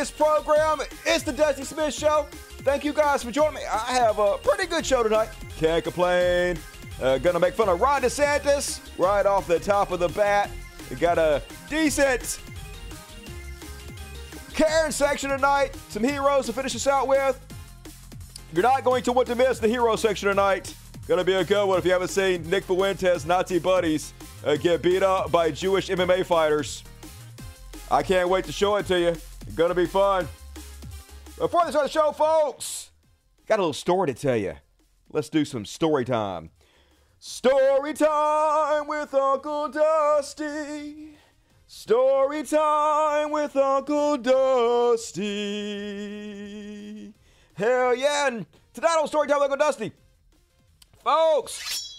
Finest program. It's the Dusty Smith Show. Thank you guys for joining me. I have a pretty good show tonight. Can't complain. Uh, gonna make fun of Ron DeSantis right off the top of the bat. We got a decent Karen section tonight. Some heroes to finish us out with. You're not going to want to miss the hero section tonight. Gonna be a good one if you haven't seen Nick Fuentes, Nazi buddies, uh, get beat up by Jewish MMA fighters. I can't wait to show it to you. It's gonna be fun. Before we start the show, folks, got a little story to tell you. Let's do some story time. Story time with Uncle Dusty. Story time with Uncle Dusty. Hell yeah. And tonight on Story Time with Uncle Dusty, folks,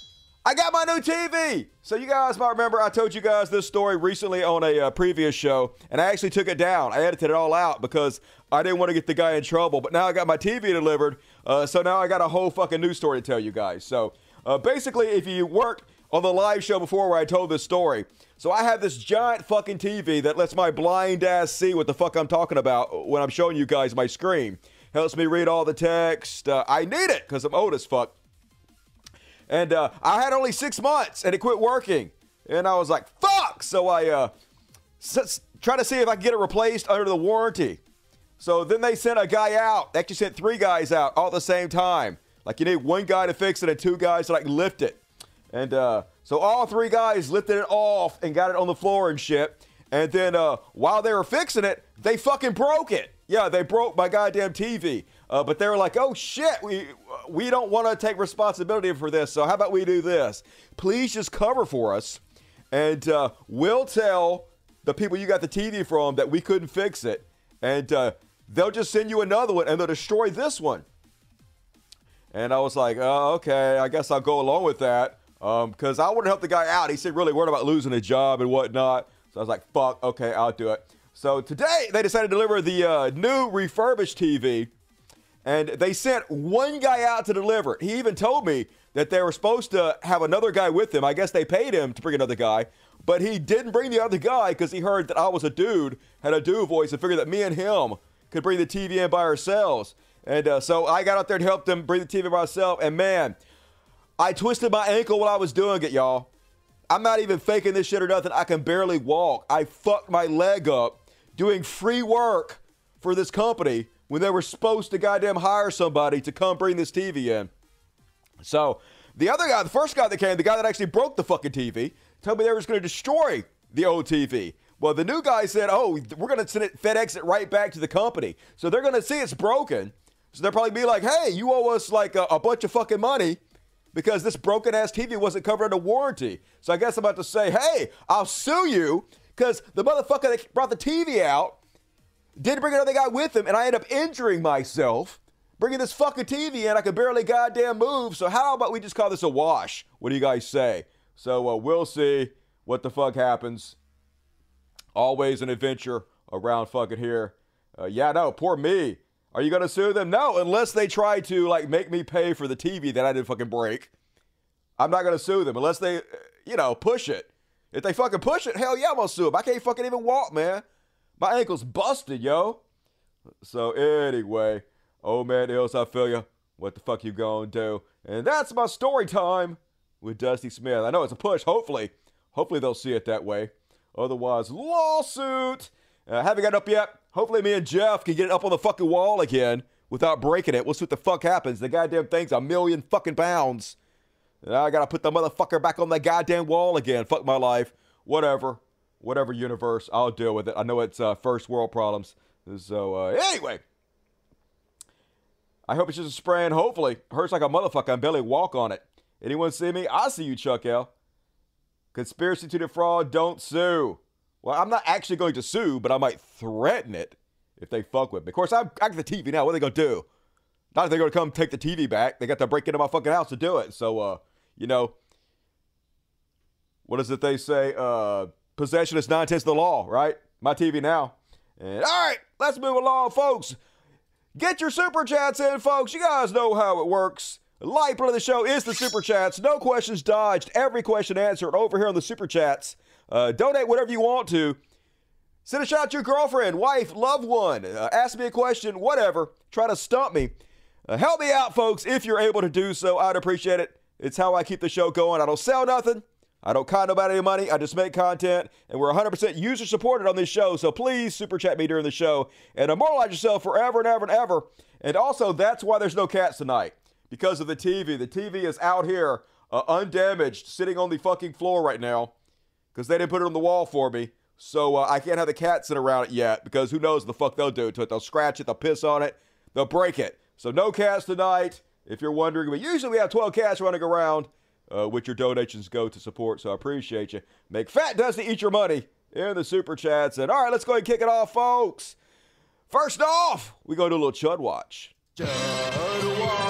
I got my new TV. So you guys might remember I told you guys this story recently on a uh, previous show, and I actually took it down. I edited it all out because I didn't want to get the guy in trouble. But now I got my TV delivered, uh, so now I got a whole fucking new story to tell you guys. So uh, basically, if you worked on the live show before where I told this story, so I have this giant fucking TV that lets my blind ass see what the fuck I'm talking about when I'm showing you guys my screen. Helps me read all the text. Uh, I need it because I'm old as fuck. And uh, I had only six months and it quit working. And I was like, fuck! So I uh, s- try to see if I can get it replaced under the warranty. So then they sent a guy out. They actually sent three guys out all at the same time. Like you need one guy to fix it and two guys to like lift it. And uh, so all three guys lifted it off and got it on the floor and shit. And then uh, while they were fixing it, they fucking broke it. Yeah, they broke my goddamn TV. Uh, but they were like, "Oh shit, we we don't want to take responsibility for this. So how about we do this? Please just cover for us, and uh, we'll tell the people you got the TV from that we couldn't fix it, and uh, they'll just send you another one, and they'll destroy this one." And I was like, oh, "Okay, I guess I'll go along with that." because um, I want to help the guy out. He said really worried about losing a job and whatnot. So I was like, fuck, okay, I'll do it. So today they decided to deliver the uh, new refurbished TV, and they sent one guy out to deliver. He even told me that they were supposed to have another guy with him. I guess they paid him to bring another guy, but he didn't bring the other guy because he heard that I was a dude, had a dude voice, and figured that me and him could bring the TV in by ourselves. And uh, so I got out there and helped him bring the TV by myself, and man, I twisted my ankle while I was doing it, y'all. I'm not even faking this shit or nothing. I can barely walk. I fucked my leg up doing free work for this company when they were supposed to goddamn hire somebody to come bring this TV in. So the other guy, the first guy that came, the guy that actually broke the fucking TV, told me they were just going to destroy the old TV. Well, the new guy said, "Oh, we're going to send it FedEx it right back to the company." So they're going to see it's broken. So they'll probably be like, "Hey, you owe us like a, a bunch of fucking money." because this broken ass TV wasn't covered under warranty. So I guess I'm about to say, hey, I'll sue you because the motherfucker that brought the TV out didn't bring another guy with him, and I end up injuring myself. Bringing this fucking TV in, I could barely goddamn move. So how about we just call this a wash? What do you guys say? So uh, we'll see what the fuck happens. Always an adventure around fucking here. Uh, yeah, no, poor me. Are you to sue them? No, unless they try to like make me pay for the TV that I didn't fucking break. I'm not to sue them unless they, you know, push it. If they fucking push it, hell yeah, I'm to sue them. I can't fucking even walk, man. My ankle's busted, yo. So anyway, oh man, Ills, I feel you. What the fuck you gonna do? And that's my story time with Dusty Smith. I know it's a push. Hopefully, hopefully they'll see it that way. Otherwise, lawsuit. Uh, haven't got up yet. Hopefully, me and Jeff can get it up on the fucking wall again without breaking it. We'll see what the fuck happens. The goddamn thing's a million fucking pounds. I gotta put the motherfucker back on that goddamn wall again. Fuck my life. Whatever. Whatever universe. I'll deal with it. I know it's uh, first world problems. So, uh, anyway. I hope it's just a sprain. Hopefully. Hurts like a motherfucker. I barely walk on it. Anyone see me? I see you, Chuck L. Conspiracy to defraud, don't sue. Well, I'm not actually going to sue, but I might threaten it if they fuck with me. Of course, I'm, got the TV now. What are they going to do? Not that they're going to come take the TV back. They got to break into my fucking house to do it. So, uh, you know, what is it they say? Uh, possession is nine tenths of the law, right? My TV now. And all right, let's move along, folks. Get your super chats in, folks. You guys know how it works. The of the show is the super chats. No questions dodged. Every question answered over here on the super chats. Uh, donate whatever you want to. Send a shout out to your girlfriend, wife, loved one. Uh, ask me a question, whatever. Try to stump me. Uh, help me out, folks, if you're able to do so. I'd appreciate it. It's how I keep the show going. I don't sell nothing. I don't con nobody any money. I just make content, and we're 100% user supported on this show. So please super chat me during the show and immortalize yourself forever and ever and ever. And also, that's why there's no cats tonight because of the TV. The TV is out here, uh, undamaged, sitting on the fucking floor right now because they didn't put it on the wall for me. So uh, I can't have the cat sit around it yet because who knows the fuck they'll do to it. They'll scratch it, they'll piss on it, they'll break it. So no cats tonight. If you're wondering, but usually we have 12 cats running around, uh, which your donations go to support. So I appreciate you. Make Fat Dusty eat your money in the super chats. And all right, let's go ahead and kick it off, folks. First off, we go to a little Chud Watch. Chud Watch.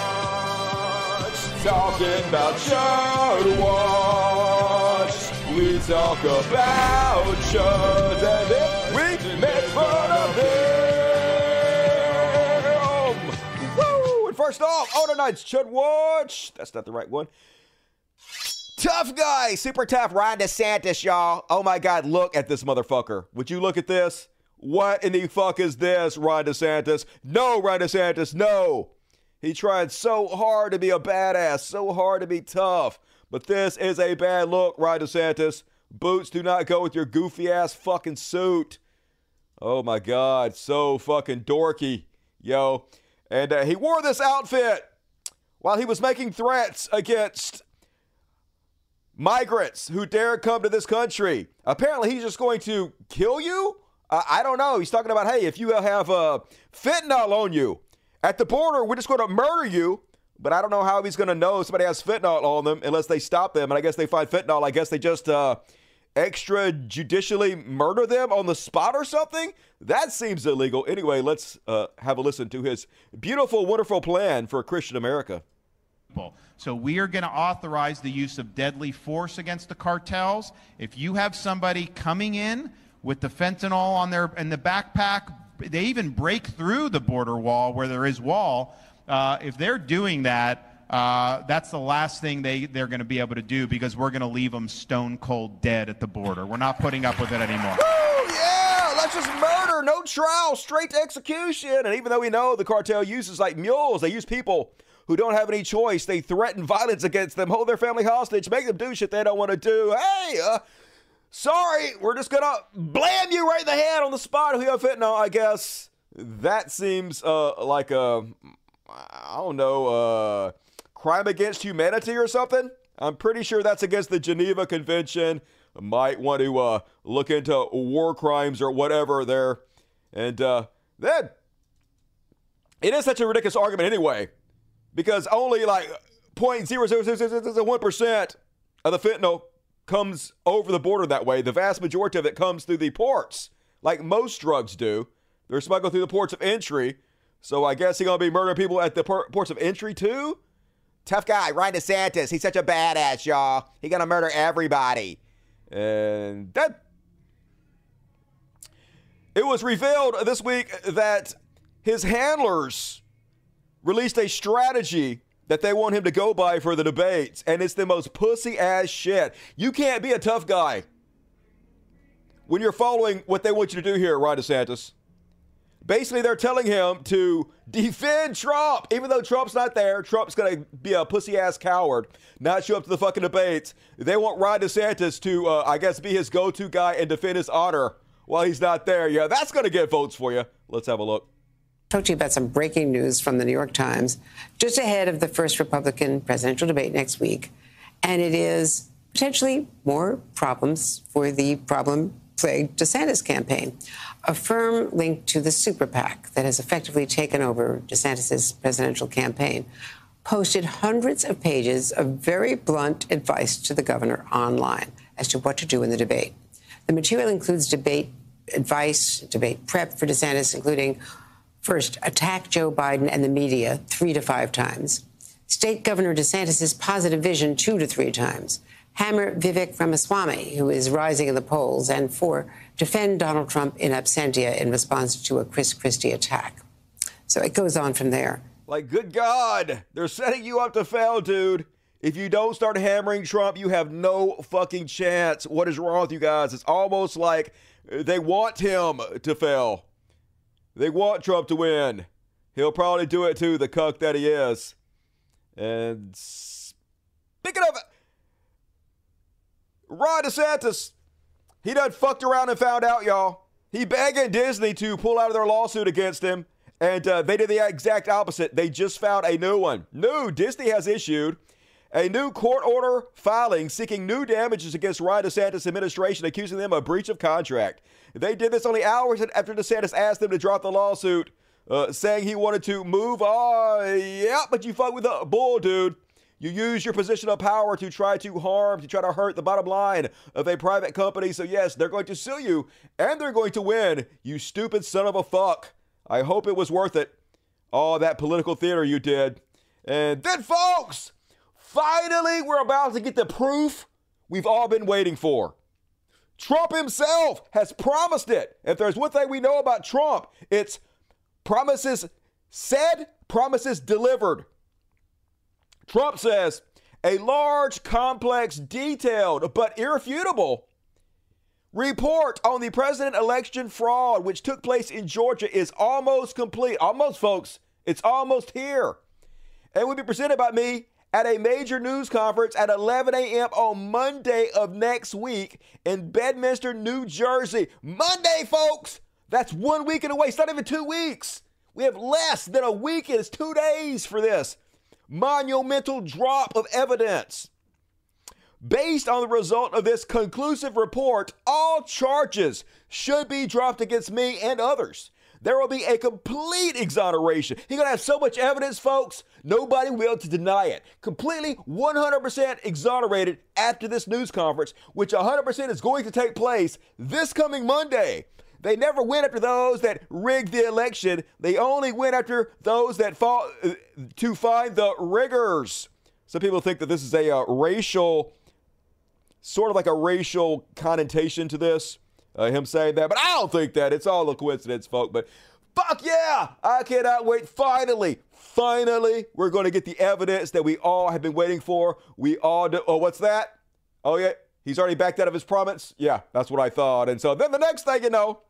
Talking about Chud Watch. We talk about Chuds and then we make fun of them. Woo! And first off, on tonight's Chud Watch. That's not the right one. Tough guy, super tough, Ron DeSantis, y'all. Oh my God, look at this motherfucker. Would you look at this? What in the fuck is this, Ron DeSantis? No, Ron DeSantis, no. He tried so hard to be a badass, so hard to be tough. But this is a bad look, Ron DeSantis. Boots do not go with your goofy ass fucking suit. Oh my God, so fucking dorky, yo. And uh, he wore this outfit while he was making threats against migrants who dare come to this country. Apparently, he's just going to kill you. Uh, I don't know. He's talking about, hey, if you have uh, fentanyl on you at the border, we're just going to murder you. But I don't know how he's going to know somebody has fentanyl on them unless they stop them. And I guess they find fentanyl. I guess they just uh, extrajudicially murder them on the spot or something. That seems illegal. Anyway, let's uh, have a listen to his beautiful, wonderful plan for Christian America. So we are going to authorize the use of deadly force against the cartels. If you have somebody coming in with the fentanyl on their in the backpack, they even break through the border wall where there is wall. Uh, if they're doing that, uh, that's the last thing they, they're going to be able to do because we're going to leave them stone cold dead at the border. We're not putting up with it anymore. Yeah, let's just murder, no trial, straight to execution. And even though we know the cartel uses like mules, they use people who don't have any choice. They threaten violence against them, hold their family hostage, make them do shit they don't want to do. Hey, uh, sorry, we're just gonna blam you right in the head on the spot you have fentanyl. I guess that seems uh, like a, I don't know, uh, crime against humanity or something. I'm pretty sure that's against the Geneva Convention. Might want to uh, look into war crimes or whatever there. And uh, then it is such a ridiculous argument anyway because only like 0.00001% of the fentanyl comes over the border that way. The vast majority of it comes through the ports, like most drugs do. They're smuggled through the ports of entry. So I guess he's going to be murdering people at the ports of entry too? Tough guy, Ryan DeSantis. He's such a badass, y'all. He going to murder everybody. And that. It was revealed this week that his handlers released a strategy that they want him to go by for the debates, and it's the most pussy ass shit. You can't be a tough guy when you're following what they want you to do here, Ron DeSantis. Basically, they're telling him to defend Trump, even though Trump's not there. Trump's going to be a pussy ass coward, not show up to the fucking debates. They want Ron DeSantis to, uh, I guess, be his go to guy and defend his honor while he's not there. Yeah, that's going to get votes for you. Let's have a look talk to you about some breaking news from the New York Times just ahead of the first Republican presidential debate next week. And it is potentially more problems for the problem plagued DeSantis campaign. A firm linked to the super PAC that has effectively taken over DeSantis' presidential campaign posted hundreds of pages of very blunt advice to the governor online as to what to do in the debate. The material includes debate advice, debate prep for DeSantis, including First, attack Joe Biden and the media three to five times. State Governor DeSantis' positive vision two to three times. Hammer Vivek Ramaswamy, who is rising in the polls. And four, defend Donald Trump in absentia in response to a Chris Christie attack. So it goes on from there. Like, good God, they're setting you up to fail, dude. If you don't start hammering Trump, you have no fucking chance. What is wrong with you guys? It's almost like they want him to fail. They want Trump to win. He'll probably do it too, the cuck that he is. And speaking of Ron DeSantis, he done fucked around and found out, y'all. He begging Disney to pull out of their lawsuit against him, and uh, they did the exact opposite. They just found a new one. New Disney has issued a new court order filing seeking new damages against Ron DeSantis' administration, accusing them of breach of contract. They did this only hours after DeSantis asked them to drop the lawsuit, uh, saying he wanted to move on. Yeah, but you fuck with the bull, dude. You use your position of power to try to harm, to try to hurt the bottom line of a private company. So, yes, they're going to sue you and they're going to win, you stupid son of a fuck. I hope it was worth it. All that political theater you did. And then, folks, finally, we're about to get the proof we've all been waiting for. Trump himself has promised it. If there's one thing we know about Trump, it's promises said, promises delivered. Trump says a large, complex, detailed, but irrefutable report on the president election fraud, which took place in Georgia, is almost complete. Almost, folks. It's almost here. And will be presented by me at a major news conference at 11 a.m. on Monday of next week in Bedminster, New Jersey. Monday, folks! That's one weekend away. It's not even two weeks. We have less than a week. It's two days for this monumental drop of evidence. Based on the result of this conclusive report, all charges should be dropped against me and others. There will be a complete exoneration. He's going to have so much evidence, folks, nobody will be able to deny it. Completely 100% exonerated after this news conference, which 100% is going to take place this coming Monday. They never went after those that rigged the election. They only went after those that fought uh, to find the riggers. Some people think that this is a uh, racial, sort of like a racial connotation to this, uh, him saying that, but I don't think that. It's all a coincidence, folks. But fuck yeah, I cannot wait. Finally, finally, we're going to get the evidence that we all have been waiting for. We all do. Oh, what's that? Oh, yeah. He's already backed out of his promise? Yeah, that's what I thought. And so then the next thing you know,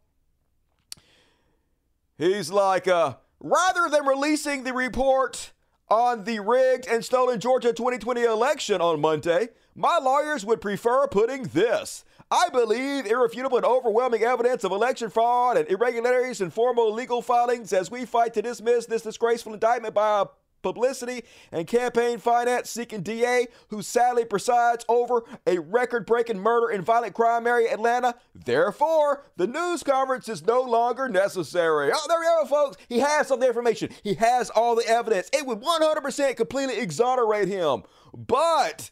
He's like, uh, rather than releasing the report on the rigged and stolen Georgia 2020 election on Monday, my lawyers would prefer putting this. I believe irrefutable and overwhelming evidence of election fraud and irregularities in formal legal filings as we fight to dismiss this disgraceful indictment by a publicity and campaign finance seeking DA who sadly presides over a record breaking murder and violent crime area Atlanta. Therefore, the news conference is no longer necessary. Oh, there we go, folks. He has all the information, he has all the evidence. It would 100% completely exonerate him. But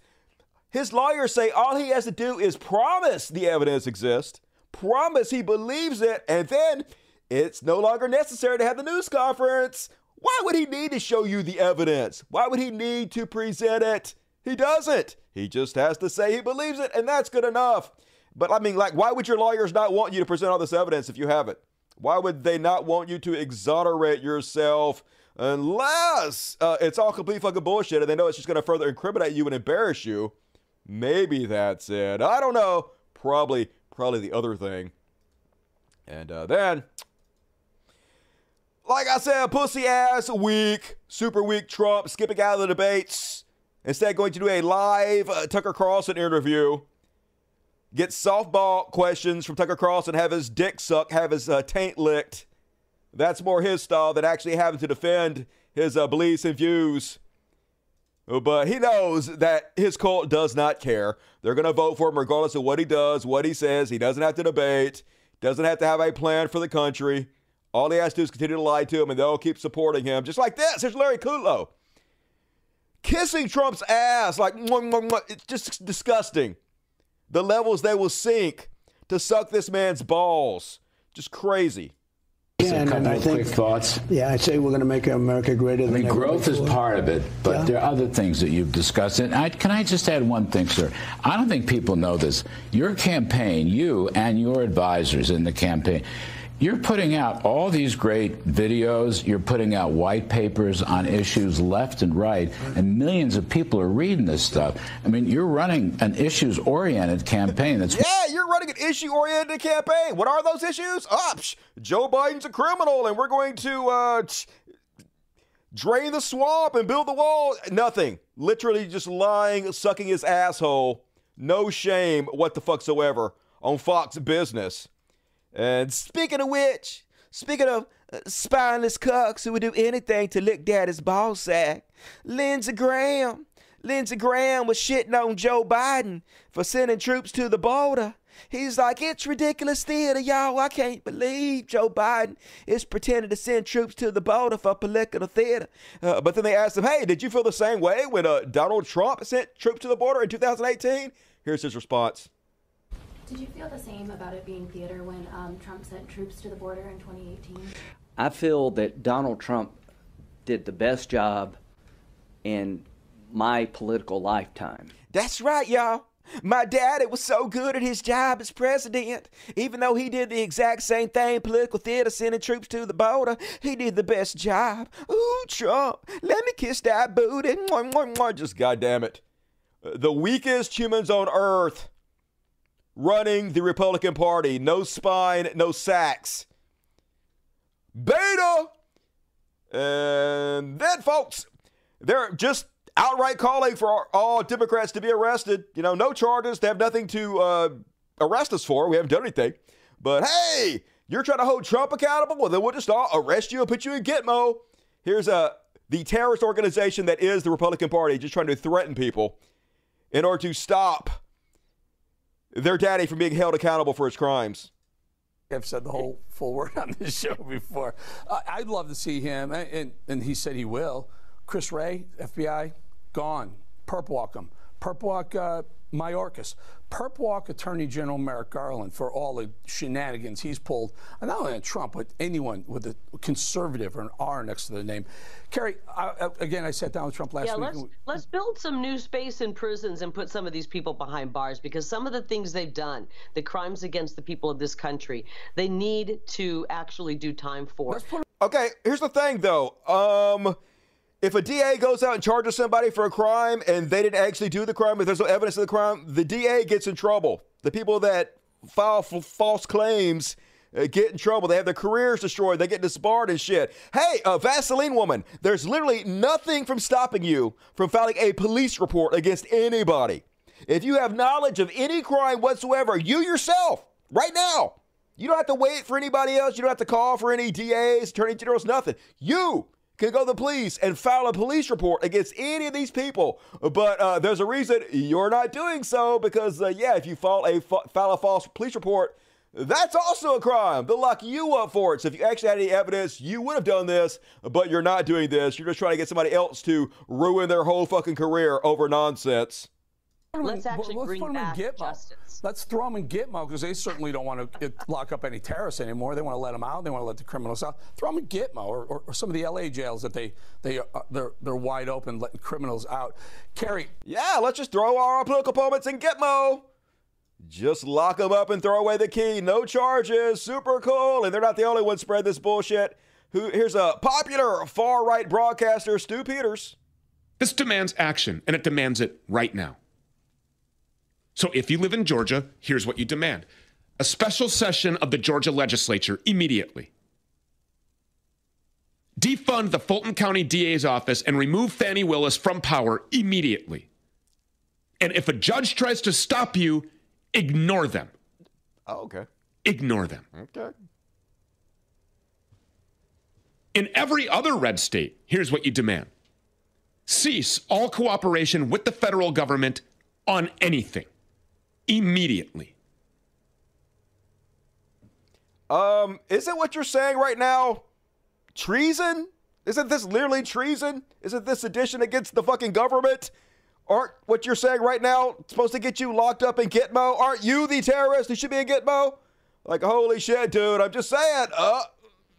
his lawyers say all he has to do is promise the evidence exists, promise he believes it, and then it's no longer necessary to have the news conference. Why would he need to show you the evidence? Why would he need to present it? He doesn't. He just has to say he believes it, and that's good enough. But I mean, like, why would your lawyers not want you to present all this evidence if you have it? Why would they not want you to exonerate yourself unless uh, it's all complete fucking bullshit and they know it's just going to further incriminate you and embarrass you? Maybe that's it. I don't know. Probably, probably the other thing. And uh, then like I said, pussy ass weak, super weak Trump skipping out of the debates. Instead, going to do a live uh, Tucker Carlson interview. Get softball questions from Tucker Carlson, have his dick sucked, have his uh, taint licked. That's more his style than actually having to defend his uh, beliefs and views. But he knows that his cult does not care. They're going to vote for him regardless of what he does, what he says. He doesn't have to debate, doesn't have to have a plan for the country. All he has to do is continue to lie to him, and they'll keep supporting him. Just like this. Here's Larry Kudlow. Kissing Trump's ass, like, mwah, mwah, mwah. it's just disgusting. The levels they will sink to suck this man's balls. Just crazy. Yeah, and, and, I think thoughts. Yeah, I say we're going to make America greater. I mean, growth is part of it, but yeah. there are other things that you've discussed. And I, can I just add one thing, sir? I don't think people know this. Your campaign, you and your advisors in the campaign, you're putting out all these great videos, you're putting out white papers on issues left and right, and millions of people are reading this stuff. I mean, you're running an issues oriented campaign that's. yeah, you're running an issue oriented campaign. What are those issues? Oh, Joe Biden's a criminal, and we're going to uh, drain the swamp and build the wall. Nothing. Literally just lying, sucking his asshole. No shame what the fucksoever on Fox Business. And speaking of which, speaking of uh, spineless cucks who would do anything to lick daddy's ball sack, Lindsey Graham. Lindsey Graham was shitting on Joe Biden for sending troops to the border. He's like, it's ridiculous theater, y'all. I can't believe Joe Biden is pretending to send troops to the border for political theater. Uh, but then they asked him, hey, did you feel the same way when uh, Donald Trump sent troops to the border in 2018? Here's his response. Did you feel the same about it being theater when um, Trump sent troops to the border in 2018? I feel that Donald Trump did the best job in my political lifetime. That's right, y'all. My daddy was so good at his job as president. Even though he did the exact same thing, political theater, sending troops to the border, he did the best job. Ooh, Trump, let me kiss that booty. Mwah, mwah, mwah. Just goddamn it. The weakest humans on earth running the Republican Party. No spine, no sacks. Beta! And then, folks, they're just outright calling for all Democrats to be arrested. You know, no charges. They have nothing to uh, arrest us for. We haven't done anything. But hey, you're trying to hold Trump accountable? Well, then we'll just all arrest you and put you in Gitmo. Here's a uh, the terrorist organization that is the Republican Party just trying to threaten people in order to stop their daddy from being held accountable for his crimes. I've said the whole full word on this show before. Uh, I'd love to see him, and, and he said he will. Chris Wray, FBI, gone. Perp him. Perp walk uh, Mayorkas. Perp walk Attorney General Merrick Garland for all the shenanigans he's pulled, and not only on Trump, but anyone with a conservative or an R next to their name. Carrie, I, again, I sat down with Trump last yeah, week. Let's, let's build some new space in prisons and put some of these people behind bars because some of the things they've done, the crimes against the people of this country, they need to actually do time for. Okay, here's the thing though. Um, if a DA goes out and charges somebody for a crime and they didn't actually do the crime, if there's no evidence of the crime, the DA gets in trouble. The people that file f- false claims uh, get in trouble. They have their careers destroyed. They get disbarred and shit. Hey, a Vaseline woman, there's literally nothing from stopping you from filing a police report against anybody. If you have knowledge of any crime whatsoever, you yourself, right now, you don't have to wait for anybody else. You don't have to call for any DAs, attorney generals, nothing. You can go to the police and file a police report against any of these people. But uh, there's a reason you're not doing so because, uh, yeah, if you file a, file a false police report, that's also a crime. They'll lock you up for it. So if you actually had any evidence, you would have done this, but you're not doing this. You're just trying to get somebody else to ruin their whole fucking career over nonsense. Let's actually let's bring back justice. Let's throw them in Gitmo because they certainly don't want to lock up any terrorists anymore. They want to let them out. They want to let the criminals out. Throw them in Gitmo or, or, or some of the L.A. jails that they they uh, they're they're wide open, letting criminals out. Carrie. Yeah, let's just throw our political opponents in Gitmo. Just lock them up and throw away the key. No charges. Super cool. And they're not the only ones spread this bullshit. Who here's a popular far right broadcaster, Stu Peters. This demands action, and it demands it right now. So if you live in Georgia, here's what you demand a special session of the Georgia legislature immediately. Defund the Fulton County DA's office and remove Fani Willis from power immediately. And if a judge tries to stop you, ignore them. Oh, okay. Ignore them. Okay. In every other red state, here's what you demand cease all cooperation with the federal government on anything immediately. Um, isn't what you're saying right now treason? Isn't this literally treason? Isn't this sedition against the fucking government? Aren't what you're saying right now supposed to get you locked up in Gitmo? Aren't you the terrorist who should be in Gitmo? Like, holy shit, dude, I'm just saying, uh,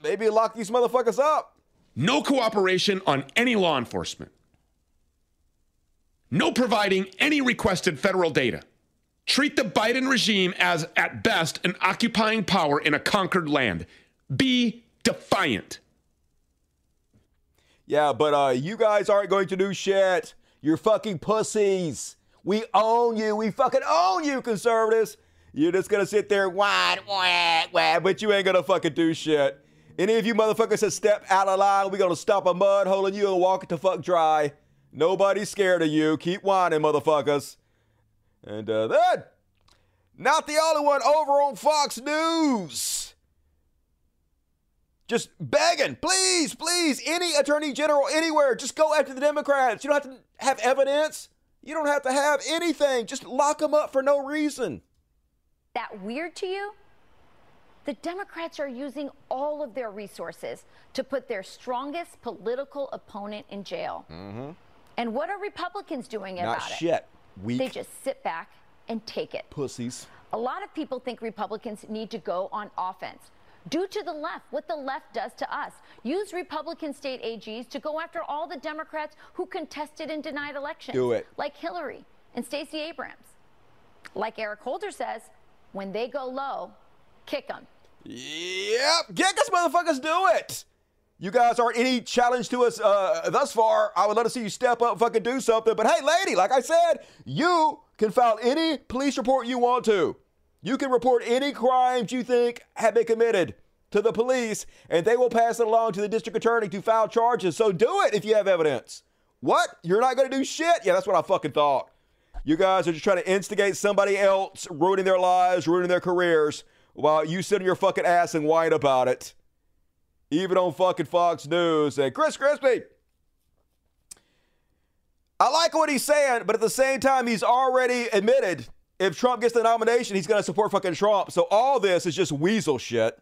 maybe lock these motherfuckers up. No cooperation on any law enforcement. No providing any requested federal data treat the Biden regime as, at best, an occupying power in a conquered land. Be defiant. Yeah, but uh, you guys aren't going to do shit. You're fucking pussies. We own you. We fucking own you, conservatives. You're just gonna sit there, wah, wah, wah, but you ain't gonna fucking do shit. Any of you motherfuckers that step out of line, we gonna stop a mud hole in you and walk it to fuck dry. Nobody's scared of you. Keep whining, motherfuckers. And uh, then, not the only one over on Fox News. Just begging, please, please, any attorney general anywhere, just go after the Democrats. You don't have to have evidence. You don't have to have anything. Just lock them up for no reason. That weird to you? The Democrats are using all of their resources to put their strongest political opponent in jail. Mm-hmm. And what are Republicans doing Not about shit. it? Weak They just sit back and take it. pussies. A lot of people think Republicans need to go on offense. Do to the left what the left does to us. Use Republican state AGs to go after all the Democrats who contested and denied elections. Do it. Like Hillary and Stacey Abrams. Like Eric Holder says, when they go low, kick them. Yep, get us motherfuckers do it. You guys aren't any challenge to us uh, thus far. I would love to see you step up, fucking do something. But hey, lady, like I said, you can file any police report you want to. You can report any crimes you think have been committed to the police, and they will pass it along to the district attorney to file charges. So do it if you have evidence. What? You're not going to do shit? Yeah, that's what I fucking thought. You guys are just trying to instigate somebody else, ruining their lives, ruining their careers, while you sit on your fucking ass and whine about it. Even on fucking Fox News. And Chris Christie, I like what he's saying, but at the same time, he's already admitted if Trump gets the nomination, he's going to support fucking Trump. So all this is just weasel shit.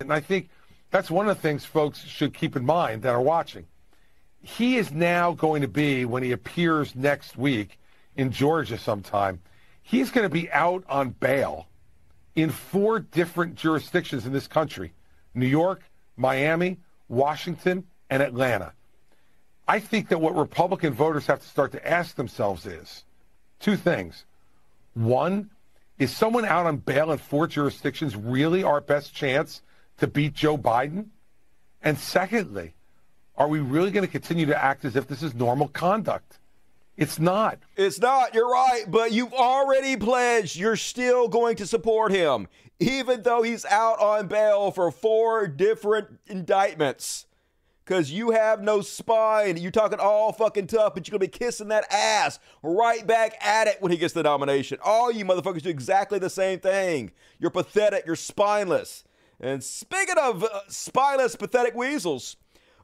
And I think that's one of the things folks should keep in mind that are watching. He is now going to be, when he appears next week in Georgia sometime, he's going to be out on bail in four different jurisdictions in this country New York, Miami, Washington, and Atlanta. I think that what Republican voters have to start to ask themselves is two things. One, is someone out on bail in four jurisdictions really our best chance to beat Joe Biden? And secondly, are we really going to continue to act as if this is normal conduct? It's not. It's not, you're right, but you've already pledged you're still going to support him, even though he's out on bail for four different indictments. Because you have no spine. You're talking all fucking tough, but you're going to be kissing that ass right back at it when he gets the nomination. All you motherfuckers do exactly the same thing. You're pathetic. You're spineless. And speaking of uh, spineless, pathetic weasels,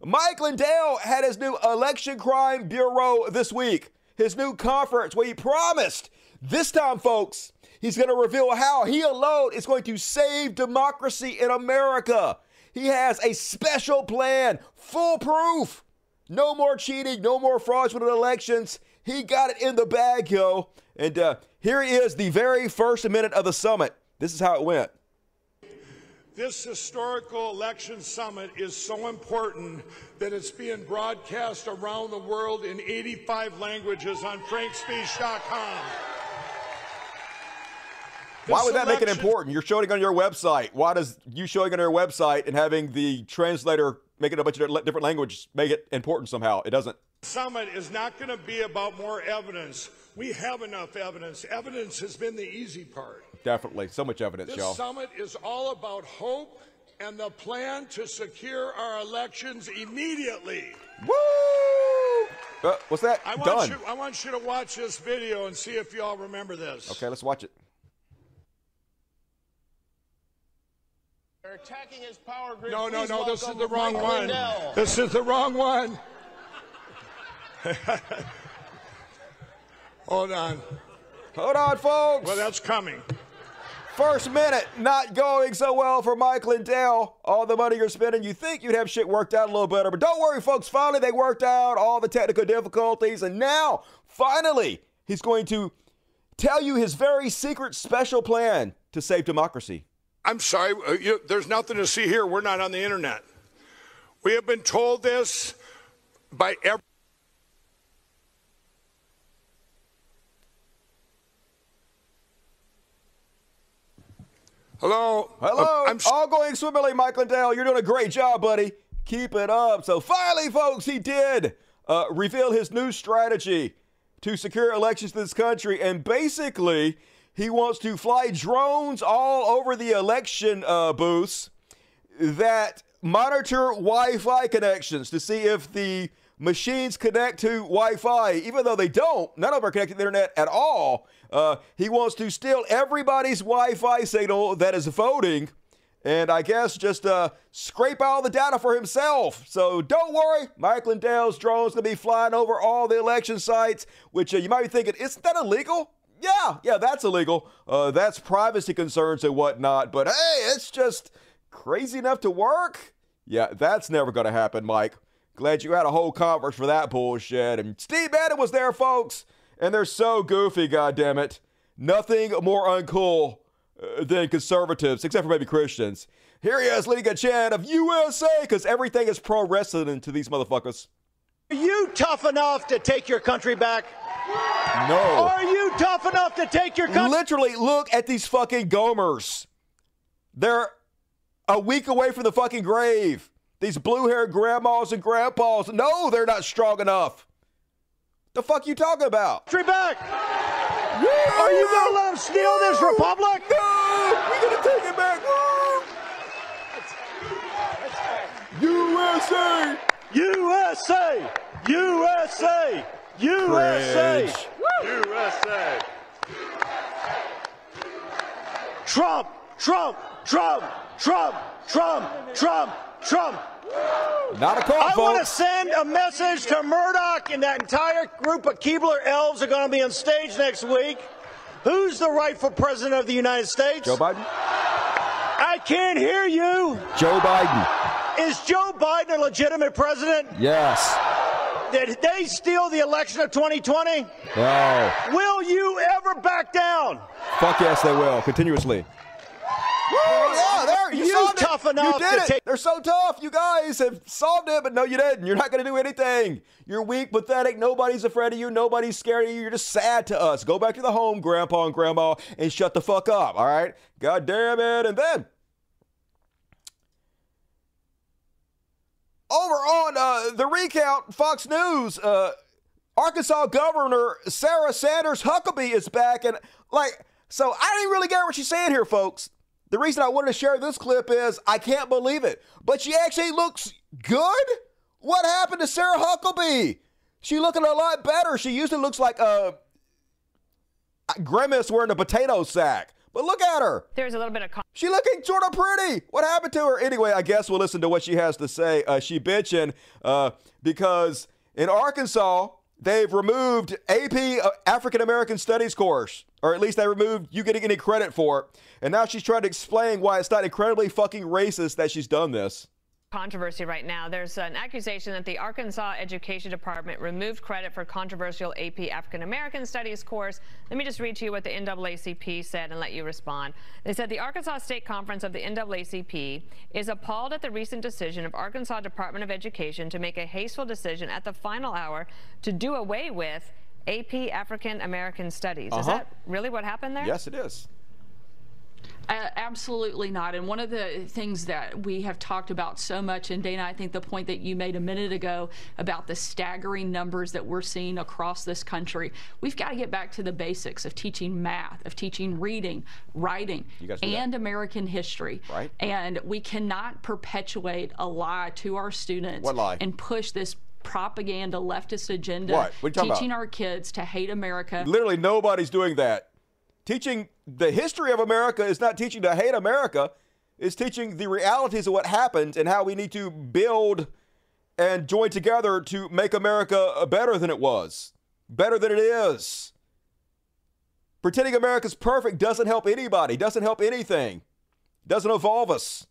Mike Lindell had his new Election Crime Bureau this week, his new conference where he promised this time, folks, he's going to reveal how he alone is going to save democracy in America. He has a special plan, foolproof. No more cheating, no more fraudulent elections. He got it in the bag, yo. And uh, here he is, the very first minute of the summit. This is how it went. This historical election summit is so important that it's being broadcast around the world in 85 languages on frankspeech.com. Why would that make it important? You're showing it on your website. Why does you showing it on your website and having the translator make it a bunch of different languages make it important somehow? It doesn't. summit is not going to be about more evidence. We have enough evidence. Evidence has been the easy part. Definitely. So much evidence, This y'all. summit is all about hope and the plan to secure our elections immediately. Woo! Uh, what's that? I want, Done. you, I want you to watch this video and see if you all remember this. Okay, let's watch it. They're attacking his power grid. No, no, Please no, this is welcome the wrong Mike one. Lindell. This is the wrong one. Hold on. Hold on, folks. Well, that's coming. First minute, not going so well for Mike Lindell. All the money you're spending, you think you'd have shit worked out a little better. But don't worry, folks. Finally, they worked out all the technical difficulties. And now, finally, he's going to tell you his very secret special plan to save democracy. I'm sorry, uh, you, there's nothing to see here. We're not on the internet. We have been told this by every. Hello. Hello. I'm all going swimmingly, Mike Lindell. You're doing a great job, buddy. Keep it up. So finally, folks, he did uh, reveal his new strategy to secure elections in this country, and basically, he wants to fly drones all over the election uh, booths that monitor Wi-Fi connections to see if the machines connect to Wi-Fi, even though they don't. None of them are connected to the internet at all. Uh, he wants to steal everybody's Wi-Fi signal that is voting, and I guess just uh, scrape all the data for himself. So don't worry, Mike Lindell's drone's gonna be flying over all the election sites. Which uh, you might be thinking, isn't that illegal? Yeah, yeah, that's illegal. Uh, that's privacy concerns and whatnot. But hey, it's just crazy enough to work. Yeah, that's never gonna happen, Mike. Glad you had a whole conference for that bullshit. And Steve Bannon was there, folks. And they're so goofy, goddammit. Nothing more uncool uh, than conservatives, except for maybe Christians. Here he is leading a chant of USA because everything is pro wrestling to these motherfuckers. Are you tough enough to take your country back? No. Are you tough enough to take your country? Literally, look at these fucking Gomers. They're a week away from the fucking grave. These blue haired grandmas and grandpas. No, they're not strong enough. The fuck you talking about? Country back. Are you gonna let them steal this republic? No, we're gonna take it back. USA! USA! USA! USA! USA! Trump! Trump! Trump! Trump! Trump! Trump! Trump! Not a call, I want to send a message to Murdoch and that entire group of Keebler elves are going to be on stage next week. Who's the rightful president of the United States? Joe Biden? I can't hear you. Joe Biden. Is Joe Biden a legitimate president? Yes. Did they steal the election of 2020? No. Will you ever back down? Fuck yes, they will. Continuously. Woo, yeah, there. You, You solved it. enough You did to it. take- They're so tough. You guys have solved it, but no, you didn't. You're not going to do anything. You're weak, pathetic. Nobody's afraid of you. Nobody's scared of you. You're just sad to us. Go back to the home, Grandpa and Grandma, and shut the fuck up. All right. God damn it. And then over on uh, the recount, Fox News, uh, Arkansas Governor Sarah Sanders Huckabee is back, and like, so I didn't really get what she's saying here, folks. The reason I wanted to share this clip is I can't believe it, but she actually looks good. What happened to Sarah Huckabee? She looking a lot better. She usually looks like a, a grimace wearing a potato sack. But look at her. There's a little bit of. She looking sort of pretty. What happened to her? Anyway, I guess we'll listen to what she has to say. Uh, she bitching uh, because in Arkansas they've removed AP uh, African American Studies course, or at least they removed you getting any credit for it. And now she's trying to explain why it's not incredibly fucking racist that she's done this. Controversy right now. There's an accusation that the Arkansas Education Department removed credit for controversial AP African American Studies course. Let me just read to you what the NAACP said and let you respond. They said the Arkansas State Conference of the NAACP is appalled at the recent decision of Arkansas Department of Education to make a hasteful decision at the final hour to do away with AP African American Studies. Is Uh-huh. that really what happened there? Yes, it is. Uh, absolutely not. And one of the things that we have talked about so much, and Dana, I think the point that you made a minute ago about the staggering numbers that we're seeing across this country, we've got to get back to the basics of teaching math, of teaching reading, writing, and American history. Right. And we cannot perpetuate a lie to our students What lie? and push this propaganda leftist agenda What? What talking about? teaching our kids to hate America. Literally nobody's doing that. Teaching the history of America is not teaching to hate America. It's teaching the realities of what happened and how we need to build and join together to make America better than it was, better than it is. Pretending America's perfect doesn't help anybody, doesn't help anything, doesn't evolve us.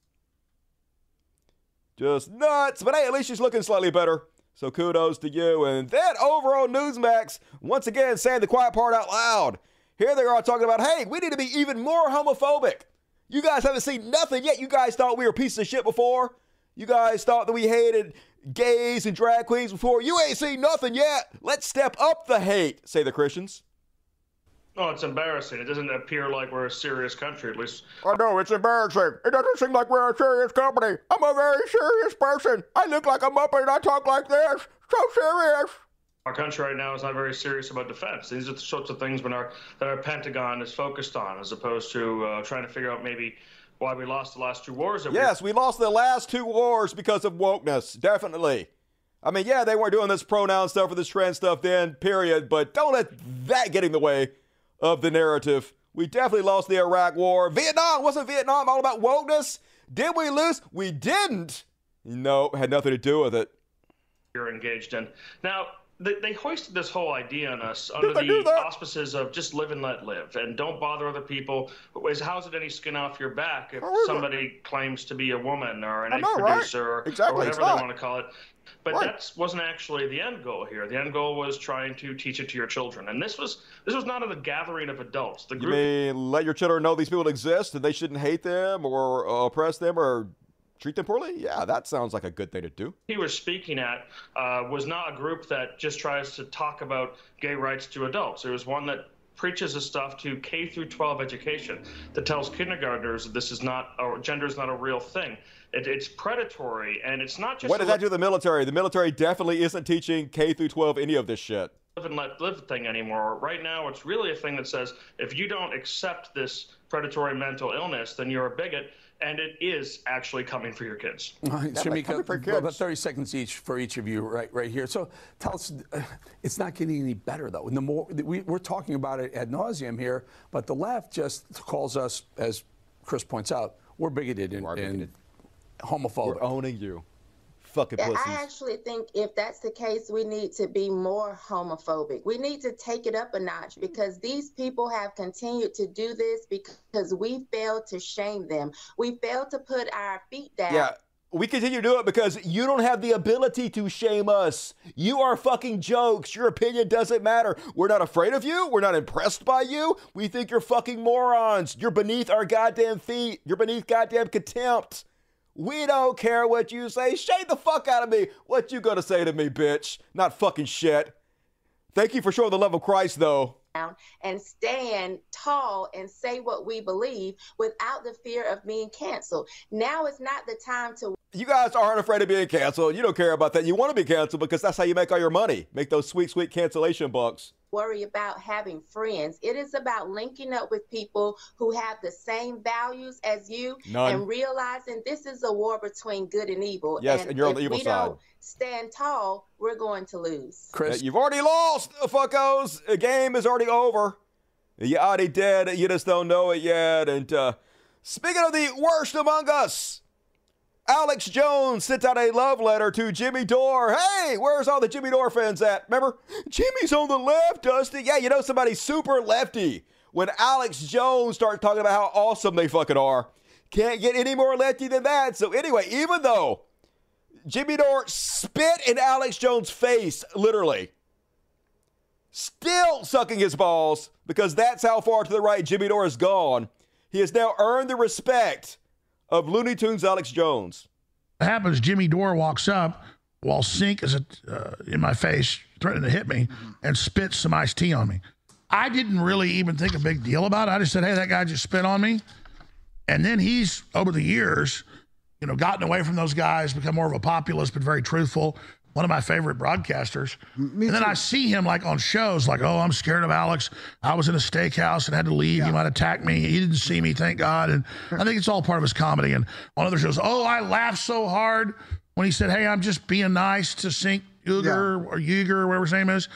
Just nuts. But hey, at least she's looking slightly better. So kudos to you. And that overall Newsmax, once again saying the quiet part out loud. Here they are talking about, hey, we need to be even more homophobic. You guys haven't seen nothing yet. You guys thought we were pieces of shit before. You guys thought that we hated gays and drag queens before. You ain't seen nothing yet. Let's step up the hate, say the Christians. Oh, it's embarrassing. It doesn't appear like we're a serious country, at least. I know, it's embarrassing. It doesn't seem like we're a serious company. I'm a very serious person. I look like a Muppet and I talk like this. So serious. Our country right now is not very serious about defense. These are the sorts of things when our, that our Pentagon is focused on, as opposed to uh, trying to figure out maybe why we lost the last two wars. That Yes, we lost the last two wars because of wokeness. Definitely. I mean, yeah, they weren't doing this pronoun stuff or this trans stuff then, period, but don't let that get in the way of the narrative. We definitely lost the Iraq War. Vietnam wasn't Vietnam all about wokeness? Did we lose? We didn't. No, had nothing to do with it. You're engaged in now. They, they hoisted this whole idea on us under the auspices of just live and let live and don't bother other people. Is how's it any skin off your back if somebody claims to be a woman or an egg know, right? producer or, Exactly, or whatever they want to call it? But Right. that wasn't actually the end goal here. The end goal was trying to teach it to your children, and this was this was not a gathering of adults. The You group mean let your children know these people exist and they shouldn't hate them or oppress them or treat them poorly? Yeah, that sounds like a good thing to do. he was speaking at uh, was not a group that just tries to talk about gay rights to adults. It was one that preaches this stuff to K through 12 education that tells kindergartners that this is not or gender is not a real thing. It, it's predatory and it's not just What does that do to the military? The military definitely isn't teaching K through 12 any of this shit. live and let live thing anymore. Right now, it's really a thing that says if you don't accept this predatory mental illness, then you're a bigot, and it is actually coming for your kids. Shamika, about 30 seconds each for each of you right, right here. So tell us, uh, it's not getting any better, though. And the more we, We're talking about it ad nauseum here, but the left just calls us, as Chris points out, we're bigoted and, and homophobic. We're owning you. Fucking pussies. I actually think if that's the case, we need to be more homophobic. We need to take it up a notch because these people have continued to do this because we failed to shame them. We failed to put our feet down. Yeah, we continue to do it because you don't have the ability to shame us. You are fucking jokes. Your opinion doesn't matter. We're not afraid of you. We're not impressed by you. We think you're fucking morons. You're beneath our goddamn feet. You're beneath goddamn contempt. We don't care what you say. Shame the fuck out of me. What you gonna say to me, bitch? Not fucking shit. Thank you for showing the love of Christ, though. and stand tall and say what we believe without the fear of being canceled. Now is not the time to You guys aren't afraid of being canceled. You don't care about that. You want to be canceled because that's how you make all your money. Make those sweet, sweet cancellation bucks. Worry about having friends. It is about linking up with people who have the same values as you None. and realizing this is a war between good and evil. Yes, and you're on the evil we side. don't stand tall, we're going to lose. Chris, You've already lost, fuckos. The game is already over. You already dead. You just don't know it yet. And uh, speaking of the worst among us, Alex Jones sent out a love letter to Jimmy Dore. Hey, where's all the Jimmy Dore fans at? Remember, Jimmy's on the left, Dusty. Yeah, you know somebody's super lefty. When Alex Jones starts talking about how awesome they fucking are, can't get any more lefty than that. So anyway, even though Jimmy Dore spit in Alex Jones' face, literally. Still sucking his balls because that's how far to the right Jimmy Dore has gone. He has now earned the respect of Looney Tunes Alex Jones. What happens? Jimmy Dore walks up while Cenk is uh, in my face, threatening to hit me, and spits some iced tea on me. I didn't really even think a big deal about it. I just said, "Hey, that guy just spit on me," and then he's over the years, you know, gotten away from those guys, become more of a populist, but very truthful. One of my favorite broadcasters. and then I see him like on shows, like, "Oh, I'm scared of Alex. I was in a steakhouse and had to leave. He might attack me. He didn't see me, thank God." And I think it's all part of his comedy. And on other shows, "Oh, I laughed so hard when he said, "Hey, I'm just being nice to Cenk Uygur or Uygur, or whatever his name is."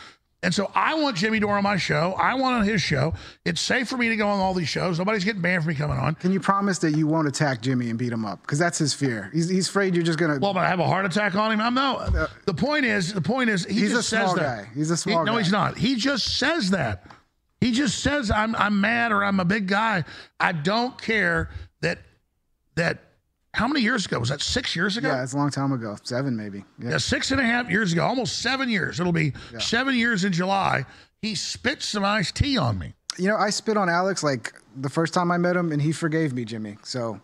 And so I want Jimmy Dore on my show. I want on his show. It's safe for me to go on all these shows. Nobody's getting banned for me coming on. Can you promise that you won't attack Jimmy and beat him up? Because that's his fear. He's, he's afraid you're just gonna. Well, but I have a heart attack on him. I'm no. Uh, uh, the point is, the point is, he He's just a small says that. guy. He's a small He- No, he's not. He just says that. He just says I'm I'm mad or I'm a big guy. I don't care that that. How many years ago was that? Six years ago. Yeah, it's a long time ago. Seven maybe. Yeah. Yeah, six and a half years ago, almost seven years. It'll be Yeah. seven years in July. He spit some iced tea on me. You know, I spit on Alex like the first time I met him, and he forgave me, Jimmy. So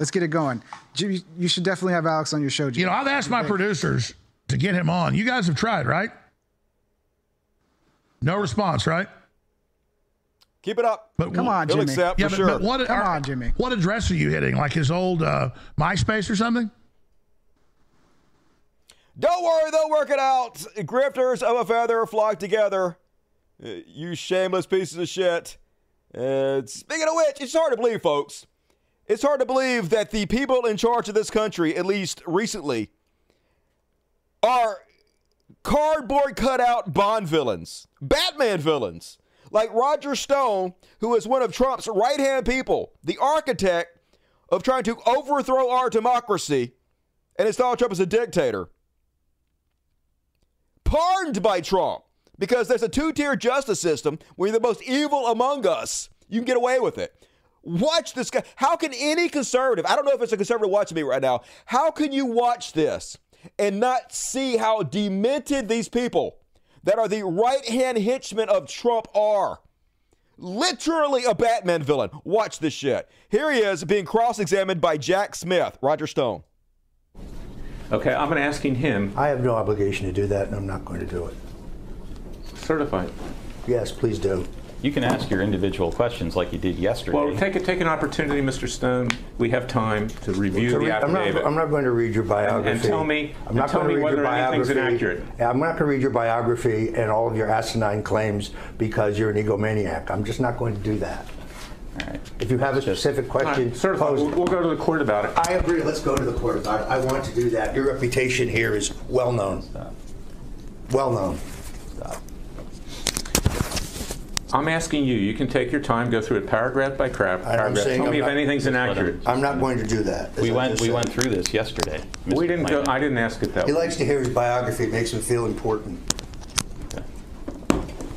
let's get it going. Jimmy, you should definitely have Alex on your show. Jimmy. You know, I've asked my producers to get him on. You guys have tried, right? No response, right? Keep it up. But Come on, Jimmy. accept Yeah, for but, sure. but what, Come are- on, Jimmy. What address are you hitting? Like his old uh, MySpace or something? Don't worry, they'll work it out. Grifters of a feather flock together. Uh, you shameless pieces of shit. Uh, speaking of which, it's hard to believe, folks. It's hard to believe that the people in charge of this country, at least recently, are cardboard cutout Bond villains, Batman villains, like Roger Stone, who is one of Trump's right hand people, the architect of trying to overthrow our democracy and install Trump as a dictator. Pardoned by Trump because there's a two tier justice system where you're the most evil among us. You can get away with it. Watch this guy. How can any conservative, I don't know if it's a conservative watching me right now, how can you watch this and not see how demented these people that are the right hand henchmen of Trump are? Literally a Batman villain. Watch this shit. Here he is being cross examined by Jack Smith, Roger Stone. Okay, I'm going to asking him. I have no obligation to do that, and I'm not going to do it. Certified. Yes, please do. You can ask your individual questions like you did yesterday. Well, take a, take an opportunity, Mr. Stone. We have time to review To the read- I'm not, affidavit. I'm not going to read your biography. And tell me- I'm and not tell going to me read your whether anything's biography. inaccurate. I'm not going to read your biography and all of your asinine claims because you're an egomaniac. I'm just not going to do that. If you have a specific question, certified. pose We'll, we'll go to the court about it. I agree. Let's go to the court about it. I want to do that. Your reputation here is well known. Well known. I'm asking you. You can take your time, go through it paragraph by crap, I'm paragraph. saying Tell I'm me if not- anything's inaccurate. I'm not going to do that. as we I went just we said. went through this yesterday. We Mr. didn't go. Klayman. I didn't ask it that He way. likes to hear his biography. It makes him feel important.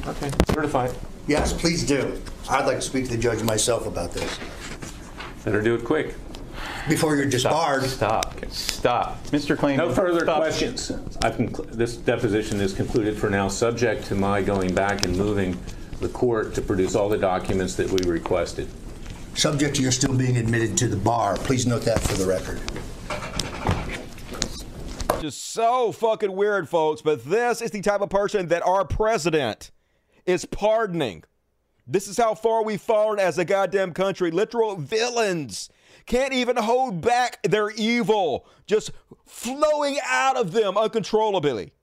Okay, certified. Yes, please do. I'd like to speak to the judge myself about this. Better do it quick. Before you're disbarred. Stop. Stop. Mr. Klayman. No further stop. questions. I've conclu- this deposition is concluded for now, subject to my going back and moving the court to produce all the documents that we requested. Subject to your still being admitted to the bar. Please note that for the record. Just so fucking weird, folks. But this is the type of person that our president is pardoning. This is how far we've fallen as a goddamn country. Literal villains can't even hold back their evil, just flowing out of them uncontrollably.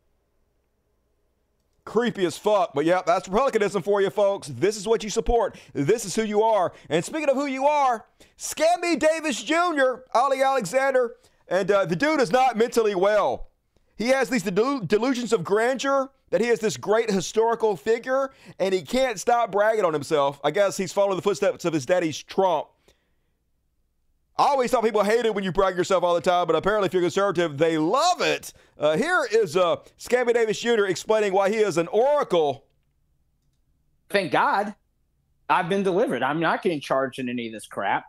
Creepy as fuck. But yeah, that's Republicanism for you, folks. This is what you support. This is who you are. And speaking of who you are, Scammy Davis Jr., Ali Alexander, and uh, the dude is not mentally well. He has these delu- delusions of grandeur that he is this great historical figure, and he can't stop bragging on himself. I guess he's following the footsteps of his daddy's Trump. I always thought people hated when you brag yourself all the time, but apparently, if you're conservative, they love it. Uh, here is uh, Scammy Davis Jr. explaining why he is an oracle. Thank God I've been delivered. I'm not getting charged in any of this crap.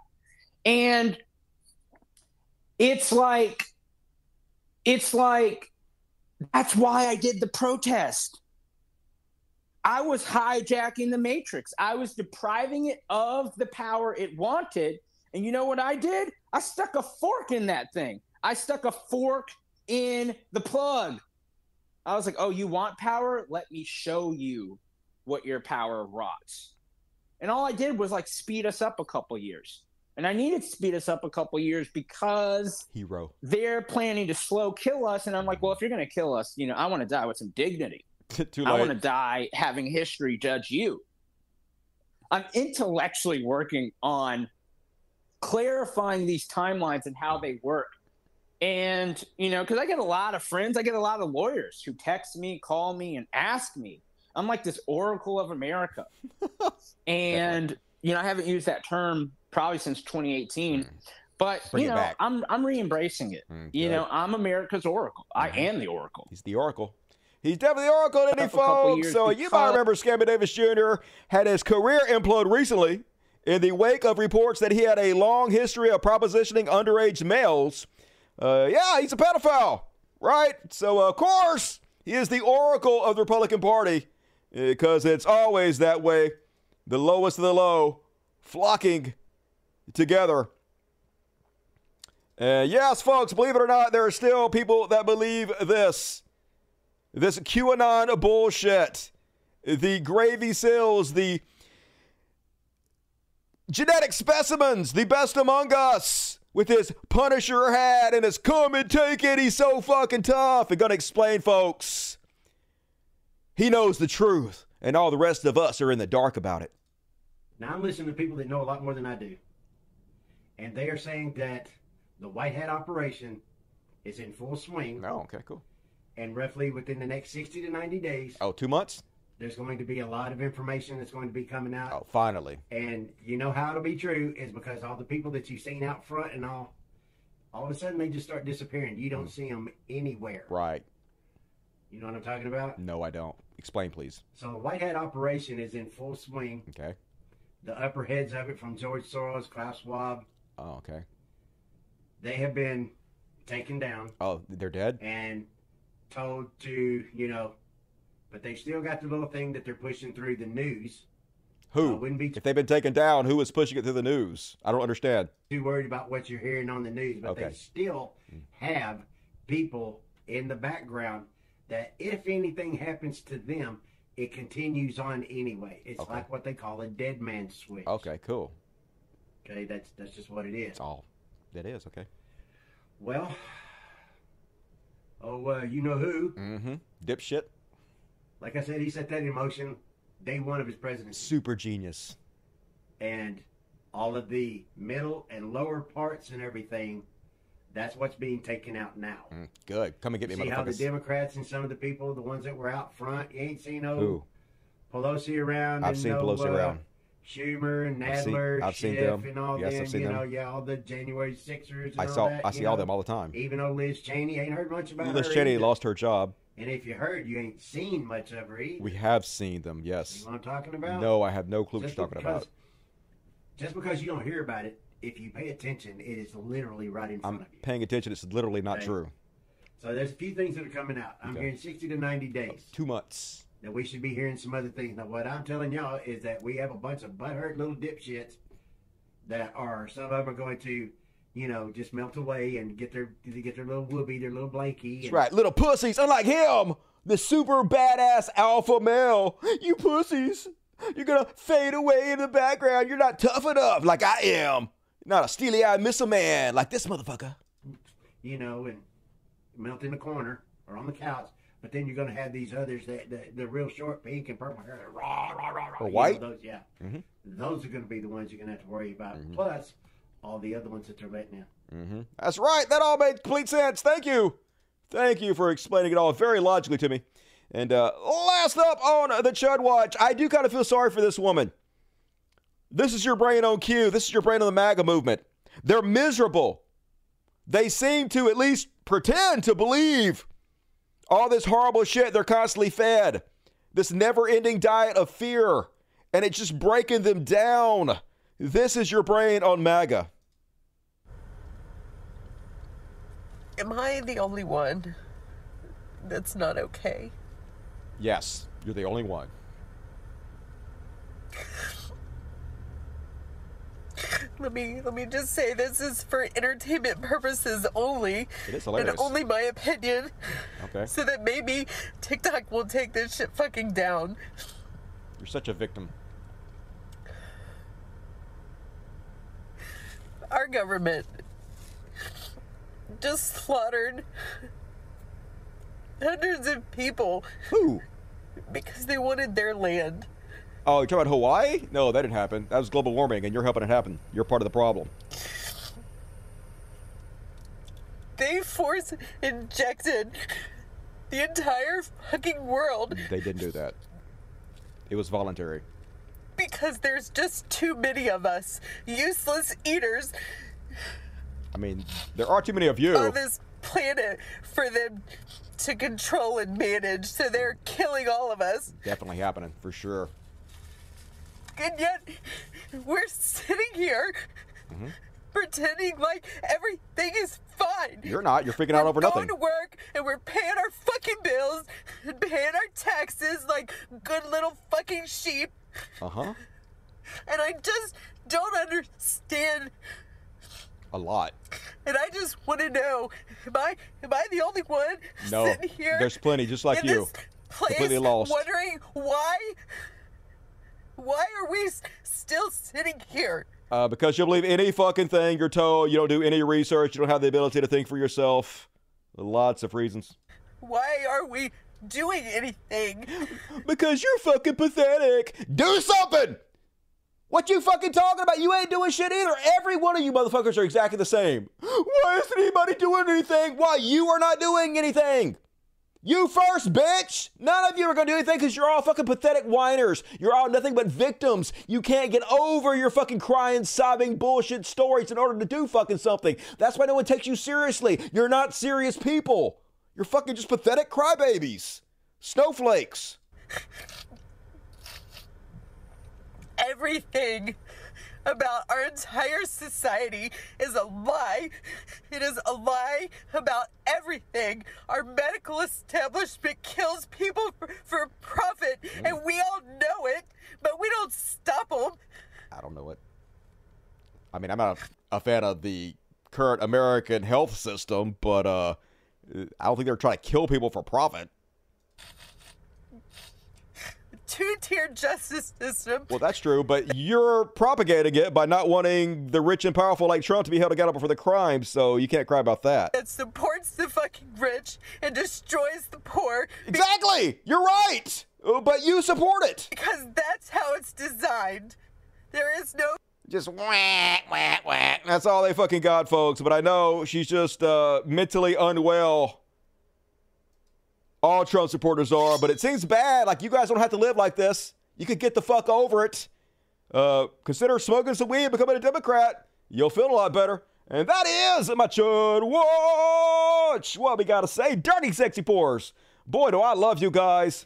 And it's like, it's like, that's why I did the protest. I was hijacking the matrix. I was depriving it of the power it wanted. And you know what I did? I stuck a fork in that thing. I stuck a fork in the plug. I was like, oh, you want power? Let me show you what your power rots. And all I did was like speed us up a couple years. And I needed to speed us up a couple years because Hero. they're planning to slow kill us. And I'm like, well, if you're going to kill us, you know, I want to die with some dignity. Too I want to die having history judge you. I'm intellectually working on clarifying these timelines and how they work. And, you know, because I get a lot of friends, I get a lot of lawyers who text me, call me, and ask me. I'm like this oracle of America. and, you know, I haven't used that term probably since 2018. Hmm. But, Bring you know. I'm, I'm re embracing it. Hmm, you know, I'm America's oracle. I hmm. am the oracle. He's the oracle. He's definitely the oracle, isn't he, Up a couple folks? So you might remember Scammy Davis Jr. had his career implode recently in the wake of reports that he had a long history of propositioning underage males. Uh, yeah, he's a pedophile, right? So, of course, he is the oracle of the Republican Party because it's always that way. The lowest of the low flocking together. Uh, yes, folks, believe it or not, there are still people that believe this. This QAnon bullshit. The gravy seals, the genetic specimens, the best among us, with his Punisher hat and his come and take it. He's so fucking tough. And gonna explain, folks. He knows the truth, and all the rest of us are in the dark about it. Now I'm listening to people that know a lot more than I do. And they are saying that the White Hat operation is in full swing. Oh, okay, cool. And roughly within the next 60 to 90 days, Oh, two months? There's going to be a lot of information that's going to be coming out. Oh, finally. And you know how it'll be true is because all the people that you've seen out front and all, all of a sudden they just start disappearing. You don't hmm. see them anywhere. Right. You know what I'm talking about? No, I don't. Explain, please. So the White Hat operation is in full swing. Okay. The upper heads of it, from George Soros, Klaus Schwab, Oh, okay. they have been taken down Oh, they're dead? and told to, you know, but they still got the little thing that they're pushing through the news. Who? wouldn't be If they've been taken down, who is pushing it through the news? I don't understand. too worried about what you're hearing on the news, but Okay. they still have people in the background that if anything happens to them, it continues on anyway. It's Okay. like what they call a dead man switch. Okay, cool. Okay, that's that's just what it is. That's all that is. Okay. Well, oh, uh, you know who? Mm-hmm. Dipshit. Like I said, he set that in motion day one of his presidency, Super genius. and all of the middle and lower parts and everything. That's what's being taken out now. Mm, good. Come and get me, See how the. Democrats and some of the people, the ones that were out front, you ain't seen no Who? Pelosi around. I've and seen no, Pelosi uh, around. Schumer and I've seen- Nadler, I've seen them. and all Yes, them. I've seen you know, them. yeah, all the January Sixers. And I all saw. that, I see all know. them all the time. Even though Liz Cheney ain't heard much about her. Liz her. Cheney either. lost her job. And if you heard, you ain't seen much of her either. We have seen them. Yes. You know what I'm talking about? No, I have no clue what you're talking because- about. Just because you don't hear about it, if you pay attention, it is literally right in front I'm of you. paying attention. It's literally not Okay. true. So there's a few things that are coming out. I'm Okay. hearing 60 to 90 days. Oh, two months. that we should be hearing some other things. Now, what I'm telling y'all is that we have a bunch of butthurt little dipshits that are some of them are going to, you know, just melt away and get their get their little whoopee, their little blankie. That's and- right. Little pussies. Unlike him, the super badass alpha male. You pussies. You're gonna fade away in the background. You're not tough enough like I am. Not a steely eyed missile man like this motherfucker. you know, and melt in the corner or on the couch. But then you're going to have these others that the, the real short pink and purple hair, rah rah rah rah. Or you know, white? those, yeah, Mhm. those are going to be the ones you're going to have to worry about. Plus, all the other ones that they're letting in. Mm-hmm. That's right. That all made complete sense. Thank you. Thank you for explaining it all very logically to me. And uh, last up on the Chud Watch, I do kind of feel sorry for this woman. This is your brain on cue. This is your brain on the MAGA movement. They're miserable. They seem to at least pretend to believe all this horrible shit they're constantly fed. This never ending diet of fear. And it's just breaking them down. This is your brain on MAGA. Am I the only one that's not okay? Yes, you're the only one. Let me let me just say this is for entertainment purposes only. It is And only my opinion. Okay. So that maybe TikTok will take this shit fucking down. You're such a victim. Our government just slaughtered hundreds of people. Who? Because they wanted their land. Oh, you're talking about Hawaii? No, that didn't happen. That was global warming, and you're helping it happen. You're part of the problem. They force injected the entire fucking world They didn't do that. It was voluntary. Because there's just too many of us. Useless eaters I mean, there are too many of you. on this planet for them to control and manage, so they're killing all of us. Definitely happening, for sure. And yet, we're sitting here Mhm. pretending like everything is fine. You're not. You're freaking out over nothing. We're going to work and we're paying our fucking bills and paying our taxes like good little fucking sheep. Uh huh. And I just don't understand. A lot. And I just want to know: Am I am I the only one No, sitting here? there's plenty just like in you. This place Completely lost. Wondering why? Why are we still sitting here? Uh, because you'll believe any fucking thing you're told. You don't do any research. You don't have the ability to think for yourself. Lots of reasons. Why are we doing anything? Because you're fucking pathetic. Do something! What you fucking talking about? You ain't doing shit either. Every one of you motherfuckers are exactly the same. Why isn't anybody doing anything? Why you are not doing anything? You first, bitch! None of you are gonna do anything because you're all fucking pathetic whiners. You're all nothing but victims. You can't get over your fucking crying, sobbing bullshit stories in order to do fucking something. That's why no one takes you seriously. You're not serious people. You're fucking just pathetic crybabies. Snowflakes. Everything about our entire society is a lie. It is a lie about everything. Our medical establishment kills people for, for profit, and we all know it, but we don't stop them. I don't know it. I mean, I'm not a, a fan of the current American health system, but uh, I don't think they're trying to kill people for profit. Two-tier justice system. Well, that's true, but you're propagating it by not wanting the rich and powerful like Trump to be held accountable for the crimes, so you can't cry about that. That supports the fucking rich and destroys the poor. Exactly! You're right! Uh, But you support it! Because that's how it's designed. There is no Just whack, whack, whack. That's all they fucking got, folks. But I know she's just uh, mentally unwell. All Trump supporters are, but it seems bad. Like you guys don't have to live like this. You could get the fuck over it. Uh, consider smoking some weed, becoming a Democrat. You'll feel a lot better. And that is my Chud Watch. What we gotta say? Dirty sexy pores. Boy, do I love you guys.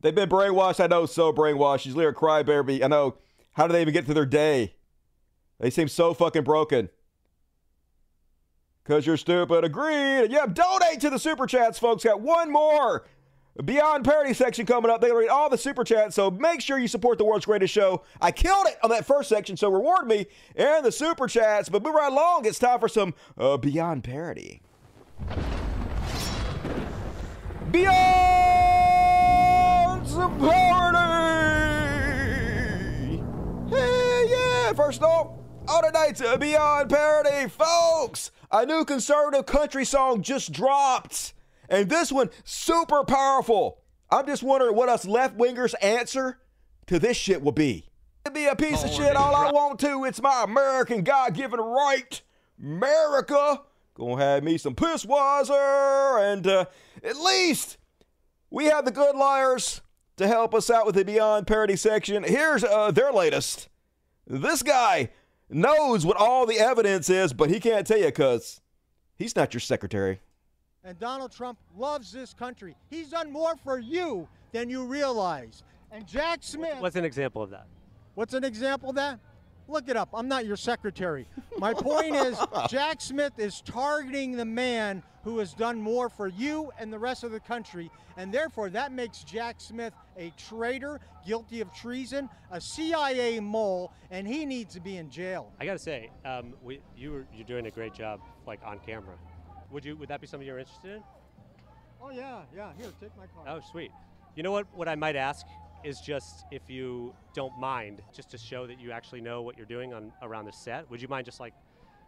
They've been brainwashed. I know, so brainwashed. She's a crybaby. I know. How do they even get through their day? They seem so fucking broken. Because you're stupid. Agreed. Yeah, donate to the super chats, folks. Got one more Beyond Parody section coming up. They read all the super chats, so make sure you support the world's greatest show. I killed it on that first section, so reward me and the super chats. But move right along. It's time for some uh, Beyond Parody. Beyond Parody! Yeah! First off, on tonight's Beyond Parody, folks, a new conservative country song just dropped. And this one, super powerful. I'm just wondering what us left wingers' answer to this shit will be. It'd be a piece of shit all I want to. It's my American God given right. America. Gonna have me some Pissweiser. And uh, at least we have the good liars to help us out with the Beyond Parody section. Here's uh, their latest. This guy knows what all the evidence is, but he can't tell you because he's not your secretary. And Donald Trump loves this country. He's done more for you than you realize. And Jack Smith. What's an example of that? What's an example of that? Look it up. I'm not your secretary. My point is, Jack Smith is targeting the man who has done more for you and the rest of the country. And therefore, that makes Jack Smith a traitor, guilty of treason, a CIA mole, and he needs to be in jail. I gotta say, um, we, you were, you're doing a great job, like on camera. Would you? Would that be something you're interested in? Oh, yeah, yeah. Here, take my card. Oh, sweet. You know what? What I might ask is just if you don't mind, just to show that you actually know what you're doing on around the set. Would you mind just like,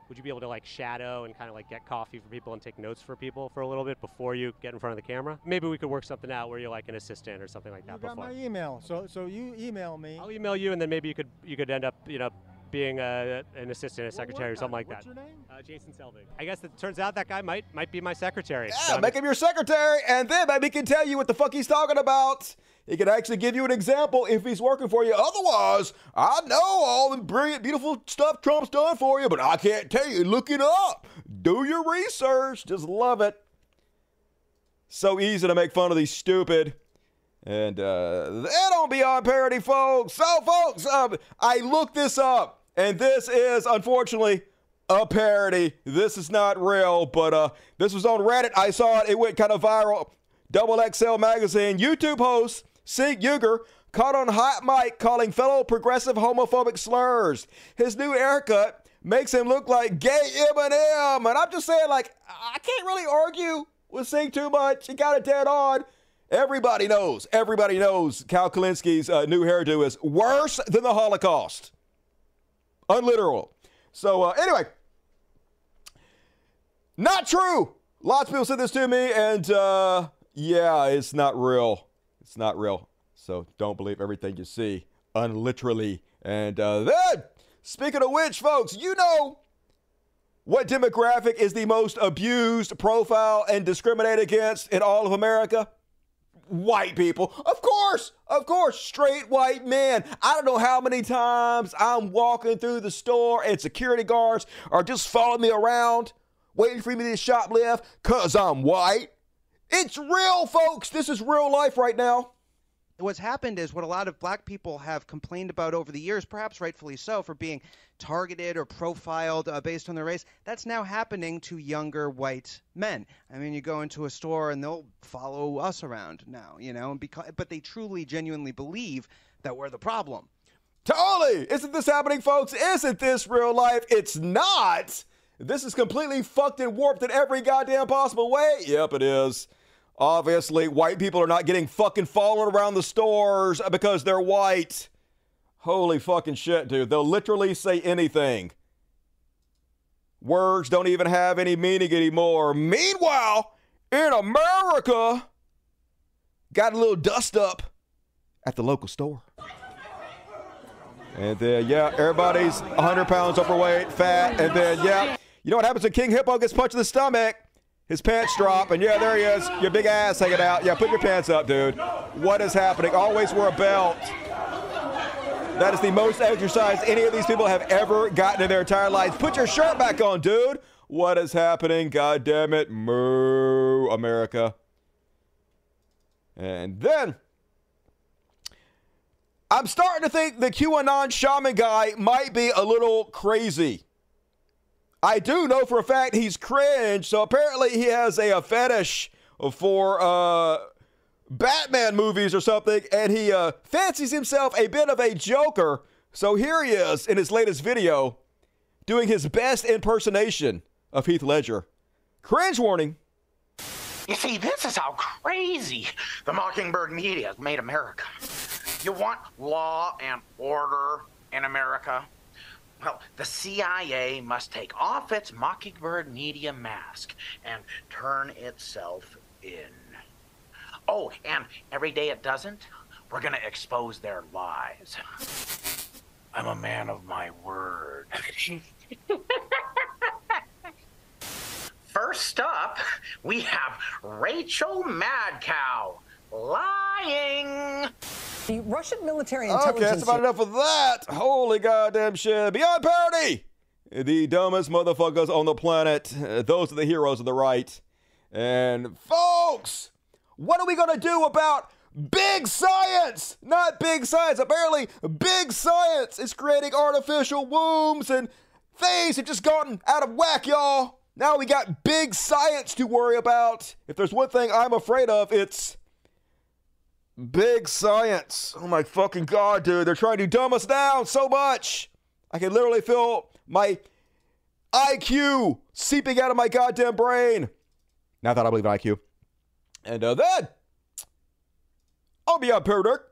would you be able to like shadow and kind of like get coffee for people and take notes for people for a little bit before you get in front of the camera? Maybe we could work something out where you're like an assistant or something like that You got before. my email, so so you email me. I'll email you, and then maybe you could you could end up you know being a, an assistant, a secretary, or something like What's that. your name? Uh, Jason Selvig. I guess it turns out that guy might might be my secretary. Yeah, make him your secretary, and then maybe he can tell you what the fuck he's talking about. He can actually give you an example if he's working for you. Otherwise, I know all the brilliant, beautiful stuff Trump's done for you, but I can't tell you. Look it up. Do your research. Just love it. So easy to make fun of these stupid. And uh, that don't Beyond Parody, folks. So, folks, um, I looked this up, and this is unfortunately a parody. This is not real, but uh, this was on Reddit. I saw it. It went kind of viral. Double XL magazine. YouTube host Cenk Uygur caught on hot mic calling fellow progressive homophobic slurs. His new haircut makes him look like gay Eminem, and I'm just saying, like, I can't really argue with Cenk too much. He got it dead on. Everybody knows. Everybody knows Kyle Kulinski's uh, new hairdo is worse than the Holocaust. Unliteral. So uh, anyway, not true. Lots of people said this to me, and uh, yeah, it's not real. It's not real. So don't believe everything you see unliterally. And uh, then, speaking of which, folks, you know what demographic is the most abused, profiled, and discriminated against in all of America? White people. Of course, of course, straight white men. I don't know how many times I'm walking through the store and security guards are just following me around, waiting for me to shoplift because I'm white. It's real, folks. This is real life right now what's happened is what a lot of black people have complained about over the years, perhaps rightfully so, for being targeted or profiled uh, based on their race. That's now happening to younger white men. I mean, you go into a store and they'll follow us around now, you know, because but they truly, genuinely believe that we're the problem. Totally. Isn't this happening, folks? Isn't this real life? It's not. This is completely fucked and warped in every goddamn possible way. Yep, it is. Obviously, white people are not getting fucking followed around the stores because they're white. Holy fucking shit, dude. They'll literally say anything. Words don't even have any meaning anymore. Meanwhile, in America, got a little dust up at the local store. And then, yeah, everybody's 100 pounds overweight, fat. And then, yeah, you know what happens when King Hippo gets punched in the stomach? His pants drop, and yeah, there he is. Your big ass hanging out. Yeah, put your pants up, dude. What is happening? Always wear a belt. That is the most exercise any of these people have ever gotten in their entire lives. Put your shirt back on, dude. What is happening? God damn it. Moo, America. And then I'm starting to think the QAnon shaman guy might be a little crazy. I do know for a fact he's cringe. So apparently he has a, a fetish for uh, Batman movies or something, and he uh, fancies himself a bit of a Joker. So here he is in his latest video doing his best impersonation of Heath Ledger. Cringe warning. You see, this is how crazy the Mockingbird media has made America. You want law and order in America? Well, the CIA must take off its Mockingbird media mask and turn itself in. Oh, and every day it doesn't, we're going to expose their lies. I'm a man of my word. First up, we have Rachel Madcow lying. The Russian military intelligence. Okay, intelligence. that's about enough of that. Holy goddamn shit. Beyond parody! The dumbest motherfuckers on the planet. Those are the heroes of the right. And folks, what are we gonna do about big science? Not big science. Apparently, big science is creating artificial wombs and things have just gotten out of whack, y'all. Now we got big science to worry about. If there's one thing I'm afraid of, it's Big science. Oh my fucking god, dude. They're trying to dumb us down so much. I can literally feel my IQ seeping out of my goddamn brain. Now that I believe in IQ. And uh, then, I'll Beyond Parody.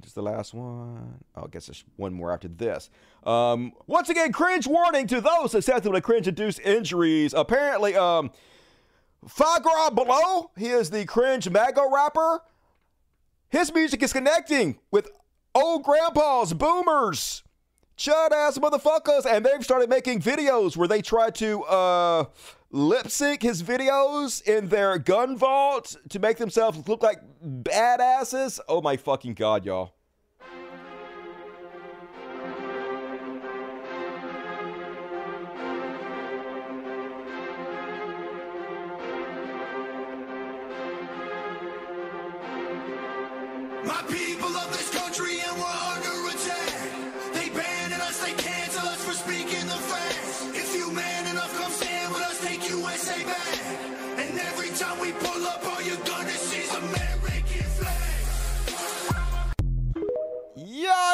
Just the last one. Oh, I guess there's one more after this. Um, once again, cringe warning to those susceptible to cringe-induced injuries. Apparently, um, Forgiato Blow, he is the cringe MAGA rapper. His music is connecting with old grandpas, boomers, chud ass motherfuckers, and they've started making videos where they try to uh, lip sync his videos in their gun vault to make themselves look like badasses. Oh my fucking god, y'all.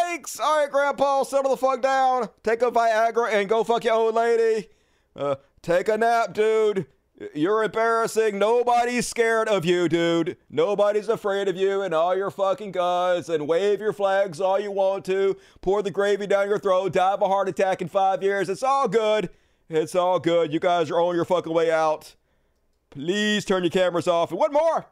Yikes! All right, Grandpa, settle the fuck down. Take a Viagra and go fuck your old lady. Uh, take a nap, dude. You're embarrassing. Nobody's scared of you, dude. Nobody's afraid of you and all your fucking guns and wave your flags all you want to. Pour the gravy down your throat, die of a heart attack in five years. It's all good. It's all good. You guys are on your fucking way out. Please turn your cameras off. And one more.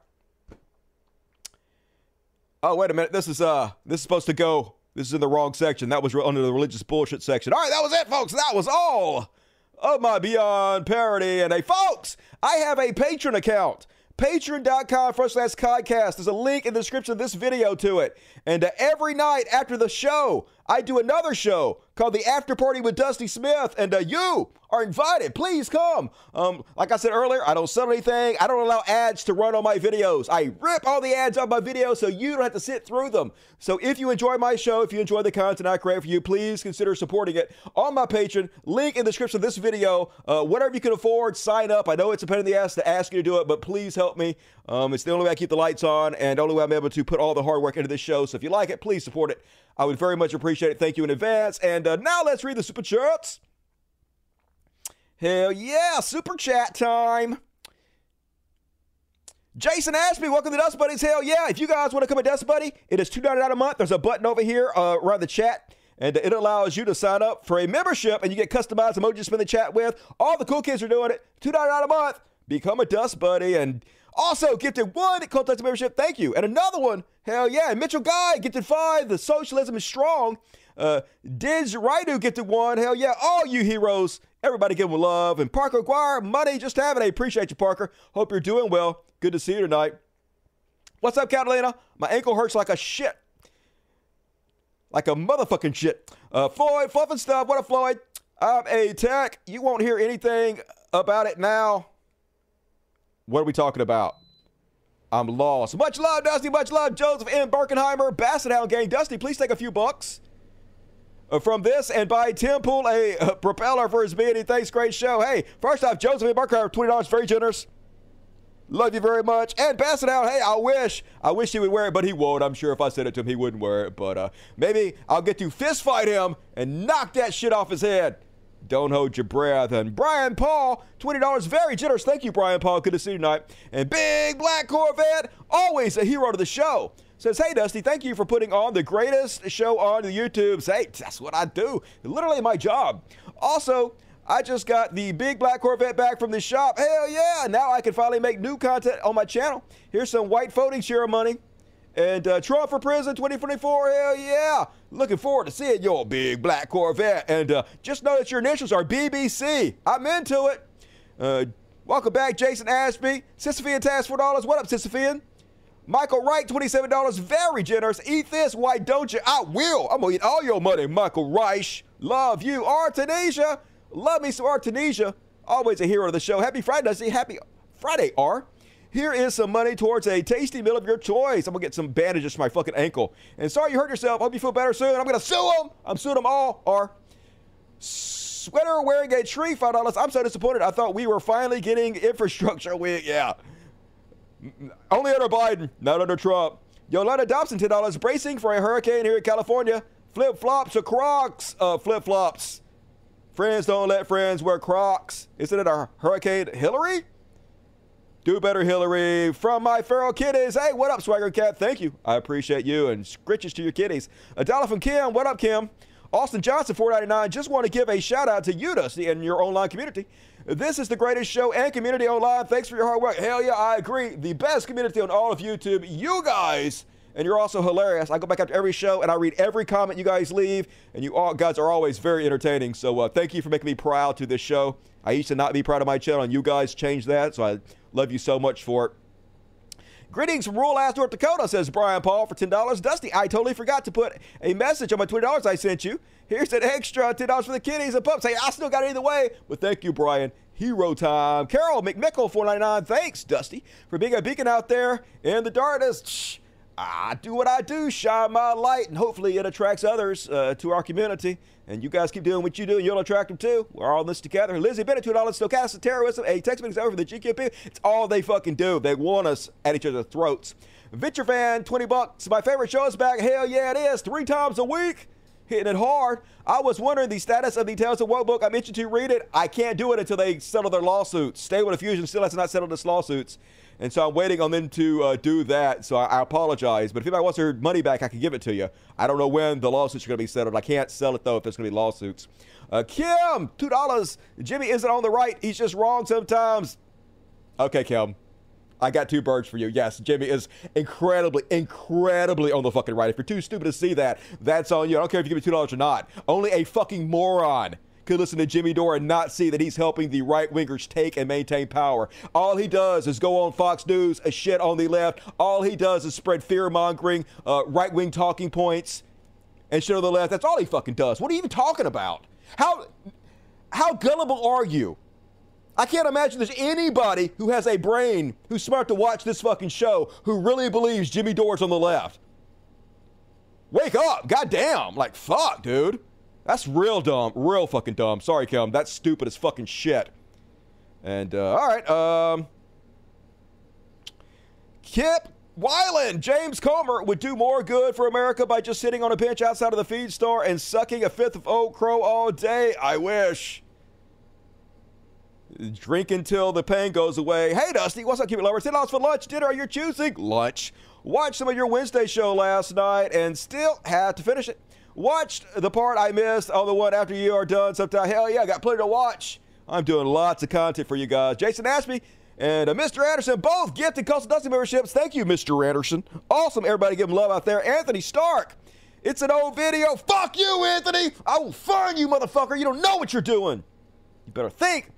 Oh, wait a minute. This is uh this is supposed to go. This is in the wrong section. That was under the religious bullshit section. All right, that was it, folks. That was all of my Beyond Parody. And hey, folks, I have a Patreon account. Patreon.com forward slash codcast. There's a link in the description of this video to it. And uh, every night after the show, I do another show called The After Party with Dusty Smith. And uh, you are invited. Please come. Um, like I said earlier, I don't sell anything. I don't allow ads to run on my videos. I rip all the ads off my videos so you don't have to sit through them. So if you enjoy my show, if you enjoy the content I create for you, please consider supporting it on my Patreon. Link in the description of this video. Uh, whatever you can afford, sign up. I know it's a pain in the ass to ask you to do it, but please help me. Um, it's the only way I keep the lights on and the only way I'm able to put all the hard work into this show. So if you like it, please support it. I would very much appreciate it. Thank you in advance. And uh, now let's read the super chats. Hell yeah, super chat time. Jason me, welcome to Dust Buddies. Hell yeah. If you guys want to come to Dust Buddy, it is $2.99 a month. There's a button over here uh, around the chat, and it allows you to sign up for a membership, and you get customized emojis to spend the chat with. All the cool kids are doing it. $2.99 a month. Become a Dust Buddy, and also gifted one Cult Dust membership. Thank you. And another one, hell yeah. Mitchell Guy gifted five. The socialism is strong. Uh, Diz Raidu gifted one. Hell yeah. All you heroes. Everybody give them love. And Parker Aguirre, money just having a appreciate you, Parker. Hope you're doing well. Good to see you tonight. What's up, Catalina? My ankle hurts like a shit. Like a motherfucking shit. Uh, Floyd, fluff and stuff. What up, Floyd? I'm a tech. You won't hear anything about it now. What are we talking about? I'm lost. Much love, Dusty. Much love, Joseph M. Birkenheimer. Basset Hound Gang. Dusty, please take a few bucks uh, from this and buy Tim Pool a uh, propeller for his beanie. Thanks, great show. Hey, first off, Joseph M. Birkenheimer, $20, very generous. Love you very much. And Basset Hound, hey, I wish, I wish he would wear it, but he won't. I'm sure if I said it to him, he wouldn't wear it. But uh, maybe I'll get to fist fight him and knock that shit off his head. Don't hold your breath. And Brian Paul, $20, very generous. Thank you, Brian Paul. Good to see you tonight. And Big Black Corvette, always a hero to the show. Says, hey, Dusty, thank you for putting on the greatest show on the YouTube. Hey, that's what I do. Literally my job. Also, I just got the big black Corvette back from the shop. Hell yeah. Now I can finally make new content on my channel. Here's some white voting share money. And uh, Trump for prison 2024. Hell yeah. Looking forward to seeing your big black Corvette. And uh, just know that your initials are BBC. I'm into it. Uh, welcome back, Jason Ashby. Sisyphean Task $4. What up, Sisyphean? Michael Wright, $27. Very generous. Eat this. Why don't you? I will. I'm going to eat all your money, Michael Reich. Love you. Artenesia. Love me some Artenesia. Always a hero of the show. Happy Friday, Dusty. Happy Friday, R. Here is some money towards a tasty meal of your choice. I'm gonna get some bandages for my fucking ankle. And sorry you hurt yourself. Hope you feel better soon. I'm gonna sue them. I'm suing them all. Or sweater wearing a tree. Five dollars. I'm so disappointed. I thought we were finally getting infrastructure. We yeah. Only under Biden, not under Trump. Yolanda Dobson, ten dollars. Bracing for a hurricane here in California. Flip flops or Crocs? Uh, flip flops. Friends don't let friends wear Crocs. Isn't it a hurricane? Hillary? Do better, Hillary. From my feral kitties. Hey, what up, Swagger Cat? Thank you. I appreciate you and scritches to your kitties. A dollar from Kim. What up, Kim? Austin Johnson, 499. Just want to give a shout out to you, Dusty, and your online community. This is the greatest show and community online. Thanks for your hard work. Hell yeah, I agree. The best community on all of YouTube. You guys. And you're also hilarious. I go back after every show and I read every comment you guys leave, and you all guys are always very entertaining. So uh, thank you for making me proud to this show. I used to not be proud of my channel, and you guys changed that. So I love you so much for it. Greetings from rural ass North Dakota, says Brian Paul for $10. Dusty, I totally forgot to put a message on my $20 I sent you. Here's an extra $10 for the kitties and pups. Hey, I still got it either way, but thank you, Brian. Hero time. Carol McMickle, 499. Thanks, Dusty, for being a beacon out there in the darkness. I do what I do, shine my light, and hopefully it attracts others uh, to our community. And you guys keep doing what you do, and you'll attract them too. We're all in this together. Lizzie Bennett, $2, stochastic terrorism, a text meeting over the GQP. It's all they fucking do. They want us at each other's throats. Fan, 20 bucks. My favorite show is back. Hell yeah, it is. Three times a week. hitting it hard. I was wondering the status of the Tales of Woke book. I'm itching to read it. I can't do it until they settle their lawsuits. Stay with the Fusion still has not settled its lawsuits. And so I'm waiting on them to uh, do that. So I, I apologize. But if anybody wants their money back, I can give it to you. I don't know when the lawsuits are going to be settled. I can't sell it, though, if there's going to be lawsuits. Uh, Kim, $2. Jimmy isn't on the right. He's just wrong sometimes. Okay, Kim. I got two birds for you. Yes, Jimmy is incredibly, incredibly on the fucking right. If you're too stupid to see that, that's on you. I don't care if you give me two dollars or not. Only a fucking moron could listen to Jimmy Dore and not see that he's helping the right wingers take and maintain power. All he does is go on Fox News, a shit on the left. All he does is spread fear mongering, uh, right wing talking points, and shit on the left. That's all he fucking does. What are you even talking about? How how gullible are you? I can't imagine there's anybody who has a brain who's smart to watch this fucking show who really believes Jimmy Dore's on the left. Wake up. Goddamn. Like, fuck, dude. That's real dumb. Real fucking dumb. Sorry, Kim. That's stupid as fucking shit. And, uh, all right. Um, Kip Weiland, James Comer would do more good for America by just sitting on a bench outside of the feed store and sucking a fifth of Old Crow all day. I wish. Drink until the pain goes away. Hey, Dusty, what's up, keep it lower? Ten dollars for lunch, dinner. Are you choosing lunch? Watched some of your Wednesday show last night and still had to finish it. Watched the part I missed on the one after you are done sometime. Hell yeah, I got plenty to watch. I'm doing lots of content for you guys. Jason Ashby and uh, Mr. Anderson both gifted Cult of Dusty memberships. Thank you, Mr. Anderson. Awesome. Everybody give him love out there. Anthony Stark. It's an old video. Fuck you, Anthony. I will find you, motherfucker. You don't know what you're doing. You better think.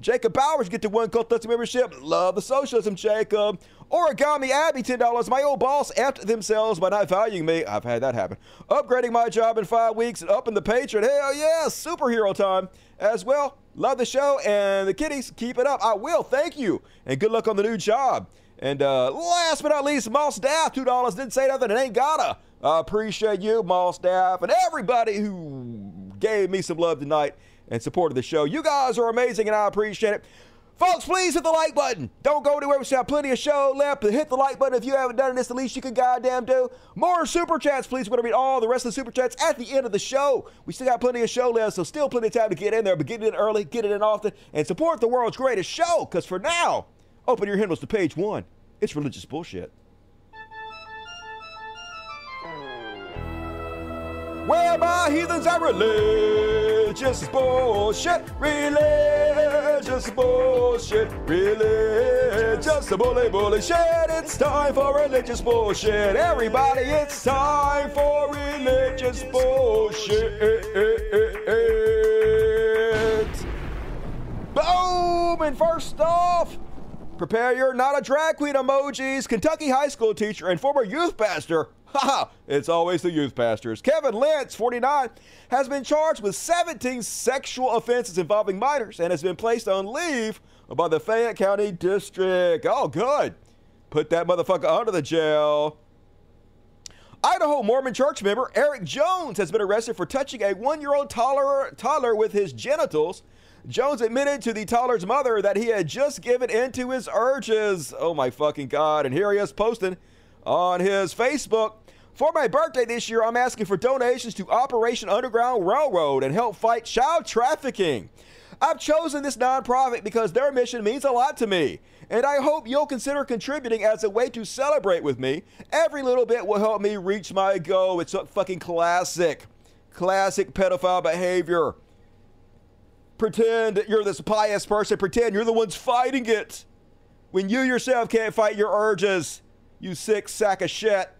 Jacob Bowers get to one Cult Dusty membership. Love the socialism, Jacob. Origami Abby, $10. My old boss effed themselves by not valuing me. I've had that happen. Upgrading my job in five weeks and upping the Patreon. Hell yeah, superhero time as well. Love the show and the kitties. Keep it up. I will. Thank you. And good luck on the new job. And uh, last but not least, Moss Daff, $2. Didn't say nothing and ain't gotta. I appreciate you, Moss Daff, and everybody who gave me some love tonight and supported the show. You guys are amazing and I appreciate it. Folks, please hit the like button. Don't go anywhere. We still have plenty of show left. But hit the like button if you haven't done it. It's the least you can goddamn do. More super chats, please. We're going to read all the rest of the super chats at the end of the show. We still got plenty of show left, so still plenty of time to get in there. But get it in early, get it in often, and support the world's greatest show. Because for now, open your hymnals to page one. It's religious bullshit. Where my heathens are religious bullshit, religious bullshit, religious bully bully shit. It's time for religious bullshit. Everybody, it's time for religious bullshit. Boom! And first off, prepare your not a drag queen emojis. Kentucky high school teacher and former youth pastor Haha, it's always the youth pastors. Kevin Lentz, 49, has been charged with 17 sexual offenses involving minors and has been placed on leave by the Fayette County District. Oh, good. Put that motherfucker under the jail. Idaho Mormon church member Eric Jones has been arrested for touching a one year old toddler, toddler with his genitals. Jones admitted to the toddler's mother that he had just given in to his urges. Oh my fucking God. And here he is posting on his Facebook. For my birthday this year, I'm asking for donations to Operation Underground Railroad and help fight child trafficking. I've chosen this nonprofit because their mission means a lot to me, and I hope you'll consider contributing as a way to celebrate with me. Every little bit will help me reach my goal. It's a fucking classic, classic pedophile behavior. Pretend you're this pious person, pretend you're the ones fighting it when you yourself can't fight your urges, you sick sack of shit.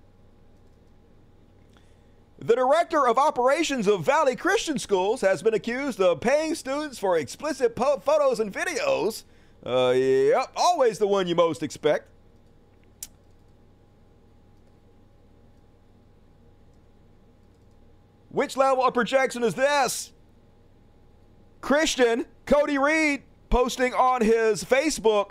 The director of operations of Valley Christian Schools has been accused of paying students for explicit po- photos and videos. Uh, yep, always the one you most expect. Which level of projection is this? Christian Cody Reed posting on his Facebook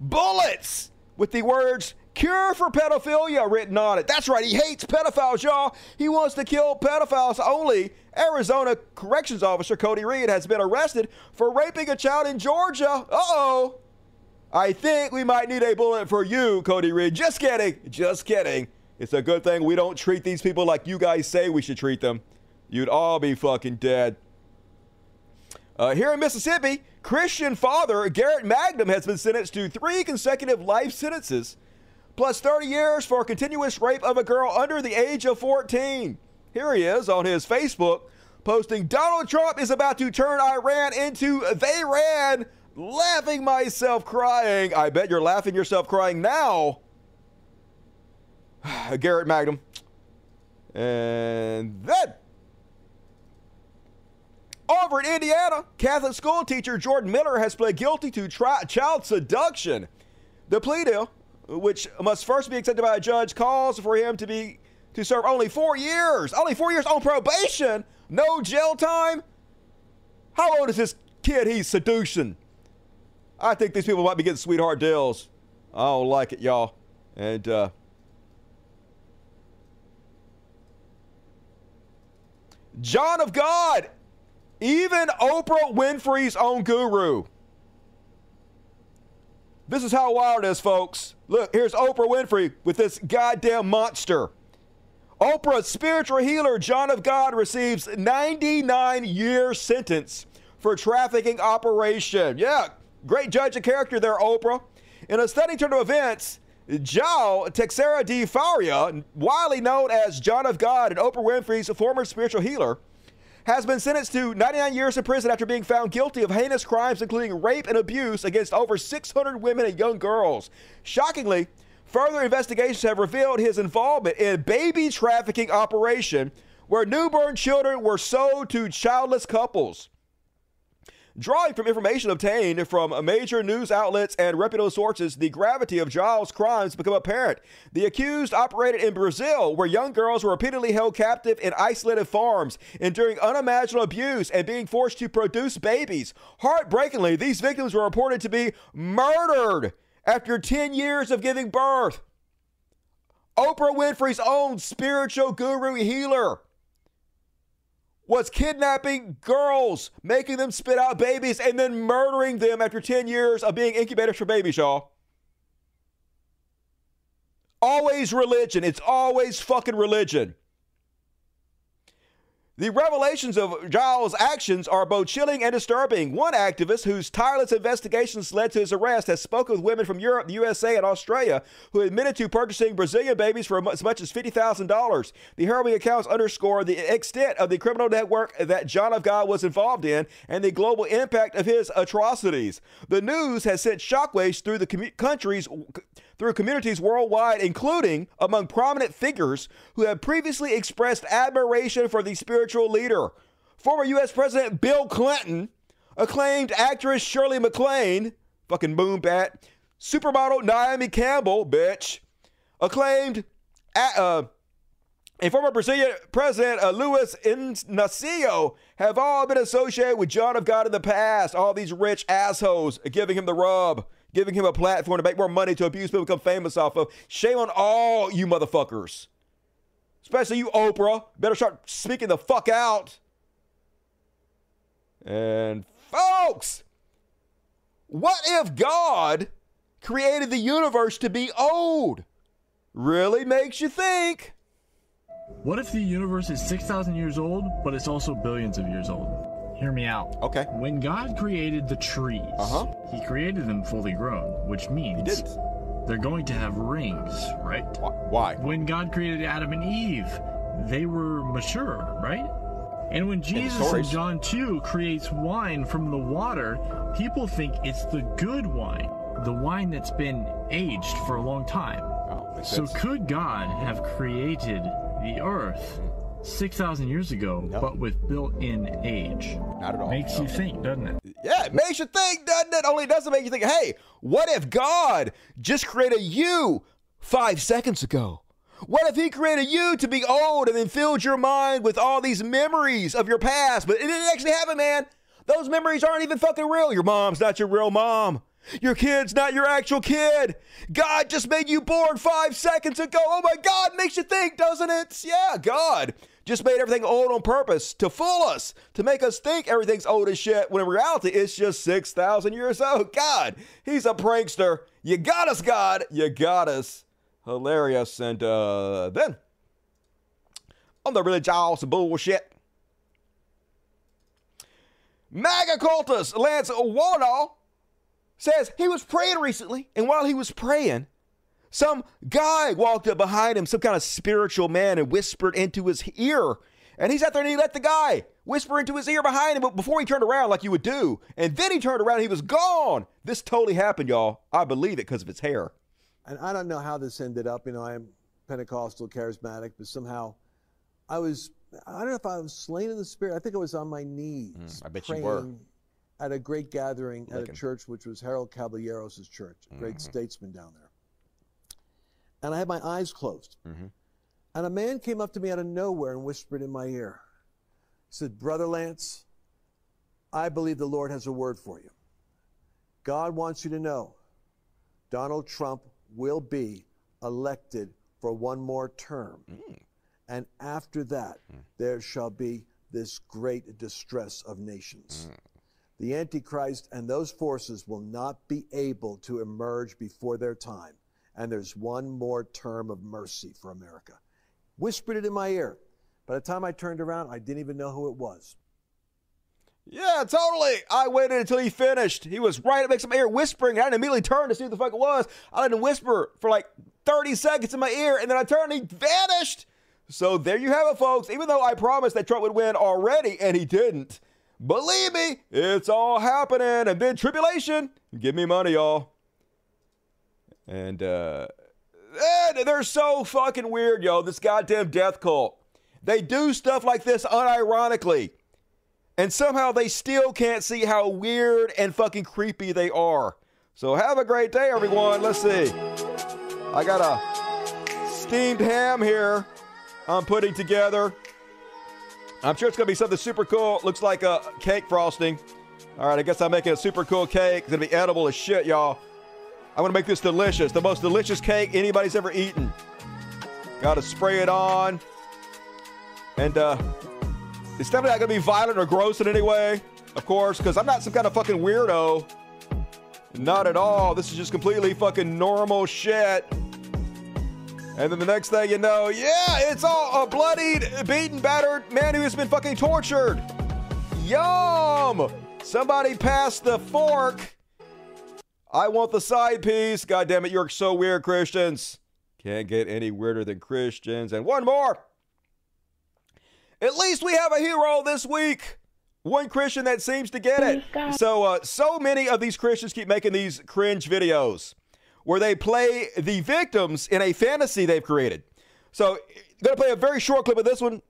bullets with the words Cure for pedophilia written on it. That's right, he hates pedophiles, y'all. He wants to kill pedophiles only. Arizona corrections officer Cody Reed has been arrested for raping a child in Georgia. Uh oh. I think we might need a bullet for you, Cody Reed. Just kidding. Just kidding. It's a good thing we don't treat these people like you guys say we should treat them. you'd all be fucking dead. Uh, here in Mississippi, Christian father Garrett Magnum has been sentenced to three consecutive life sentences, plus 30 years for continuous rape of a girl under the age of 14. Here he is on his Facebook posting Donald Trump is about to turn Iran into they ran, laughing myself crying. I bet you're laughing yourself crying now. Garrett Magnum. And then over in Indiana, Catholic school teacher Jordan Miller has pled guilty to tri- child seduction. The plea deal, which must first be accepted by a judge, calls for him to be to serve only four years, only four years on probation, no jail time. How old is this kid he's seducing? I think these people might be getting sweetheart deals. I don't like it, y'all. And uh, John of God, even Oprah Winfrey's own guru. This is how wild it is, folks. Look, here's Oprah Winfrey with this goddamn monster. Oprah's spiritual healer, John of God, receives 99 year sentence for trafficking operation. Yeah, great judge of character there, Oprah. In a stunning turn of events, João Teixeira de Faria, widely known as John of God and Oprah Winfrey's former spiritual healer, has been sentenced to 99 years in prison after being found guilty of heinous crimes, including rape and abuse against over 600 women and young girls. Shockingly, further investigations have revealed his involvement in baby trafficking operation where newborn children were sold to childless couples. Drawing from information obtained from major news outlets and reputable sources, the gravity of Giles' crimes become apparent. The accused operated in Brazil, where young girls were repeatedly held captive in isolated farms, enduring unimaginable abuse and being forced to produce babies. Heartbreakingly, these victims were reported to be murdered after 10 years of giving birth. Oprah Winfrey's own spiritual guru healer was kidnapping girls, making them spit out babies, and then murdering them after 10 years of being incubators for babies, y'all. Always religion. It's always fucking religion. The revelations of Giles' actions are both chilling and disturbing. One activist, whose tireless investigations led to his arrest, has spoken with women from Europe, the USA, and Australia who admitted to purchasing Brazilian babies for as much as $50,000. The harrowing accounts underscore the extent of the criminal network that John of God was involved in and the global impact of his atrocities. The news has sent shockwaves through the com- countries through communities worldwide, including among prominent figures who have previously expressed admiration for the spiritual leader. Former U.S. President Bill Clinton, acclaimed actress Shirley MacLaine, fucking boom bat, supermodel Naomi Campbell, bitch, acclaimed uh, and former Brazilian President uh, Luiz Inácio have all been associated with John of God in the past. All these rich assholes giving him the rub giving him a platform to make more money to abuse people, become famous off of. Shame on all you motherfuckers. Especially you, Oprah. Better start speaking the fuck out. And folks, what if God created the universe to be old? Really makes you think. What if the universe is 6,000 years old, but it's also billions of years old? Hear me out. Okay. When God created the trees, uh-huh. He created them fully grown, which means he didn't. they're going to have rings, right? Why? When God created Adam and Eve, they were mature, right? And when Jesus in John 2 creates wine from the water, people think it's the good wine, the wine that's been aged for a long time. Oh, so sense. could God have created the earth 6,000 years ago, but with built-in age? Not at all. Makes no. you think, doesn't it? Yeah, it makes you think, doesn't it? Only doesn't make you think, hey, what if God just created you five seconds ago? What if he created you to be old and then filled your mind with all these memories of your past? But it didn't actually happen, man. Those memories aren't even fucking real. Your mom's not your real mom. Your kid's not your actual kid. God just made you born five seconds ago. Oh my God, makes you think, doesn't it? Yeah, God just made everything old on purpose to fool us, to make us think everything's old as shit, when in reality it's just 6,000 years old. God, he's a prankster. You got us, God. You got us. Hilarious. And uh, then, on the jaws bullshit, MAGA cultist Lance Wallnau says he was praying recently, and while he was praying, some guy walked up behind him, some kind of spiritual man, and whispered into his ear. And he's out there and he let the guy whisper into his ear behind him but before he turned around, like you would do. And then he turned around and he was gone. This totally happened, y'all. I believe it because of his hair. And I don't know how this ended up. You know, I am Pentecostal, charismatic, but somehow I was, I don't know if I was slain in the spirit. I think I was on my knees. Mm, I bet you were. At a great gathering at a church, which was Harold Caballeros' church, a great Mhm. statesman down there. And I had my eyes closed. Mm-hmm. And a man came up to me out of nowhere and whispered in my ear. He said, Brother Lance, I believe the Lord has a word for you. God wants you to know Donald Trump will be elected for one more term. And after that, there shall be this great distress of nations. The Antichrist and those forces will not be able to emerge before their time. And there's one more term of mercy for America. Whispered it in my ear. By the time I turned around, I didn't even know who it was. Yeah, totally. I waited until he finished. He was right up next to my ear whispering. I didn't immediately turn to see who the fuck it was. I let him whisper for like 30 seconds in my ear, and then I turned and he vanished. So there you have it, folks. Even though I promised that Trump would win already, and he didn't. Believe me, it's all happening. And then tribulation. Give me money, y'all. And uh they're so fucking weird, yo. This goddamn death cult. They do stuff like this unironically. And somehow they still can't see how weird and fucking creepy they are. So have a great day, everyone. Let's see. I got a steamed ham here I'm putting together. I'm sure it's going to be something super cool. Looks like a cake frosting. All right, I guess I'm making a super cool cake. It's going to be edible as shit, y'all. I'm going to make this delicious. The most delicious cake anybody's ever eaten. Got to spray it on. And, uh, it's definitely not going to be violent or gross in any way, of course, because I'm not some kind of fucking weirdo. Not at all. This is just completely fucking normal shit. And then the next thing you know, yeah, it's all a bloodied, beaten, battered man who has been fucking tortured. Yum! Somebody pass the fork. I want the side piece. God damn it, you're so weird, Christians. Can't get any weirder than Christians. And one more. At least we have a hero this week. One Christian that seems to get it. So, uh, so many of these Christians keep making these cringe videos where they play the victims in a fantasy they've created. So, I'm gonna play a very short clip of this one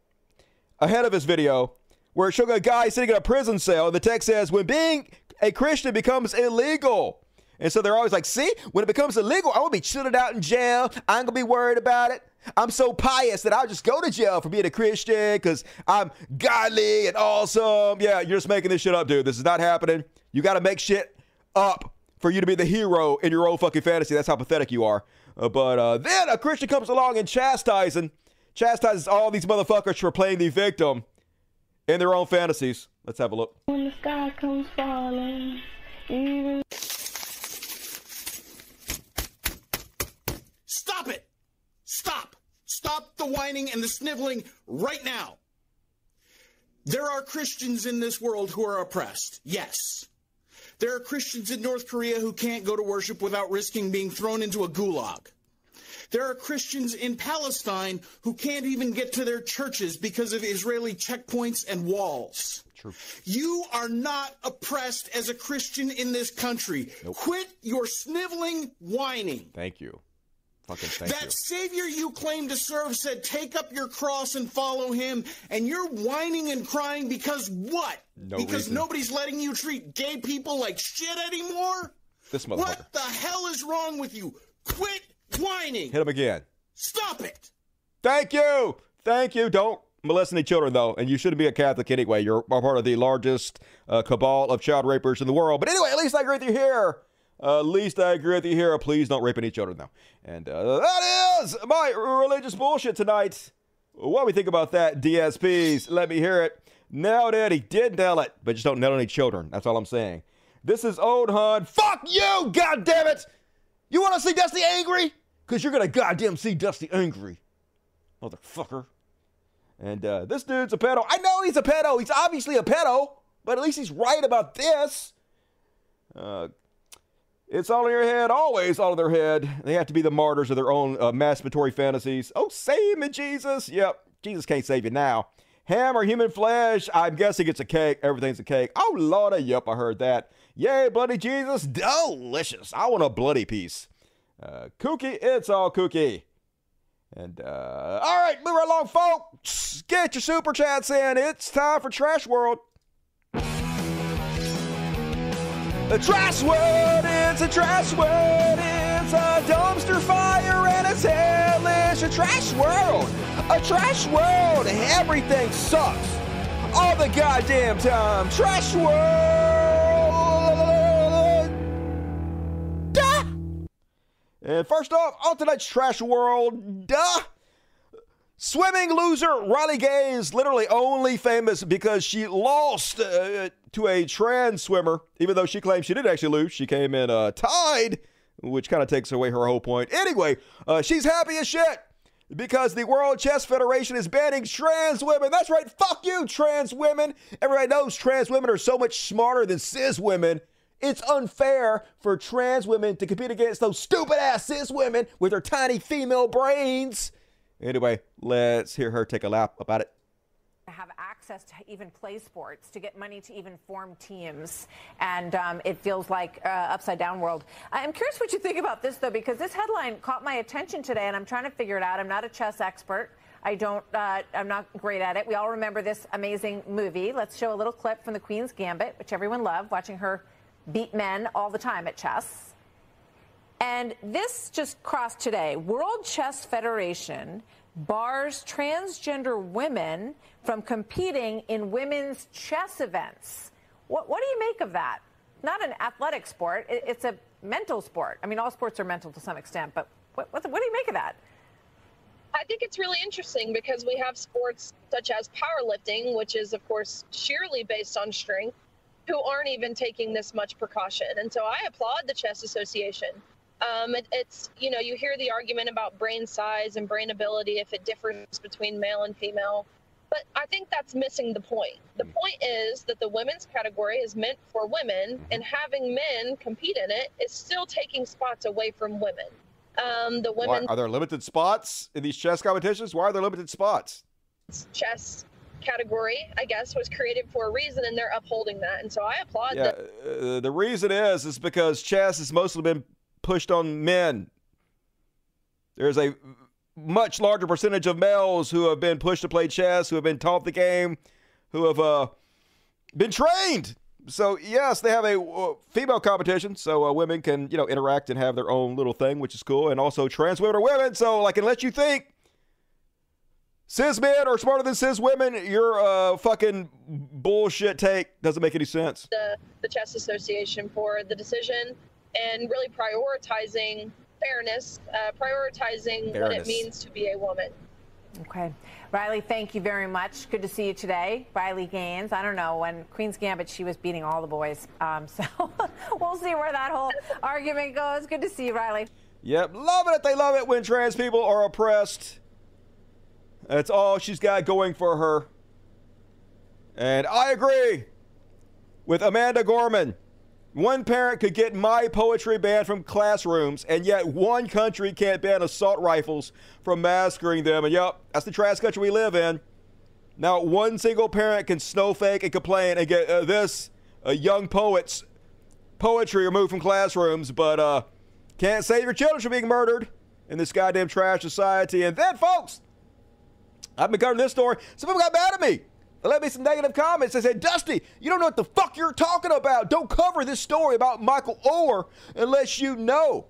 ahead of his video, where it shows a guy sitting in a prison cell, and the text says, "When being a Christian becomes illegal." And so they're always like, see, when it becomes illegal, I'm gonna be chilling out in jail. I ain't gonna be worried about it. I'm so pious that I'll just go to jail for being a Christian because I'm godly and awesome. Yeah, you're just making this shit up, dude. This is not happening. You gotta make shit up for you to be the hero in your own fucking fantasy. That's how pathetic you are. Uh, but uh, then a Christian comes along and chastising, chastises all these motherfuckers for playing the victim in their own fantasies. Let's have a look. When the sky comes falling, even Stop it! Stop! Stop the whining and the sniveling right now! There are Christians in this world who are oppressed. Yes. There are Christians in North Korea who can't go to worship without risking being thrown into a gulag. There are Christians in Palestine who can't even get to their churches because of Israeli checkpoints and walls. True. You are not oppressed as a Christian in this country. Quit your sniveling whining. Thank you. Fucking thank that you. Savior you claim to serve said, Take up your cross and follow him. And you're whining and crying because what? No because reason. nobody's letting you treat gay people like shit anymore? This motherfucker. What the hell is wrong with you? Quit whining. Hit him again. Stop it. Thank you. Thank you. Don't molest any children, though, and you shouldn't be a Catholic anyway. You're part of the largest uh, cabal of child rapers in the world. But anyway, at least I agree with you here. Uh, at least I agree with you here. Please don't rape any children, though. And uh, that is my religious bullshit tonight. What we think about that, DSPs? Let me hear it. Nailed it. He did nail it, but just don't nail any children. That's all I'm saying. This is Old Hun. Fuck you, God damn it! You want to see Dusty angry? Because you're to goddamn see Dusty angry. Motherfucker. And uh, this dude's a pedo. I know he's a pedo. He's obviously a pedo. but at least he's right about this. Uh, it's all in your head, always all in their head. They have to be the martyrs of their own uh, masturbatory fantasies. Oh, save me, Jesus. Yep, Jesus can't save you now. Ham or human flesh? I'm guessing it's a cake. Everything's a cake. Oh, Lordy. Yep, I heard that. Yay, bloody Jesus. Delicious. I want a bloody piece. Uh, kooky, it's all kooky. And, uh, all right, move right along, folks. Get your super chats in. It's time for Trash World. The trash world it's a trash world. It's a dumpster fire and it's hellish. A trash world. A trash world. Everything sucks. All the goddamn time. Trash world. Duh. And first off, on tonight's trash world, duh. Swimming loser Riley Gaines, literally only famous because she lost uh, to a trans swimmer, even though she claims she didn't actually lose. She came in uh, tied, which kind of takes away her whole point. Anyway, uh, she's happy as shit because the World Chess Federation is banning trans women. That's right, fuck you, trans women. Everybody knows trans women are so much smarter than cis women. It's unfair for trans women to compete against those stupid ass cis women with their tiny female brains. Anyway, let's hear her take a lap about it. have access to even play sports, to get money to even form teams, and um, it feels like uh, upside down world. I'm curious what you think about this though, because this headline caught my attention today, and I'm trying to figure it out. I'm not a chess expert. I don't. Uh, I'm not great at it. We all remember this amazing movie. Let's show a little clip from the Queen's Gambit, which everyone loved, watching her beat men all the time at chess. And this just crossed today. World Chess Federation bars transgender women from competing in women's chess events. What, what do you make of that? Not an athletic sport, it, it's a mental sport. I mean, all sports are mental to some extent, but what, what, what do you make of that? I think it's really interesting because we have sports such as powerlifting, which is, of course, sheerly based on strength, who aren't even taking this much precaution. And so I applaud the Chess Association. Um, it, it's, you know, you hear the argument about brain size and brain ability if it differs between male and female. But I think that's missing the point. The point is that the women's category is meant for women, and having men compete in it is still taking spots away from women. Um, the Why, women are there limited spots in these chess competitions? Why are there limited spots? chess category, I guess, was created for a reason, and they're upholding that. And so I applaud Yeah, uh, the reason is is because chess has mostly been pushed on men. There's a much larger percentage of males who have been pushed to play chess, who have been taught the game, who have uh, been trained. So yes, they have a uh, female competition, so uh, women can you know interact and have their own little thing, which is cool. And also, trans women are women, so like unless you think cis men are smarter than cis women, your uh, fucking bullshit take doesn't make any sense. the, the Chess Association for the decision and really prioritizing fairness, uh, prioritizing what it means to be a woman. Okay. Riley, thank you very much. Good to see you today. Riley Gaines. I don't know. When Queen's Gambit, she was beating all the boys. Um, so we'll see where that whole argument goes. Good to see you, Riley. Yep, loving it. They love it when trans people are oppressed. That's all she's got going for her. And I agree with Amanda Gorman. One parent could get my poetry banned from classrooms, and yet one country can't ban assault rifles from massacring them. And yep, that's the trash country we live in. Now, one single parent can snowfake and complain and get uh, this uh, young poet's poetry removed from classrooms, but uh, can't save your children from being murdered in this goddamn trash society. And then, folks, I've been covering this story. Some people got mad at me. They left me some negative comments. They said, Dusty, you don't know what the fuck you're talking about. Don't cover this story about Michael Oher unless you know.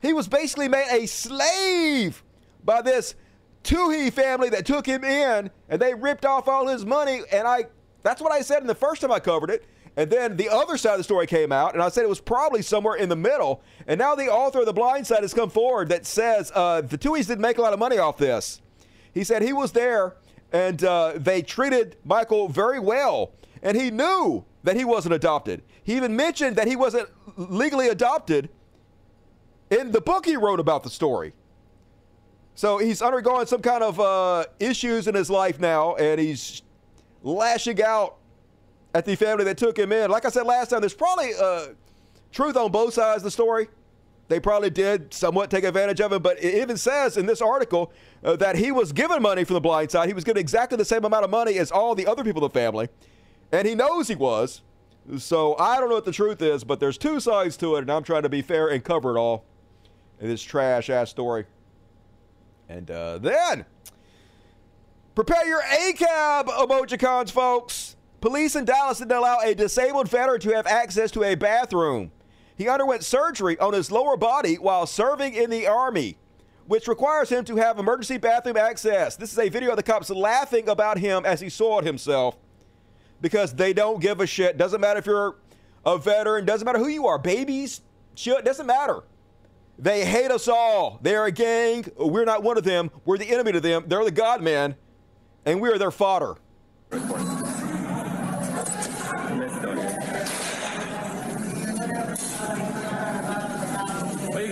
He was basically made a slave by this Tuohy family that took him in and they ripped off all his money. And I that's what I said in the first time I covered it. And then the other side of the story came out, and I said it was probably somewhere in the middle. And now the author of The Blind Side has come forward that says uh, the Tuohys didn't make a lot of money off this. He said he was there and uh, they treated Michael very well. And he knew that he wasn't adopted. He even mentioned that he wasn't legally adopted in the book he wrote about the story. So he's undergoing some kind of uh, issues in his life now, and he's lashing out at the family that took him in. Like I said last time, there's probably uh, truth on both sides of the story. They probably did somewhat take advantage of him, but it even says in this article uh, that he was given money from the blind side. He was given exactly the same amount of money as all the other people in the family, and he knows he was. So I don't know what the truth is, but there's two sides to it, and I'm trying to be fair and cover it all in this trash ass story. And uh, then, prepare your ACAB emojicons, folks. Police in Dallas didn't allow a disabled veteran to have access to a bathroom. He underwent surgery on his lower body while serving in the Army, which requires him to have emergency bathroom access. This is a video of the cops laughing about him as he soiled himself because they don't give a shit. Doesn't matter if you're a veteran, doesn't matter who you are, babies, shit, doesn't matter. They hate us all. They're a gang. We're not one of them. We're the enemy to them. They're the God man, and we are their fodder.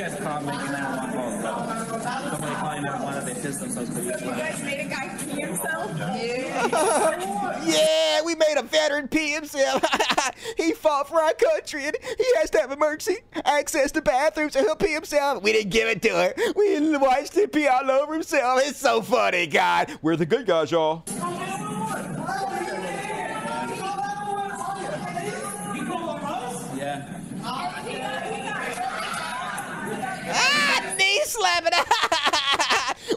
What are you guys making that one call about? Somebody calling out one of they pissed themselves but you guys made a guy pee himself? yeah, yeah, we made a veteran pee himself. he fought for our country and he has to have emergency access to bathrooms so he'll pee himself. We didn't give it to her. We watched him pee all over himself. It's so funny, God. We're the good guys, y'all. Oh knee slapping.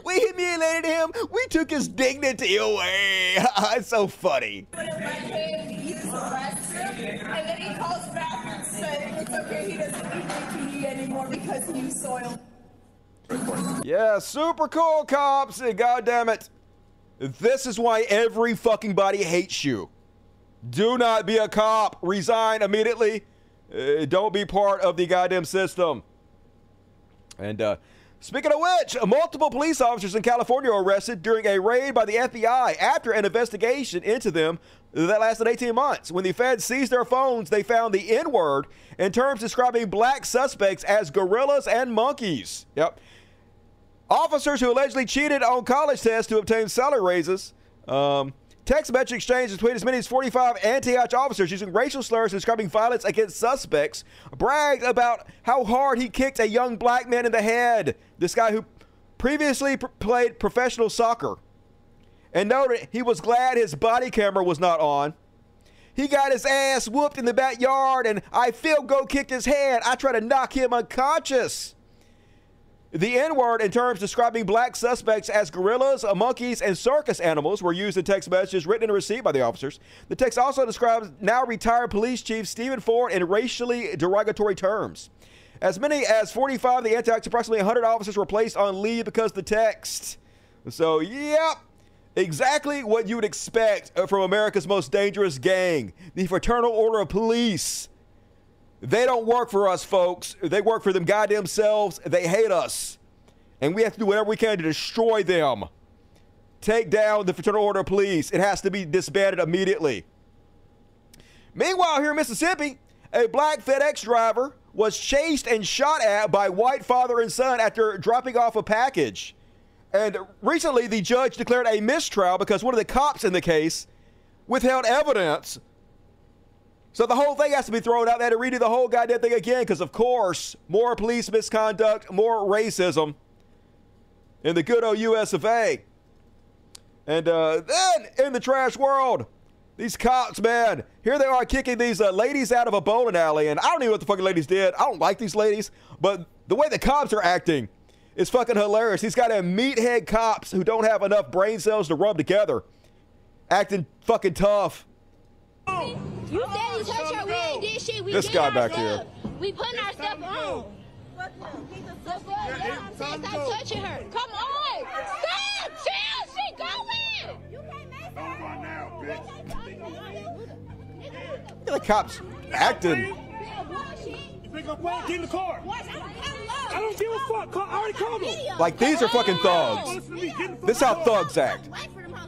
we humiliated him. We took his dignity away. it's so funny. And then he calls back and says it's okay, he doesn't need anymore because you soiled. Yeah, super cool cops. God damn it. This is why every fucking body hates you. Do not be a cop. Resign immediately. Uh, don't be part of the goddamn system. And uh, speaking of which, multiple police officers in California were arrested during a raid by the FBI after an investigation into them that lasted 18 months. When the feds seized their phones, they found the N word in terms describing black suspects as gorillas and monkeys. Yep. Officers who allegedly cheated on college tests to obtain salary raises. Um, text message exchanges between as many as 45 Antioch officers using racial slurs describing violence against suspects bragged about how hard he kicked a young black man in the head. This guy who previously pr- played professional soccer and noted he was glad his body camera was not on. He got his ass whooped in the backyard and I feel go kicked his head. I try to knock him unconscious. The N word, in terms describing black suspects as gorillas, monkeys, and circus animals, were used in text messages written and received by the officers. The text also describes now retired police chief Stephen Ford in racially derogatory terms. As many as 45 of the anti approximately 100 officers were placed on leave because the text. So, yep, exactly what you would expect uh, from America's most dangerous gang the Fraternal Order of Police. They don't work for us, folks. They work for them goddamn selves. They hate us. And we have to do whatever we can to destroy them. Take down the Fraternal Order of Police. It has to be disbanded immediately. Meanwhile, here in Mississippi, a black FedEx driver was chased and shot at by white father and son after dropping off a package. And recently, the judge declared a mistrial because one of the cops in the case withheld evidence so the whole thing has to be thrown out. They had to redo the whole goddamn thing again because, of course, more police misconduct, more racism in the good old US of A. And uh, then in the trash world, these cops, man, here they are kicking these uh, ladies out of a bowling alley. And I don't even know what the fucking ladies did. I don't like these ladies, but the way the cops are acting is fucking hilarious. He's got a meathead cops who don't have enough brain cells to rub together, acting fucking tough. You daddy touch her. We ain't did shit. We This did guy our back stuff. here. We putting our stuff on. Stop, stop touching her. Come on. Stop. Chill. She going. You can't mess Look at the cops acting. Pick up Wayne, get in the car. I don't give a fuck. I already called him. Like these are fucking thugs. This is how thugs act.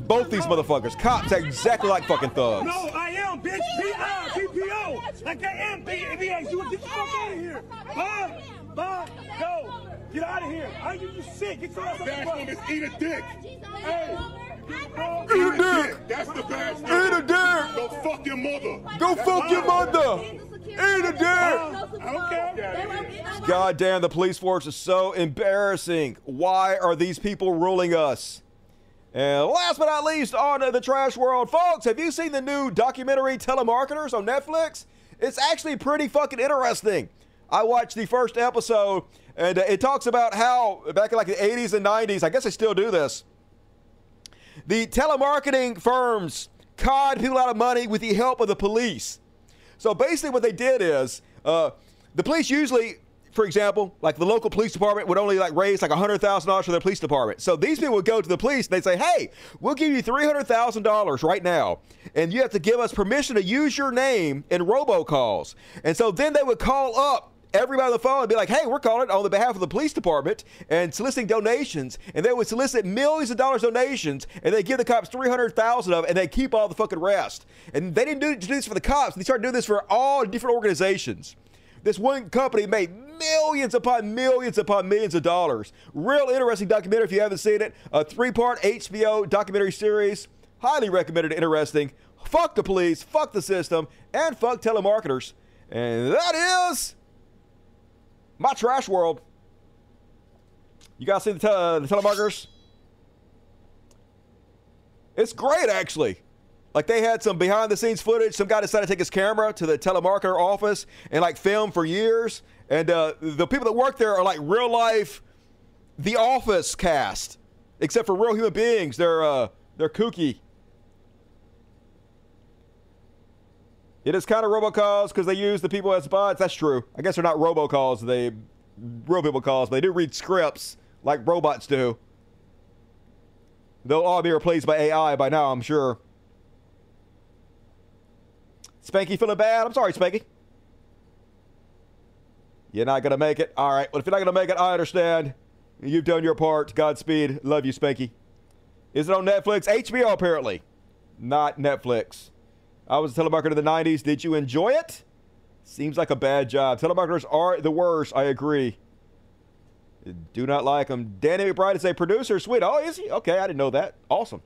Both these motherfuckers. Cops act exactly like fucking thugs. No, I am, bitch. P.I. PPO. Like I am, BAS. You get the fuck out of here. Bye. Bye. Go. Get out of here. I you, you sick. Get your ass out of the bus. Eat a dick. Hey. Eat a dick. That's the bad Eat a dick. Go fuck your mother. Go fuck your mother. Eat a dick. Okay. God damn, the police force is so embarrassing. Why are these people ruling us? And last but not least, on the trash world. Folks, have you seen the new documentary Telemarketers on Netflix? It's actually pretty fucking interesting. I watched the first episode, and it talks about how back in like the 80s and 90s, I guess they still do this. The telemarketing firms conned people out of money with the help of the police. So basically, what they did is uh, the police usually, for example, like the local police department would only like raise like hundred thousand dollars for their police department. So these people would go to the police and they'd say, "Hey, we'll give you three hundred thousand dollars right now, and you have to give us permission to use your name in robocalls." And so then they would call up everybody on the phone and be like, hey, we're calling on the behalf of the police department and soliciting donations. And they would solicit millions of dollars donations and they give the cops 300,000 of it and they keep all the fucking rest. And they didn't do, do this for the cops. They started doing this for all different organizations. This one company made millions upon millions upon millions of dollars. Real interesting documentary if you haven't seen it. A three part HBO documentary series. Highly recommended, interesting. Fuck the police, fuck the system, and fuck telemarketers. And that is my trash world. You guys see the, tele- uh, the telemarketers? It's great, actually. Like they had some behind the scenes footage. Some guy decided to take his camera to the telemarketer office and like film for years. And uh, the people that work there are like real life, The Office cast, except for real human beings. They're uh, they're kooky. It is kind of robocalls because they use the people as bots. That's true. I guess they're not robocalls. They real people calls, but they do read scripts like robots do. They'll all be replaced by AI by now, I'm sure. Spanky feeling bad? I'm sorry, Spanky. You're not gonna make it. All right. Well, if you're not gonna make it, I understand. You've done your part. Godspeed. Love you, Spanky. Is it on Netflix? HBO apparently, not Netflix. I was a telemarketer in the 90s. Did you enjoy it? Seems like a bad job. Telemarketers are the worst. I agree. Do not like them. Danny McBride is a producer. Sweet. Oh, is he? Okay, I didn't know that. Awesome.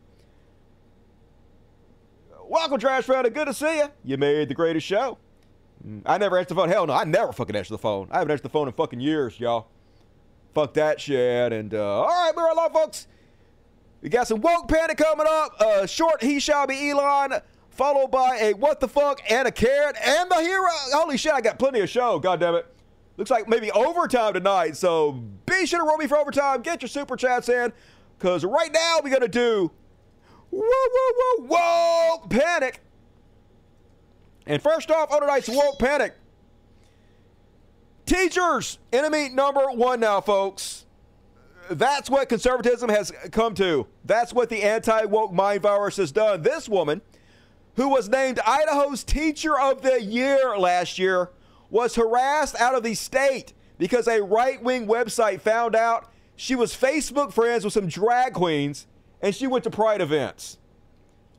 Welcome, Trash Fan. Good to see you. You made the greatest show. Mm, I never answered the phone. Hell no, I never fucking answer the phone. I haven't answered the phone in fucking years, y'all. Fuck that shit. And, uh, all right, we're along, folks. We got some woke panic coming up. Uh, short, he shall be Elon followed by a what the fuck and a carrot and the hero. Holy shit, I got plenty of show. God damn it. Looks like maybe overtime tonight. So be sure to roll me for overtime. Get your super chats in. Because right now we're to do whoa, whoa, whoa, whoa, panic. And first off on tonight's woke panic. Teachers, enemy number one now, folks. That's what conservatism has come to. That's what the anti woke mind virus has done. This woman who was named Idaho's Teacher of the Year last year, was harassed out of the state because a right wing website found out she was Facebook friends with some drag queens and she went to pride events.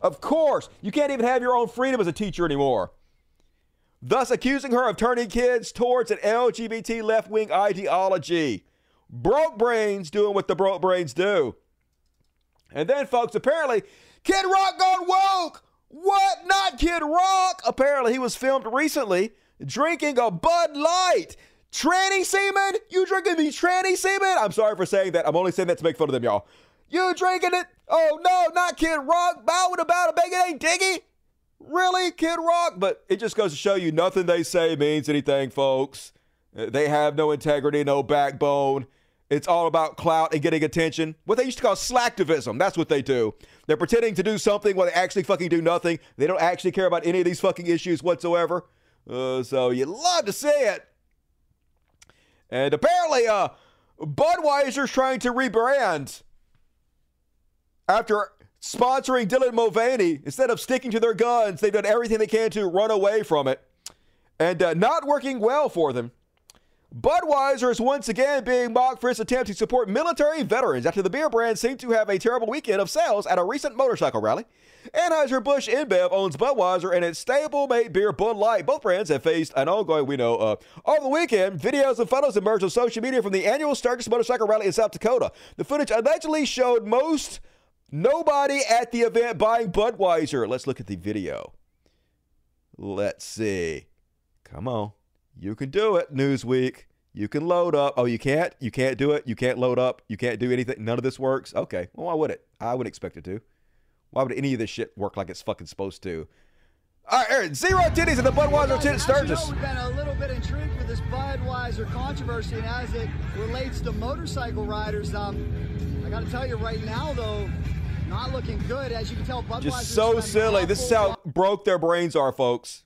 Of course, you can't even have your own freedom as a teacher anymore. Thus, accusing her of turning kids towards an LGBT left wing ideology. Broke brains doing what the broke brains do. And then, folks, apparently, Kid Rock gone woke. What? Not Kid Rock. Apparently, he was filmed recently drinking a Bud Light. Tranny semen? You drinking the tranny semen? I'm sorry for saying that. I'm only saying that to make fun of them, y'all. You drinking it? Oh no, not Kid Rock. Bowing about a it ain't Diggy. Really, Kid Rock? But it just goes to show you nothing they say means anything, folks. They have no integrity, no backbone. It's all about clout and getting attention. What they used to call slacktivism. That's what they do. They're pretending to do something while they actually fucking do nothing. They don't actually care about any of these fucking issues whatsoever. Uh, so you love to see it. And apparently, uh, Budweiser's trying to rebrand after sponsoring Dylan Mulvaney. Instead of sticking to their guns, they've done everything they can to run away from it, and uh, not working well for them. Budweiser is once again being mocked for its attempt to support military veterans after the beer brand seemed to have a terrible weekend of sales at a recent motorcycle rally. Anheuser-Busch InBev owns Budweiser and its stablemate beer Bud Light. Both brands have faced an ongoing, we know, uh, over the weekend. Videos and photos emerged on social media from the annual Sturgis Motorcycle Rally in South Dakota. The footage allegedly showed most Nobody at the event buying Budweiser. Let's look at the video. Let's see. Come on. You can do it, Newsweek. You can load up. Oh, you can't? You can't do it? You can't load up? You can't do anything? None of this works? Okay. Well, why would it? I would expect it to. Why would any of this shit work like it's fucking supposed to? All right, Aaron, zero titties in the Budweiser tit Sturgis. We've been a little bit intrigued with this Budweiser controversy and as it relates to motorcycle riders. Um, I got to tell you right now, though, not looking good. As you can tell, Budweiser Just so silly. This is how broke their brains are, folks.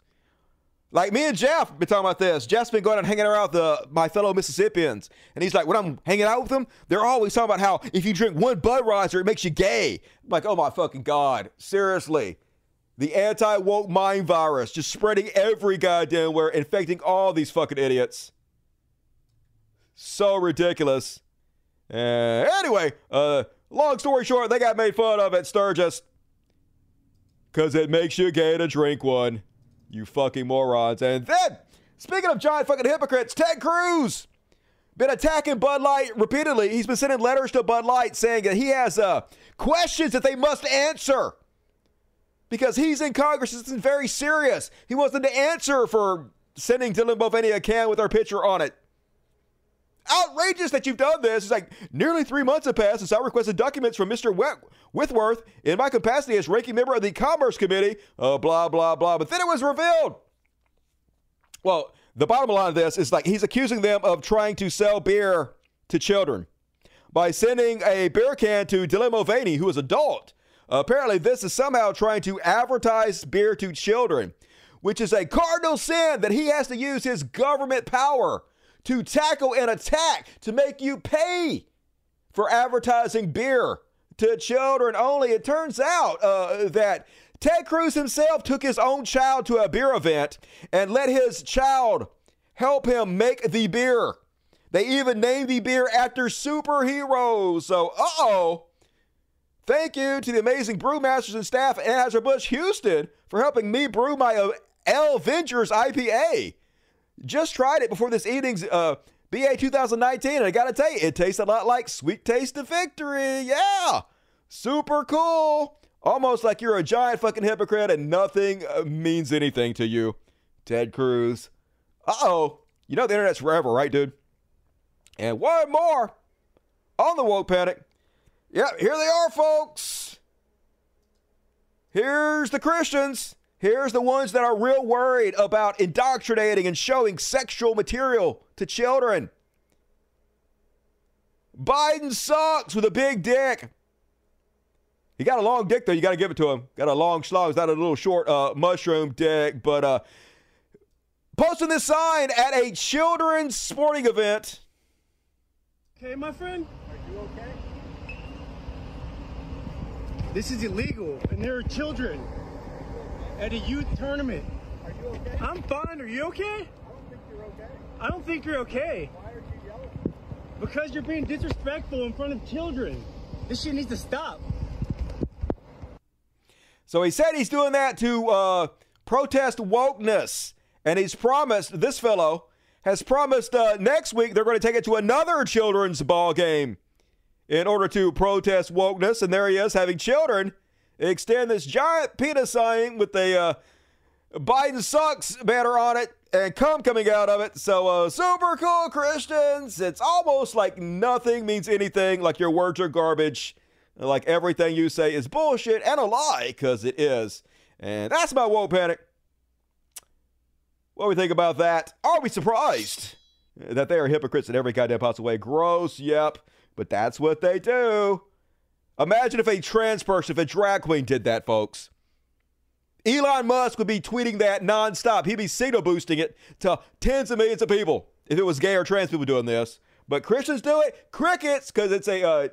Like me and Jeff been talking about this. Jeff's been going and hanging around with the, my fellow Mississippians, and he's like, when I'm hanging out with them, they're always talking about how if you drink one Budweiser, it makes you gay. I'm like, oh my fucking god, seriously. The anti woke mind virus just spreading every goddamn where, infecting all these fucking idiots. So ridiculous. Uh, anyway, uh, long story short, they got made fun of at Sturgis because it makes you gay to drink one. You fucking morons. And then, speaking of giant fucking hypocrites, Ted Cruz been attacking Bud Light repeatedly. He's been sending letters to Bud Light saying that he has uh, questions that they must answer because he's in Congress. This is very serious. He wants them to answer for sending Dylan Mulvaney a can with our picture on it. Outrageous that you've done this. It's like nearly three months have passed since I requested documents from Mr. Whitworth in my capacity as ranking member of the Commerce Committee. Uh, blah, blah, blah. But then it was revealed. Well, the bottom line of this is like he's accusing them of trying to sell beer to children by sending a beer can to Dylan Mulvaney, who is adult. apparently, this is somehow trying to advertise beer to children, which is a cardinal sin that he has to use his government power to tackle and attack to make you pay for advertising beer to children only. It turns out uh, that Ted Cruz himself took his own child to a beer event and let his child help him make the beer. They even named the beer after superheroes. So, uh oh. Thank you to the amazing brewmasters and staff at Anheuser-Busch Houston for helping me brew my L Ventures IPA. Just tried it before this evening's uh, BA 2019, and I gotta tell you, it tastes a lot like Sweet Taste of Victory. Yeah, super cool. Almost like you're a giant fucking hypocrite and nothing uh, means anything to you, Ted Cruz. Uh oh. You know the internet's forever, right, dude? And one more on the woke panic. Yep, here they are, folks. Here's the Christians. Here's the ones that are real worried about indoctrinating and showing sexual material to children. Biden sucks with a big dick. He got a long dick though. You got to give it to him. Got a long schlong. It's not a little short uh, mushroom dick. But uh, posting this sign at a children's sporting event. Okay, my friend. Are you okay? This is illegal, and there are children at a youth tournament. Are you okay? I'm fine. Are you okay? I don't think you're okay. I don't think you're okay. Why are you yelling? Because you're being disrespectful in front of children. This shit needs to stop. So he said he's doing that to uh, protest wokeness. And he's promised, this fellow has promised uh, next week they're going to take it to another children's ball game in order to protest wokeness. And there he is having children extend this giant penis sign with a uh, Biden sucks banner on it and cum coming out of it. So, uh, super cool Christians. It's almost like nothing means anything, like your words are garbage, like everything you say is bullshit and a lie, because it is. And that's my woke panic. What do we think about that? Are we surprised that they are hypocrites in every goddamn possible way? Gross, yep, but that's what they do. Imagine if a trans person, if a drag queen did that, folks. Elon Musk would be tweeting that nonstop. He'd be signal boosting it to tens of millions of people if it was gay or trans people doing this. But Christians do it. Crickets, because it's a uh,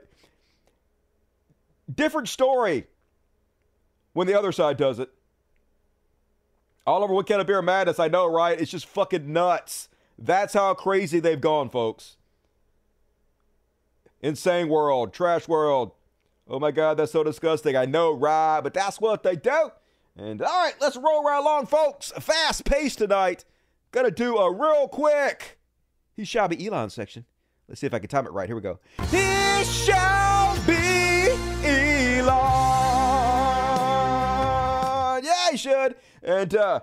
different story when the other side does it. All over what kind of beer madness, I know, right? It's just fucking nuts. That's how crazy they've gone, folks. Insane world, trash world. Oh my God, that's so disgusting. I know, right? But that's what they do. And all right, let's roll right along, folks. Fast pace tonight. Gonna do a real quick. He shall be Elon section. Let's see if I can time it right. Here we go. He shall be Elon. Yeah, he should. And uh,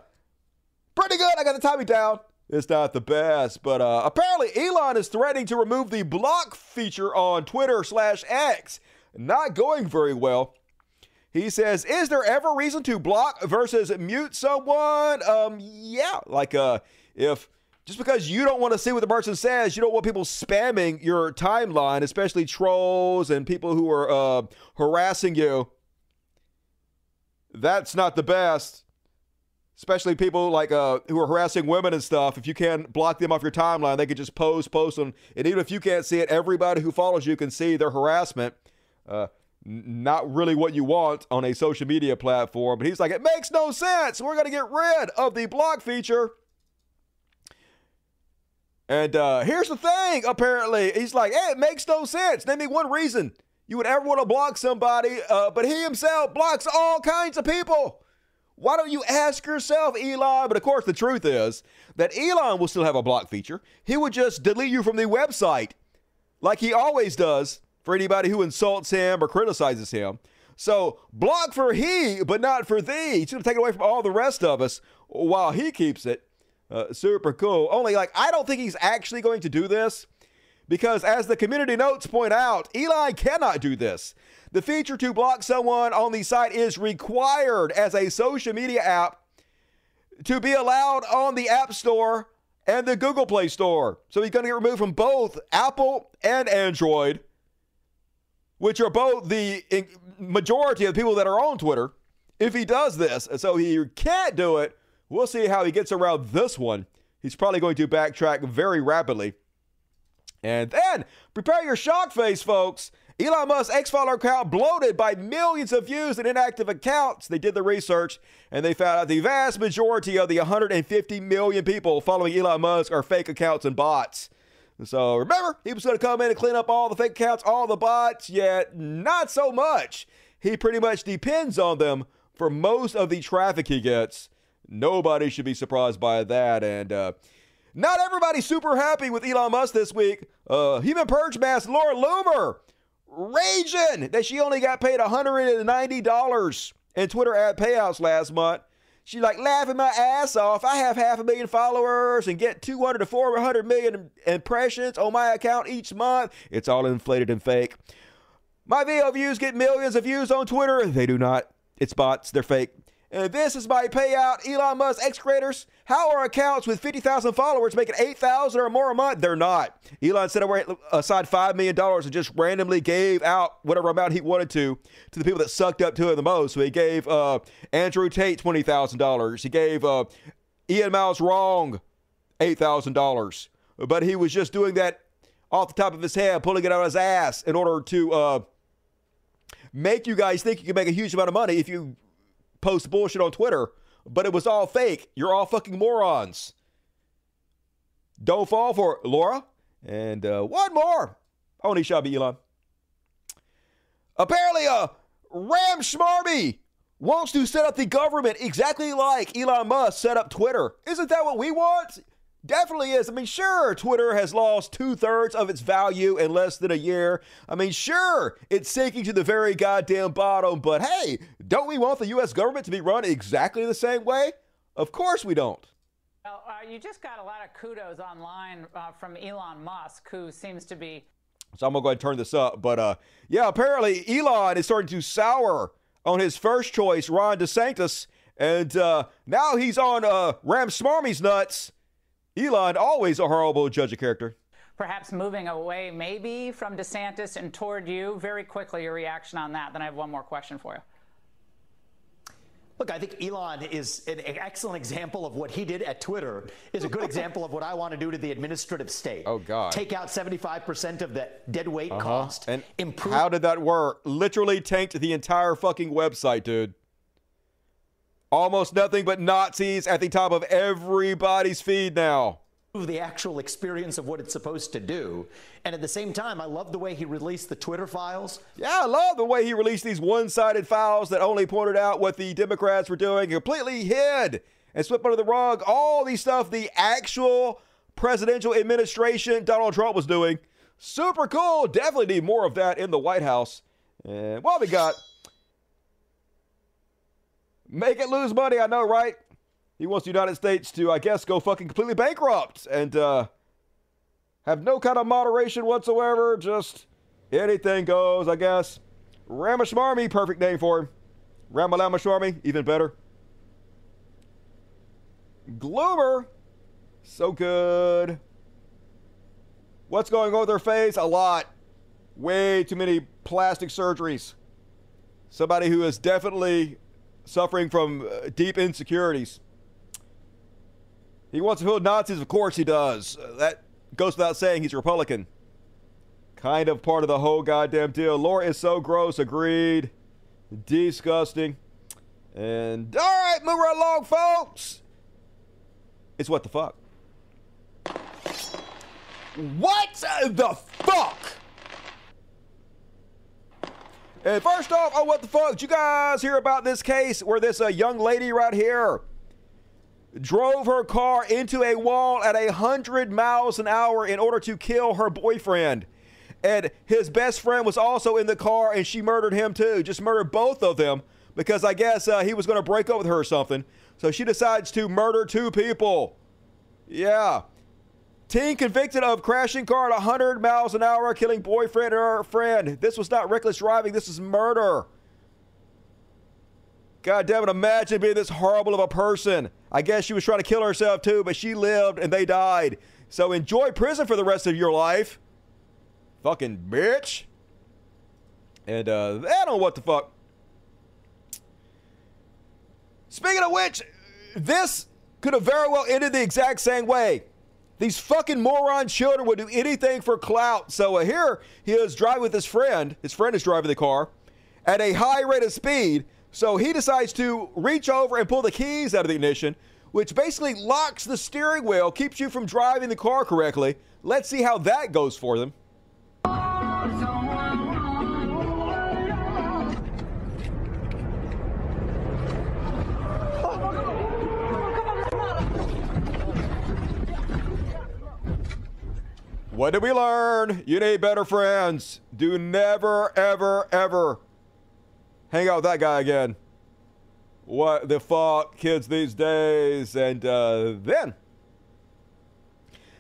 pretty good. I got the timing down. It's not the best, but uh, apparently Elon is threatening to remove the block feature on Twitter slash X not going very well. He says, "Is there ever reason to block versus mute someone?" Um, yeah, like uh, if just because you don't want to see what the person says, you don't want people spamming your timeline, especially trolls and people who are uh, harassing you. That's not the best especially people like uh, who are harassing women and stuff. If you can't block them off your timeline, they can just post, post them, and even if you can't see it, everybody who follows you can see their harassment. Uh, not really what you want on a social media platform. But he's like, it makes no sense. We're going to get rid of the block feature. And uh, here's the thing, apparently. He's like, hey, it makes no sense. Name me one reason you would ever want to block somebody, uh, but he himself blocks all kinds of people. Why don't you ask yourself, Elon? But of course, the truth is that Elon will still have a block feature. He would just delete you from the website like he always does for anybody who insults him or criticizes him. So block for he, but not for thee. He's going to take it away from all the rest of us while he keeps it. Uh, super cool. Only, like, I don't think he's actually going to do this because, as the community notes point out, Elon cannot do this. The feature to block someone on the site is required as a social media app to be allowed on the App Store and the Google Play Store. So he's going to get removed from both Apple and Android, which are both the majority of the people that are on Twitter. If he does this, and so he can't do it, we'll see how he gets around this one. He's probably going to backtrack very rapidly. And then prepare your shock face, folks. Elon Musk's X follower account bloated by millions of views and inactive accounts. They did the research and they found out the vast majority of the 150 million people following Elon Musk are fake accounts and bots. So remember, he was going to come in and clean up all the fake accounts, all the bots, yet not so much. He pretty much depends on them for most of the traffic he gets. Nobody should be surprised by that. And uh, not everybody's super happy with Elon Musk this week. Uh, Human Purge Master Laura Loomer raging that she only got paid $190 in Twitter ad payouts last month. She's like laughing my ass off. I have half a million followers and get 200 to 400 million impressions on my account each month. It's all inflated and fake. My video views get millions of views on Twitter. They do not. It's bots. They're fake. And this is my payout, Elon Musk X creators. How are accounts with 50,000 followers making 8,000 or more a month? They're not. Elon set aside $5 million and just randomly gave out whatever amount he wanted to to the people that sucked up to it the most. So he gave uh, Andrew Tate $20,000. He gave uh, Ian Miles Wrong $8,000. But he was just doing that off the top of his head, pulling it out of his ass in order to uh, make you guys think you can make a huge amount of money if you post bullshit on Twitter, but it was all fake. You're all fucking morons. Don't fall for it, Laura. And uh, one more. Only Shabby Elon. Apparently, uh, Ram Schmarmy wants to set up the government exactly like Elon Musk set up Twitter. Isn't that what we want? Definitely is. I mean, sure, Twitter has lost two thirds of its value in less than a year. I mean, sure, it's sinking to the very goddamn bottom, but hey, don't we want the U.S. government to be run exactly the same way? Of course we don't. Well, uh, you just got a lot of kudos online uh, from Elon Musk, who seems to be. So I'm going to go ahead and turn this up. But uh, yeah, apparently Elon is starting to sour on his first choice, Ron DeSantis. And uh, now he's on uh, Ram Smarmy's nuts. Elon, always a horrible judge of character. Perhaps moving away, maybe from DeSantis and toward you. Very quickly, your reaction on that. Then I have one more question for you. Look, I think Elon is an excellent example of what he did at Twitter, is a good example of what I want to do to the administrative state. Oh, God. Take out 75% of the dead weight uh-huh. cost. And improve. How did that work? Literally tanked the entire fucking website, dude. Almost nothing but Nazis at the top of everybody's feed now. The actual experience of what it's supposed to do. And at the same time, I love the way he released the Twitter files. Yeah, I love the way he released these one sided files that only pointed out what the Democrats were doing, completely hid and swept under the rug all these stuff the actual presidential administration Donald Trump was doing. Super cool. Definitely need more of that in the White House. And what we got Make it lose money, I know, right? He wants the United States to, I guess, go fucking completely bankrupt and uh, have no kind of moderation whatsoever. Just anything goes, I guess. Ramaswamy, perfect name for him. Ramalama even better. Gloomer, so good. What's going on with her face? A lot. Way too many plastic surgeries. Somebody who is definitely suffering from uh, deep insecurities. He wants to kill Nazis, of course he does. Uh, that goes without saying. He's a Republican. Kind of part of the whole goddamn deal. Laura is so gross. Agreed. Disgusting. And all right, move right along, folks. It's what the fuck. What the fuck? And first off, oh, what the fuck? Did you guys hear about this case where this uh, young lady right here drove her car into a wall at a hundred miles an hour in order to kill her boyfriend? And his best friend was also in the car, and she murdered him too. Just murdered both of them because I guess uh, he was going to break up with her or something. So she decides to murder two people. Yeah. Teen convicted of crashing car at 100 miles an hour, killing boyfriend or friend. This was not reckless driving. This is murder. God damn it, imagine being this horrible of a person. I guess she was trying to kill herself too, but she lived and they died. So enjoy prison for the rest of your life. Fucking bitch. And uh, I don't know what the fuck. Speaking of which, this could have very well ended the exact same way. These fucking moron children would do anything for clout. So uh, here he is driving with his friend. His friend is driving the car at a high rate of speed. So he decides to reach over and pull the keys out of the ignition, which basically locks the steering wheel, keeps you from driving the car correctly. Let's see how that goes for them. What did we learn? You need better friends. Do never, ever, ever hang out with that guy again. What the fuck, kids these days? And uh, then,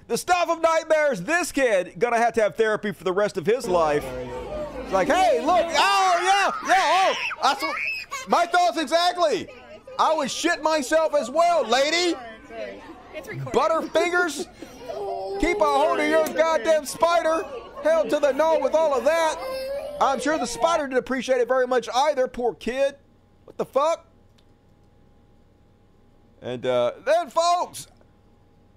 the stuff of nightmares. This kid gonna have to have therapy for the rest of his life. It's like, hey, look, oh yeah, yeah, oh, what, my thoughts exactly. I would shit myself as well, lady. Butterfingers. Keep a hold of your goddamn spider. Held to the no with all of that. I'm sure the spider didn't appreciate it very much either, poor kid. What the fuck? And uh, then, folks,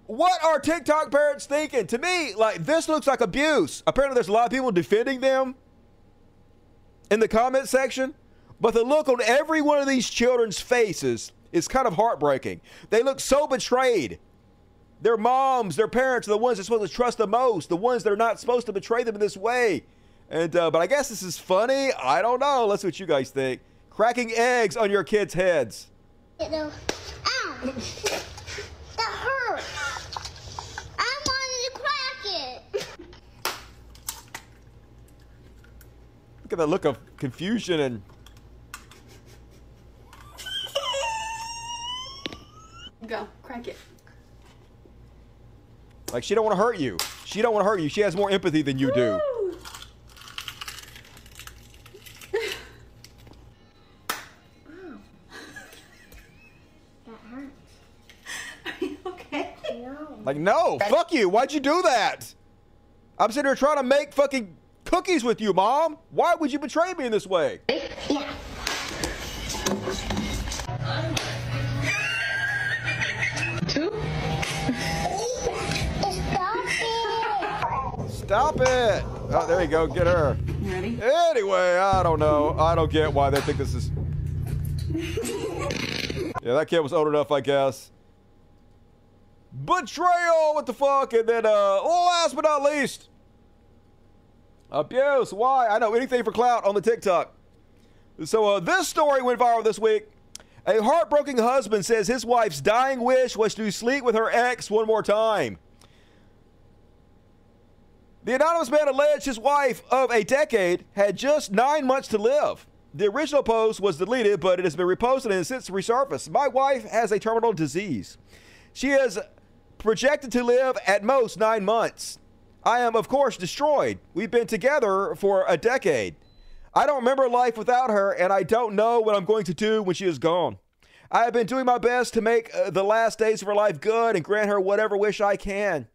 what are TikTok parents thinking? To me, like, this looks like abuse. Apparently, there's a lot of people defending them in the comment section. But the look on every one of these children's faces is kind of heartbreaking. They look so betrayed. Their moms, their parents are the ones they're supposed to trust the most, the ones that are not supposed to betray them in this way. And uh, but I guess this is funny. I don't know. Let's see what you guys think. Cracking eggs on your kids' heads. Ow! that hurt. I wanted to crack it. Look at that look of confusion and. Go, crack it. Like she don't want to hurt you. She don't want to hurt you. She has more empathy than you do. Like, no, fuck you. Why'd you do that? I'm sitting here trying to make fucking cookies with you, Mom. Why would you betray me in this way? Yeah. Stop it. Oh, there you go. Get her. Ready? Anyway, I don't know. I don't get why they think this is. Yeah, that kid was old enough, I guess. Betrayal! What the fuck? And then, uh, last but not least, abuse. Why? I know anything for clout on the TikTok. So, uh, this story went viral this week. A heartbroken husband says his wife's dying wish was to sleep with her ex one more time. The anonymous man alleged his wife of a decade had just nine months to live. The original post was deleted, but it has been reposted and has since resurfaced. My wife has a terminal disease. She is projected to live at most nine months. I am, of course, destroyed. We've been together for a decade. I don't remember life without her, and I don't know what I'm going to do when she is gone. I have been doing my best to make uh, the last days of her life good and grant her whatever wish I can.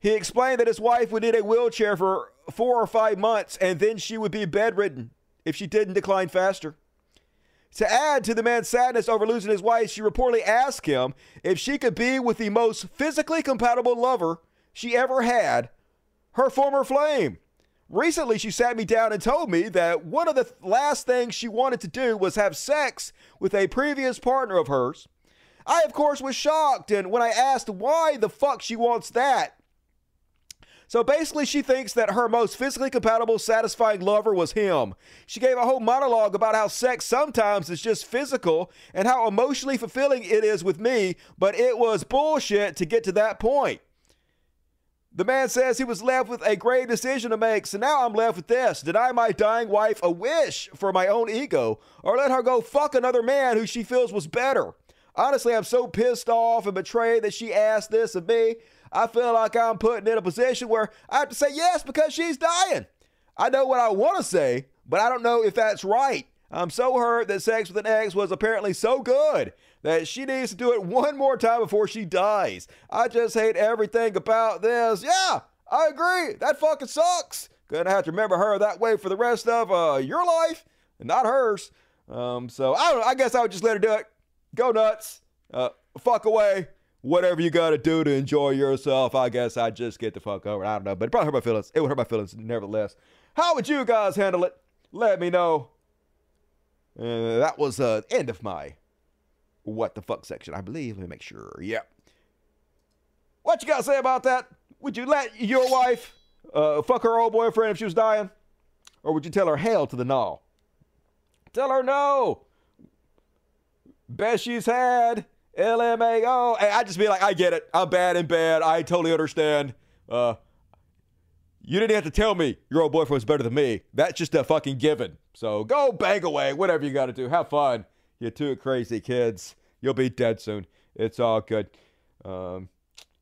He explained that his wife would need a wheelchair for four or five months and then she would be bedridden if she didn't decline faster. To add to the man's sadness over losing his wife, she reportedly asked him if she could be with the most physically compatible lover she ever had, her former flame. Recently, she sat me down and told me that one of the th- last things she wanted to do was have sex with a previous partner of hers. I, of course, was shocked, and when I asked why the fuck she wants that, so basically, she thinks that her most physically compatible, satisfying lover was him. She gave a whole monologue about how sex sometimes is just physical and how emotionally fulfilling it is with me, but it was bullshit to get to that point. The man says he was left with a grave decision to make, so now I'm left with this deny my dying wife a wish for my own ego, or let her go fuck another man who she feels was better. Honestly, I'm so pissed off and betrayed that she asked this of me. I feel like I'm putting in a position where I have to say yes because she's dying. I know what I want to say, but I don't know if that's right. I'm so hurt that sex with an ex was apparently so good that she needs to do it one more time before she dies. I just hate everything about this. Yeah, I agree. That fucking sucks. Gonna have to remember her that way for the rest of uh, your life, and not hers. Um, so I don't know. I guess I would just let her do it. Go nuts. Uh, fuck away whatever you got to do to enjoy yourself. I guess I just get the fuck over. I don't know, but it probably hurt my feelings. It would hurt my feelings nevertheless. How would you guys handle it? Let me know. Uh, that was the uh, end of my what the fuck section, I believe. Let me make sure. Yep. What you got to say about that? Would you let your wife uh, fuck her old boyfriend if she was dying? Or would you tell her hell to the no? Tell her no. Best she's had. LMAO. And I just be like, I get it. I'm bad in bed. I totally understand. Uh, you didn't have to tell me your old boyfriend was better than me. That's just a fucking given. So go bang away. Whatever you got to do. Have fun. You two crazy kids. You'll be dead soon. It's all good. Um,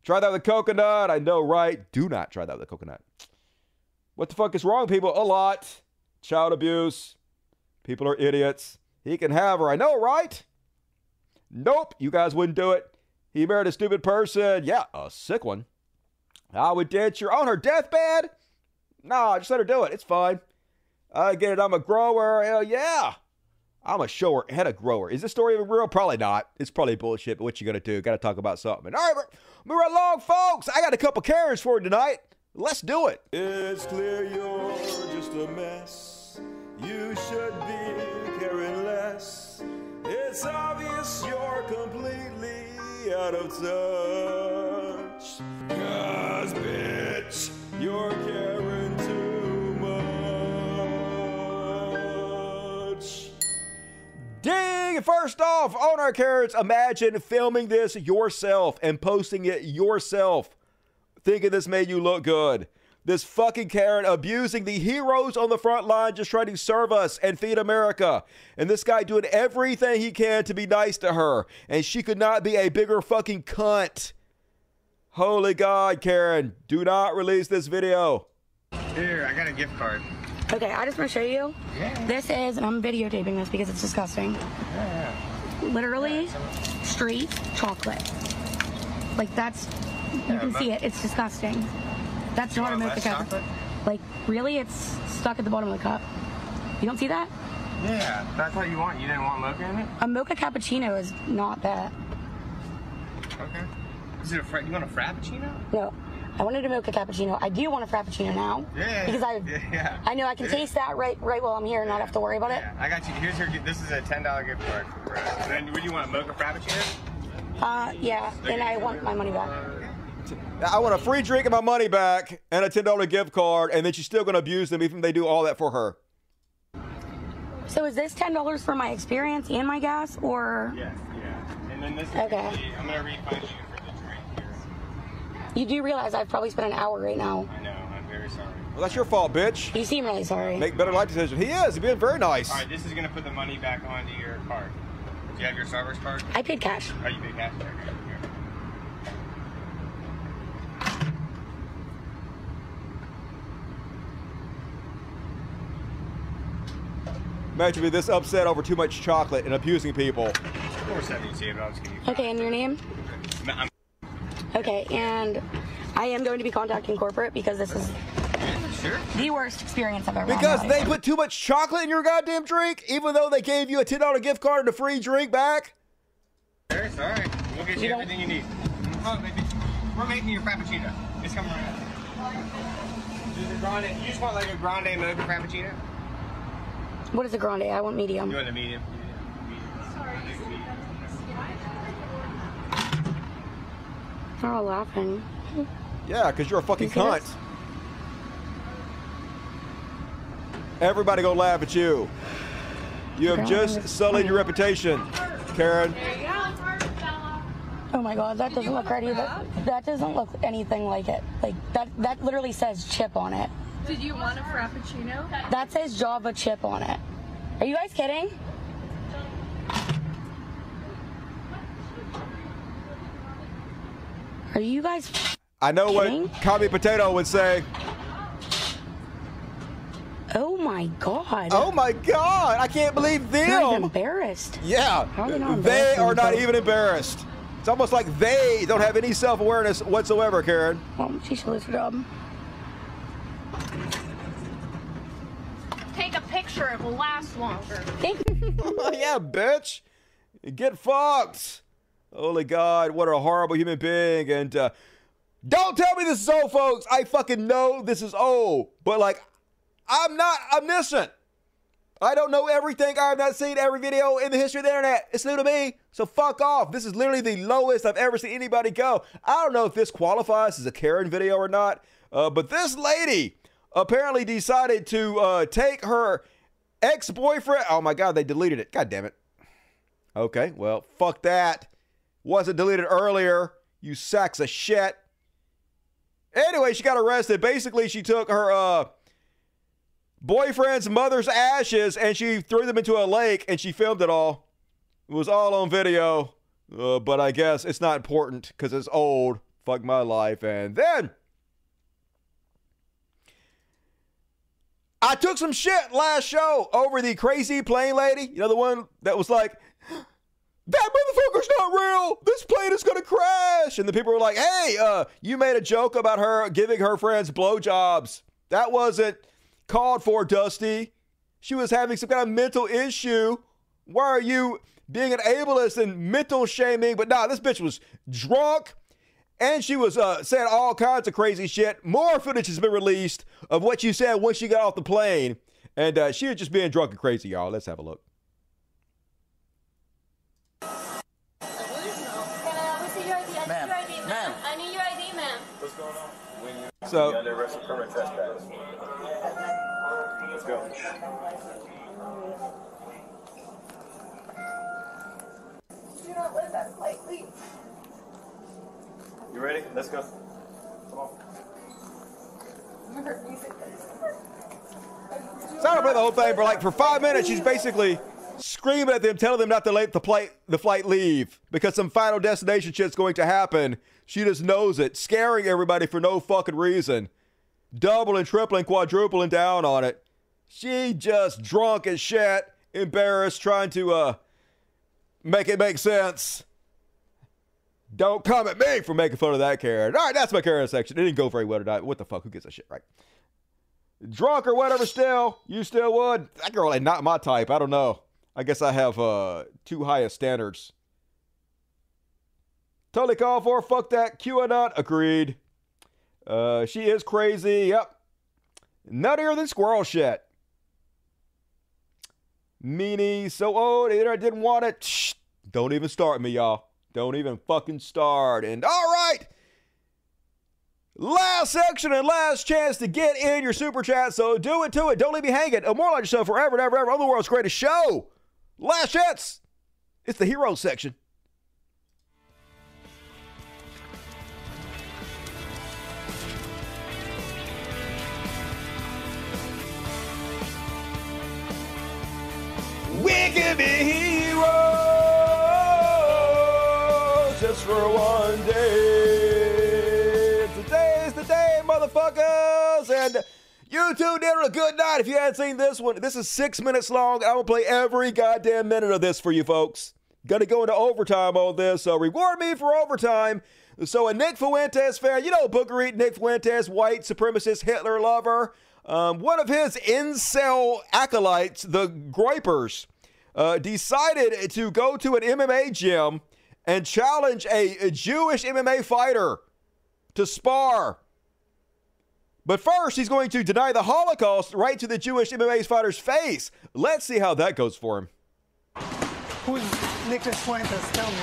try that with coconut. I know, right? Do not try that with coconut. What the fuck is wrong, people? A lot. Child abuse. People are idiots. He can have her. I know, right? Nope, you guys wouldn't do it. He married a stupid person. Yeah, a sick one. I would ditch her on her deathbed. Nah, just let her do it. It's fine. I get it. I'm a grower. Hell yeah. I'm a shower and a grower. Is this story even real? Probably not. It's probably bullshit, but what you gonna do? Gotta talk about something. All right, move right along, folks. I got a couple carrots for tonight. Let's do it. It's clear you're just a mess. You should be caring less. It's obvious you're completely out of touch. Cause, bitch, you're caring too much. Ding! First off, on our carrots, imagine filming this yourself and posting it yourself. Thinking this made you look good. This fucking Karen abusing the heroes on the front line just trying to serve us and feed America. And this guy doing everything he can to be nice to her. And she could not be a bigger fucking cunt. Holy God, Karen, do not release this video. Here, I got a gift card. Okay, I just want to show you. Yeah. This is, and I'm videotaping this because it's disgusting. Yeah. Literally, straight chocolate. Like that's, you Yeah, can see it. It's disgusting. That's You not a want mocha less cup. Like really, it's stuck at the bottom of the cup. You don't see that? Yeah, that's what you want. You didn't want mocha in it? A mocha cappuccino is not that. Okay. Is it a fra- you want a frappuccino? No. I wanted a mocha cappuccino. I do want a frappuccino now. Yeah. Because I, Yeah, yeah. I know I can Yeah. taste that right, right while I'm here and not have to worry about it. Yeah, I got you. Here's your. This is a ten dollar gift card. And then, would you want a mocha frappuccino? Uh, yeah. And I want my money back. I want a free drink and my money back and a $10 gift card, and then she's still going to abuse them even if they do all that for her. So is this ten dollars for my experience and my gas, or Yes. Yeah. And then this is. Okay. gonna I'm gonna refund you for the drink here. you do realize I've probably spent an hour right now? I know. I'm very sorry. Well, that's your fault, bitch. You seem really sorry. Make better life decisions. He is. He's being very nice. All right, this is gonna put the money back onto your card. Do you have your Starbucks card? I paid cash. Oh, you paid cash. Okay, Imagine me this upset over too much chocolate and abusing people. Of course I didn't see it, but I'll just. Okay, and your name? I'm- Okay, and I am going to be contacting corporate because this is the worst experience I've ever had Because my they put too much chocolate in your goddamn drink, even though they gave you a ten dollar gift card and a free drink back. Very sorry. We'll get you everything you need. Oh, baby. We're making your frappuccino. It's coming right up. Do the grande. You just want like a grande mocha frappuccino? What is a grande? I want medium. You want a medium? They're all laughing. Yeah, because you're a fucking You cunt. this? Everybody gonna laugh at you. You have just sullied your reputation, Karen. Oh my god, that doesn't look right either. That doesn't look anything like it. Like that that literally says chip on it. Did you want a frappuccino? That says Java chip on it. Are you guys kidding? Are you guys I know Kidding? what Commie Potato would say. Oh my god. Oh my god, I can't believe them. They're them. embarrassed. Yeah, How they not they are not even embarrassed. It's almost like they don't have any self awareness whatsoever, Karen. Well, she should lose her job. Take a it will last longer. yeah, bitch. Get fucked. Holy God, what a horrible human being. And uh, don't tell me this is old, folks. I fucking know this is old. But, like, I'm not omniscient. I don't know everything. I have not seen every video in the history of the internet. It's new to me. So fuck off. This is literally the lowest I've ever seen anybody go. I don't know if this qualifies as a Karen video or not. Uh, but this lady apparently decided to uh, take her ex boyfriend. Oh my God, they deleted it. God damn it. Okay, well, fuck that. Wasn't deleted earlier. You sacks of shit. Anyway, she got arrested. Basically, she took her uh, boyfriend's mother's ashes and she threw them into a lake and she filmed it all. It was all on video, uh, but I guess it's not important because it's old. Fuck my life. And then I took some shit last show over the crazy plane lady. You know, the one that was like, that motherfucker's not real. This plane is gonna crash. And the people were like, hey, uh, you made a joke about her giving her friends blowjobs. That wasn't called for, Dusty. She was having some kind of mental issue. Why are you being an ableist and mental shaming? But nah, this bitch was drunk. And she was uh, saying all kinds of crazy shit. More footage has been released of what she said once she got off the plane. And uh, she was just being drunk and crazy, y'all. Let's have a look. Ma'am, ma'am. I need your ID, ma'am. What's going on? So- Under arrest for criminal trespass. Let's go. Do not let that flight leave. You ready? Let's go. Come on. Play the whole thing, but like for five minutes, she's basically screaming at them, telling them not to let the flight the flight leave because some final destination shit's going to happen. She just knows it, scaring everybody for no fucking reason, doubling, tripling, quadrupling down on it. She just drunk as shit, embarrassed, trying to uh make it make sense. Don't come at me for making fun of that Karen. All right, that's my Karen section. It didn't go very well tonight. What the fuck? Who gives a shit, right? drunk or whatever still. You still would. That girl ain't not my type. I don't know. I guess i have uh too high of standards. Totally called for. Fuck that. Qanon. Agreed. Uh she is crazy. Yep. Nuttier than squirrel shit. Meanie so old the I didn't want it. Shh, don't even start me y'all don't even fucking start. And all right. Last section and last chance to get in your super chat. So do it to it. Don't leave me hanging. Immortalize yourself forever and ever, ever on the world's greatest show. Last chance. It's the hero section. We can be heroes for one day. Today's the day, motherfuckers! And you two did a good night if you hadn't seen this one. This is six minutes long. I will play every goddamn minute of this for you folks. Gonna go into overtime on this, so reward me for overtime. So a Nick Fuentes fan, you know Booker Eat, Nick Fuentes, white supremacist Hitler lover. Um, one of his incel acolytes, the Groypers, uh, decided to go to an MMA gym and challenge a, a Jewish MMA fighter to spar. But first, he's going to deny the Holocaust right to the Jewish MMA fighter's face. Let's see how that goes for him. Who's Nicholas Fuentes? Tell me.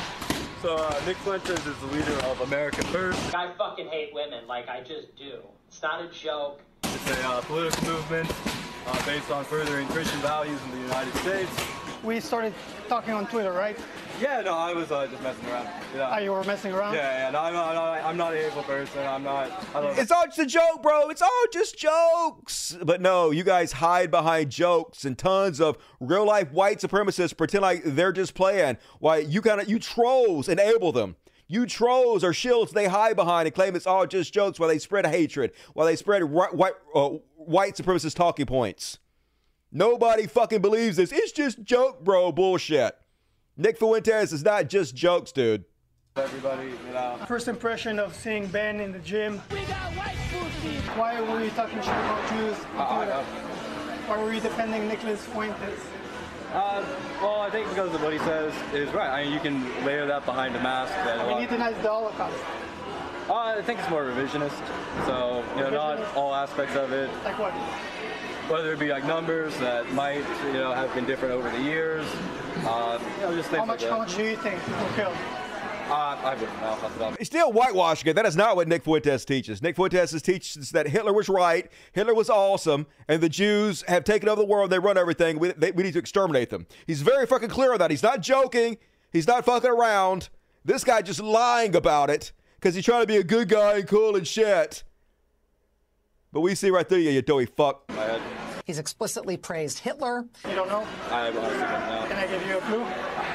So uh, Nick Fuentes is the leader of America First. I fucking hate women, like I just do. It's not a joke. It's a uh, political movement uh, based on furthering Christian values in the United States. We started talking on Twitter, right? Yeah, no, I was uh, just messing around. Yeah. Oh, you were messing around? Yeah, yeah, no, I'm not, I'm not, I'm not a hateful person. I'm not. I don't It's all just a joke, bro. It's all just jokes. But no, you guys hide behind jokes and tons of real life white supremacists pretend like they're just playing. Why you kind of you trolls enable them. You trolls are shields they hide behind and claim it's all just jokes while they spread hatred, while they spread ri- white uh, white supremacist talking points. Nobody fucking believes this. It's just joke, bro. Bullshit. Nick Fuentes is not just jokes, dude. Everybody, you know. First impression of seeing Ben in the gym. Why were you talking shit about Jews? on Twitter? Why were you defending Nicholas Fuentes? Uh, well, I think because of what he says is right. I mean, you can layer that behind a mask. That I mean, lot- he denies the Holocaust. Uh, I think it's more revisionist. So, you know, not all aspects of it. Like what? Whether it be like numbers that might, you know, have been different over the years. Uh, you know, just things How much? like How much do you think people killed? Uh, I wouldn't know. off the top. He's still whitewashing it. That is not what Nick Fuentes teaches. Nick Fuentes teaches that Hitler was right, Hitler was awesome, and the Jews have taken over the world. They run everything. We, they, we need to exterminate them. He's very fucking clear on that. He's not joking. He's not fucking around. This guy just lying about it because he's trying to be a good guy and cool and shit. But we see right through you, you doughy fuck. He's explicitly praised Hitler. You don't know? I honestly don't know. Can I give you a clue?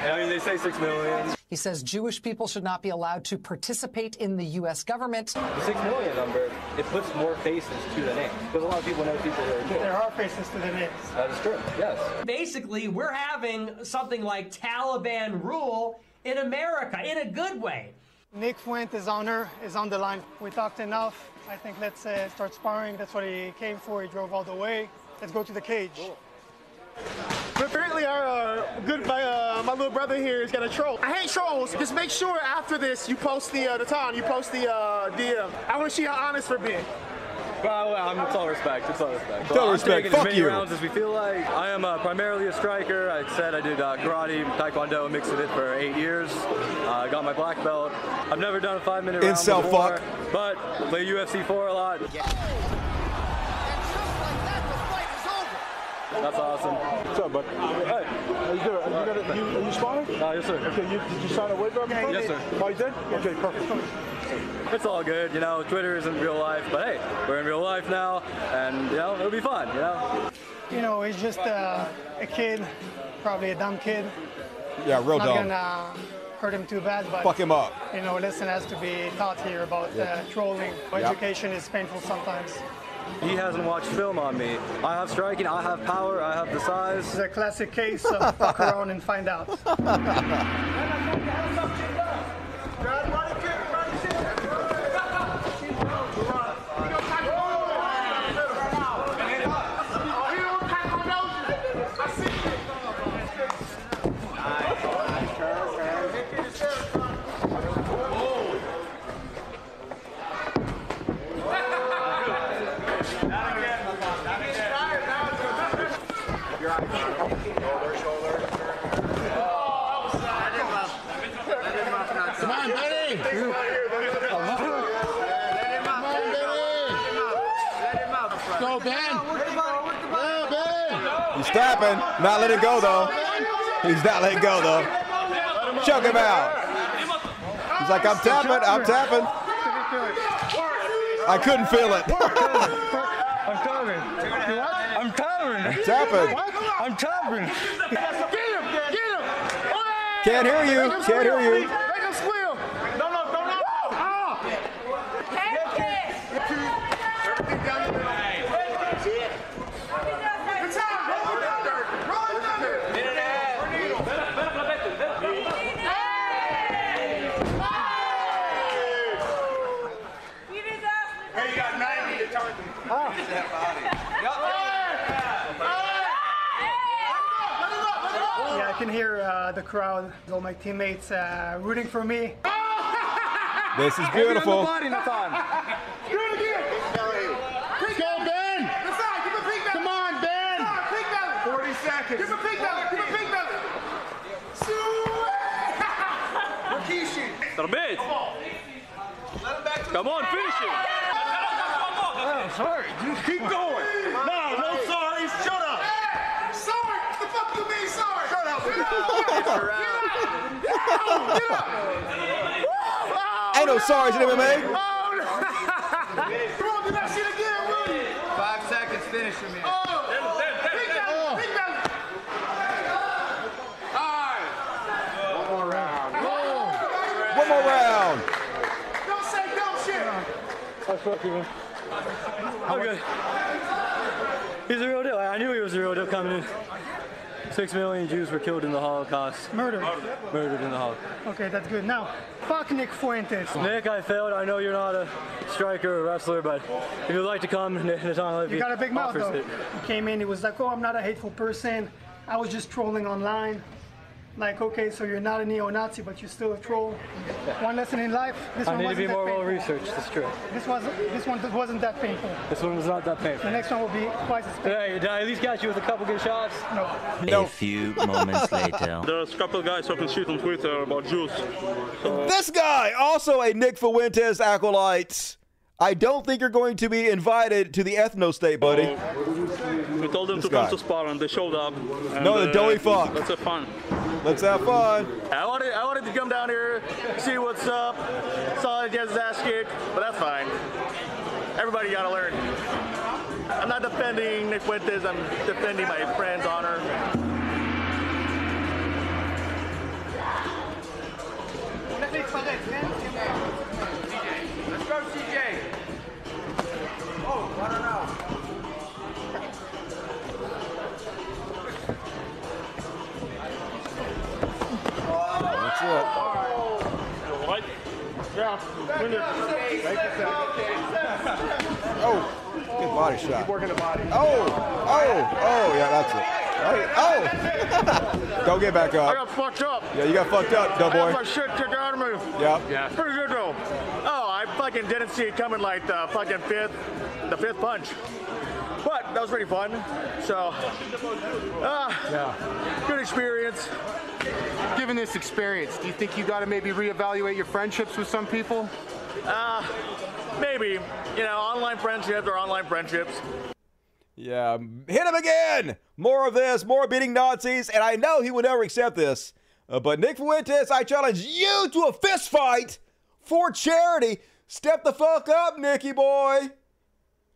I mean, they say six million. He says Jewish people should not be allowed to participate in the U.S. government. The six million number, it puts more faces to the name because a lot of people know people who are Jewish. There are faces to the names. That is true. Yes. Basically, we're having something like Taliban rule in America in a good way. Nick Fuentes' honor is on the line. We talked enough. I think let's uh, start sparring. That's what he came for. He drove all the way. Let's go to the cage. But apparently, our uh, good my, uh, my little brother here is gonna troll. I hate trolls. Just make sure after this you post the uh, the time, you post the uh, DM. I want to see how honest we're being. Well, well, I'm, it's all respect. It's all respect. Total I'm respect. taking Fuck as many you. rounds as we feel like. I am uh, primarily a striker. I said I did uh, karate, taekwondo, and mixed with it for eight years. Uh, I got my black belt. I've never done a five-minute round Incel before, fuck. but play UFC 4 a lot. That's awesome. What's up, bud? Hey, how you doing? Are you, gonna, you, are you sparring? Uh, yes, sir. Okay, you, did you sign a waiver? Yes, sir. Oh, you did? Okay, perfect. It's all good, you know. Twitter isn't real life, but hey, we're in real life now, and you know it'll be fun, you know. You know, he's just uh, a kid, probably a dumb kid. Yeah, real dumb. Not dumb. gonna hurt him too bad, but Fuck him up. You know, a lesson has to be taught here about uh, trolling. Education is painful sometimes. He hasn't watched film on me. I have striking, I have power, I have the size. This is a classic case of fuck around and find out. Benny! Go, Ben! Go, Ben! He's tapping. Not letting go, though. He's not letting go, though. Choke him out. He's like, I'm tapping. I'm tapping. I couldn't feel it. I'm tapping. I'm tapping. Tapping. I'm tapping. Get him! Get him! Can't hear you. Make him Can't hear you. Make him squeal. Hey, you got 90 to turn. Yeah, I can hear uh, the crowd, all my teammates uh, rooting for me. This is beautiful. Do it again. Let's go, Ben. Come on, Ben. 40 seconds. Give a pink belly. Give a pink belly. Rikishi. Arbeit! Come on, finish it! Oh, sorry. Just keep going. No, no sorry. Shut up. Sorry. What the fuck you mean sorry? Shut up. Get up. Ain't no sorries in MMA. Come on, do that shit again, will you? Five seconds, finish him in. Oh. Pink belly. Pink belly. All right. One more round. One more round. Don't say dumb shit. I fuck you, man. Okay. He's a real deal. I knew he was a real deal coming in. Six million Jews were killed in the Holocaust. Murdered. Murdered in the Holocaust. Okay, that's good. Now, fuck Nick Fuentes. Nick, I failed. I know you're not a striker or wrestler, but if you'd like to come, Nick Nathan You got a big mouth though. it. He came in, he was like, oh, I'm not a hateful person. I was just trolling online. Like, okay, so you're not a neo-Nazi, but you're still a troll. One lesson in life. This I one need to wasn't be that more well painful. researched. That's true. This was this one wasn't that painful. This one was not that painful. The next one will be twice as painful. Hey, did I at least catch you with a couple good shots? No. A few moments later. There's a couple guys talking shit on Twitter about Jews. This guy, also a Nick Fuentes acolyte. I don't think you're going to be invited to the ethno state, buddy. We told them This to guy. come to Spar and they showed up. and, No, the doughy uh, fuck. Let's have fun. Let's have fun. I wanted, I wanted to come down here, see what's up. Saw he gets his ass kicked, but that's fine. Everybody got to learn. I'm not defending Nick Fuentes. I'm defending my friend's honor. Let's That's Yeah. Win it. Make it seven. Oh, good body shot. Keep working the body. Oh, oh, oh, yeah, that's it. Oh, don't get back up. I up. got fucked up. Yeah, you got fucked up, I doughboy. got my shit kicked out of me. Yep. Yeah. Pretty good though. Oh, I fucking didn't see it coming like the fucking fifth, the fifth punch. But that was pretty fun. So, ah, Yeah. good experience. Given this experience, do you think you got to maybe reevaluate your friendships with some people? Uh, maybe. You know, online friendships are online friendships. Yeah, hit him again. More of this, more beating Nazis, and I know he would never accept this. Uh, but Nick Fuentes, I challenge you to a fist fight for charity. Step the fuck up, Nicky boy.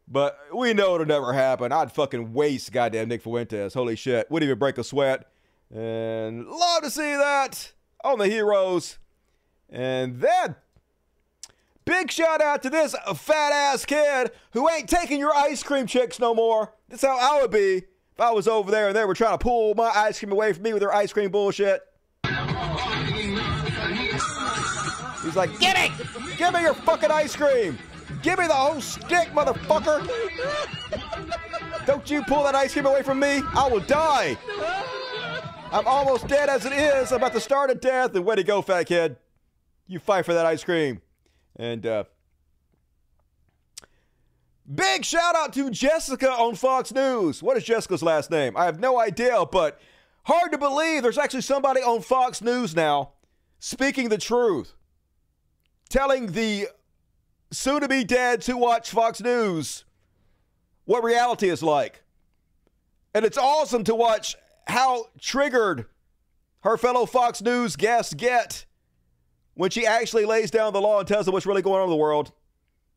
But we know it'll never happen. I'd fucking waste goddamn Nick Fuentes. Holy shit. Wouldn't even break a sweat. And love to see that on the heroes. And then Big shout out to this fat ass kid who ain't taking your ice cream chicks no more. That's how I would be if I was over there and they were trying to pull my ice cream away from me with their ice cream bullshit. He's like, Give me! Give me your fucking ice cream! Give me the whole stick, motherfucker! Don't you pull that ice cream away from me, I will die! I'm almost dead as it is. I'm about to start a death. And way to go, fat kid. You fight for that ice cream. And uh, big shout out to Jessica on Fox News. What is Jessica's last name? I have no idea, but hard to believe there's actually somebody on Fox News now speaking the truth, telling the soon to be dead to watch Fox News what reality is like. And it's awesome to watch how triggered her fellow Fox News guests get when she actually lays down the law and tells them what's really going on in the world.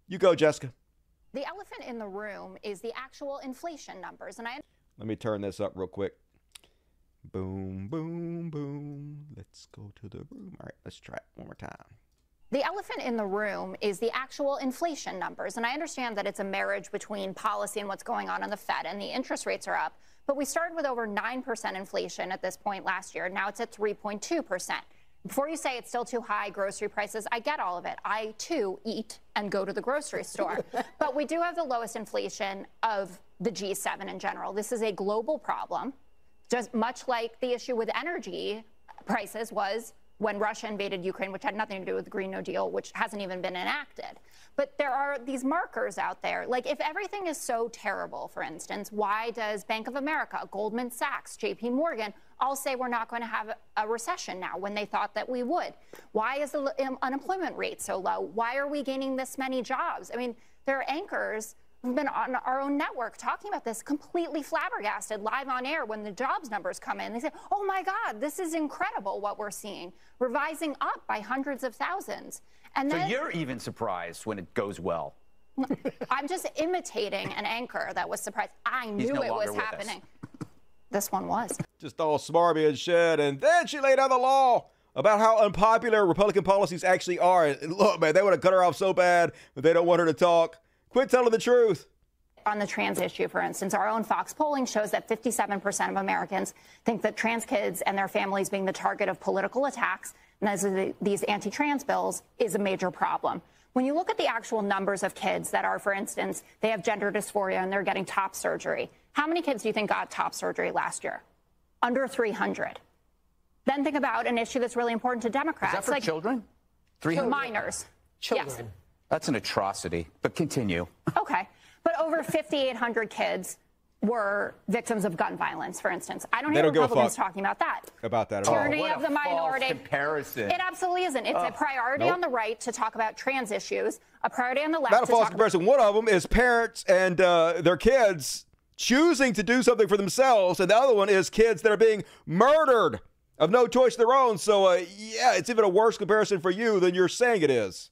You go, Jessica. The elephant in the room is the actual inflation numbers. And I Let me turn this up real quick. Boom, boom, boom. Let's go to the room. All right, let's try it one more time. The elephant in the room is the actual inflation numbers. And I understand that it's a marriage between policy and what's going on in the Fed, and the interest rates are up. But we started with over 9% inflation at this point last year. Now it's at 3.2%. Before you say it's still too high, grocery prices, I get all of it. I too eat and go to the grocery store. but we do have the lowest inflation of the G7 in general. This is a global problem, just much like the issue with energy prices was when Russia invaded Ukraine, which had nothing to do with the Green New Deal, which hasn't even been enacted. But there are these markers out there. Like, if everything is so terrible, for instance, why does Bank of America, Goldman Sachs, JP Morgan all say we're not going to have a recession now when they thought that we would? Why is the um, unemployment rate so low? Why are we gaining this many jobs? I mean, there are anchors who've been on our own network talking about this, completely flabbergasted live on air when the jobs numbers come in. They say, oh my God, this is incredible what we're seeing, revising up by hundreds of thousands. And so then you're even surprised when it goes well. I'm just imitating an anchor that was surprised. I knew no it was with us. happening. This one was. Just all smarmy and shit. And then she laid out the law about how unpopular Republican policies actually are. And look, man, they would have cut her off so bad, but they don't want her to talk. Quit telling the truth. On the trans issue, for instance, our own Fox polling shows that 57% of Americans think that trans kids and their families being the target of political attacks and as the, these anti trans bills is a major problem. When you look at the actual numbers of kids that are, for instance, they have gender dysphoria and they're getting top surgery, how many kids do you think got top surgery last year? Under 300. Then think about an issue that's really important to Democrats. Is that for like children? 300? minors. Yes. That's an atrocity. But continue. Okay. But over 5,800 kids were victims of gun violence, for instance. I don't They hear don't give Republicans talking about that. About that at all. Tyranny of the minority. comparison. It absolutely isn't. It's a priority Nope. on the right to talk about trans issues, a priority on the left Not a to false talk comparison. One of them is parents and uh, their kids choosing to do something for themselves, and the other one is kids that are being murdered of no choice of their own. So, uh, yeah, it's even a worse comparison for you than you're saying it is.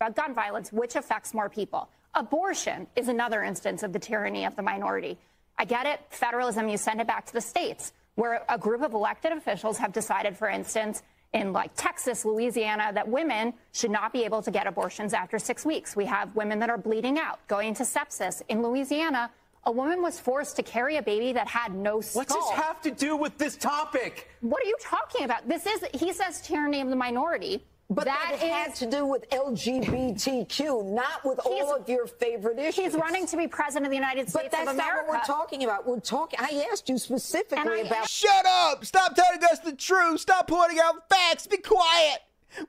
About gun violence, which affects more people. Abortion is another instance of the tyranny of the minority. I get it, federalism, you send it back to the states, where a group of elected officials have decided, for instance, in like Texas, Louisiana, that women should not be able to get abortions after six weeks. We have women that are bleeding out, going to sepsis. In Louisiana, a woman was forced to carry a baby that had no skull. What does this have to do with this topic? What are you talking about? This is, he says, tyranny of the minority. But that, had to do with LGBTQ, not with all of your favorite issues. He's running to be president of the United States But that's of not America. what we're talking about. We're talking. I asked you specifically about. Shut up! Stop telling us the truth! Stop pointing out facts! Be quiet!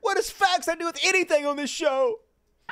What does facts have to do with anything on this show?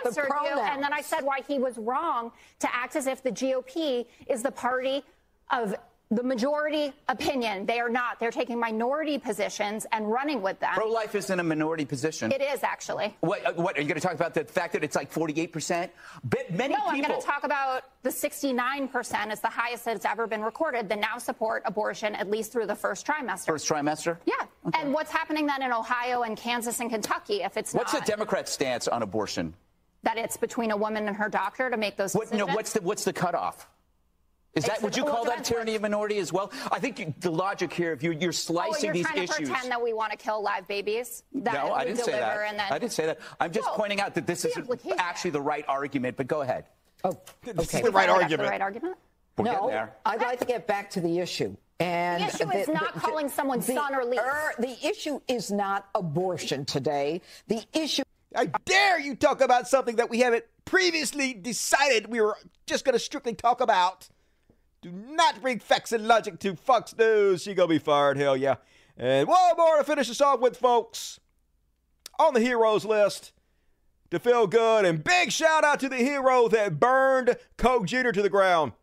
answered you, and then I said why he was wrong to act as if the GOP is the party of the majority opinion. They are not. They're taking minority positions and running with them. Pro life is in a minority position. It is actually. What, uh, what are you going to talk about the fact that it's like 48%? But many no, I'm going to talk about the 69% is the highest that it's ever been recorded that now support abortion at least through the first trimester. First trimester? Yeah. And what's happening then in Ohio and Kansas and Kentucky if it's not. What's not the Democrat stance on abortion? that it's between a woman and her doctor to make those What, decisions? no, what's the what's the cutoff? Is that It's would you call that depends tyranny of minority as well? I think you, the logic here, if you're, you're oh, you're these trying to issues. pretend that we want to kill live babies? That no, I we didn't say that. And then, I didn't say that. I'm just No, pointing out that this is implication. actually the right argument. But go ahead. Oh, This okay. is the right argument. the right argument? We're no, there. I'd like to get back to the issue. And The issue is not calling someone son or leaf. er, the issue is not abortion today. The issue. I dare you talk about something that we haven't previously decided we were just going to strictly talk about. Do not bring facts and logic to Fox News. She gonna be fired, hell yeah. And one more to finish us off with, folks. On the heroes list to feel good, and big shout out to the hero that burned Coke Jr. to the ground.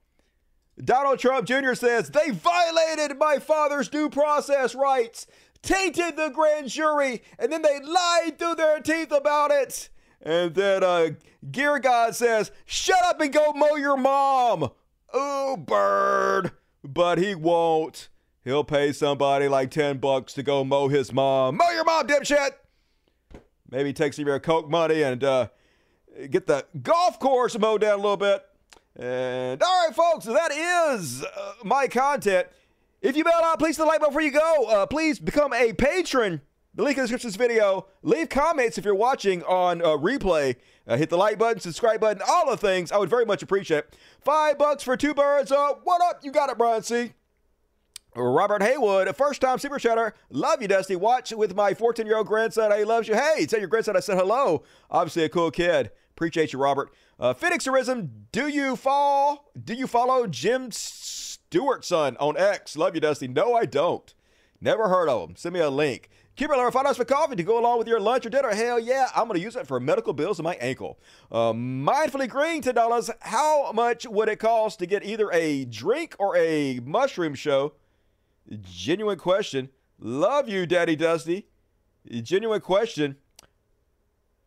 Donald Trump Jr. says they violated my father's due process rights, tainted the grand jury, and then they lied through their teeth about it. And then uh, Gear God says, shut up and go mow your mom. Oh, bird. But he won't. He'll pay somebody like 10 bucks to go mow his mom. Mow your mom, dipshit. Maybe take some of your Coke money and uh, get the golf course mowed down a little bit. And all right, folks, that is uh, my content. If you bailed out, please hit the like button before you go. Uh, please become a patron. The link in the description of this video. Leave comments if you're watching on uh, replay. Uh, hit the like button, subscribe button, all the things. I would very much appreciate. Five bucks for two birds. Uh, what up? You got it, Brian C. Robert Haywood, a first time super chatter. Love you, Dusty. Watch with my 14 year old grandson. He loves you. Hey, tell your grandson I said hello. Obviously, a cool kid. Appreciate you, Robert. Uh, Phoenixerism, do you fall? Do you follow Jim Stewartson on X? Love you, Dusty. No, I don't. Never heard of him. Send me a link. Keep it five dollars for coffee to go along with your lunch or dinner. Hell yeah, I'm gonna use it for medical bills in my ankle. Uh, mindfully green, ten dollars. How much would it cost to get either a drink or a mushroom show? Genuine question. Love you, Daddy Dusty. Genuine question.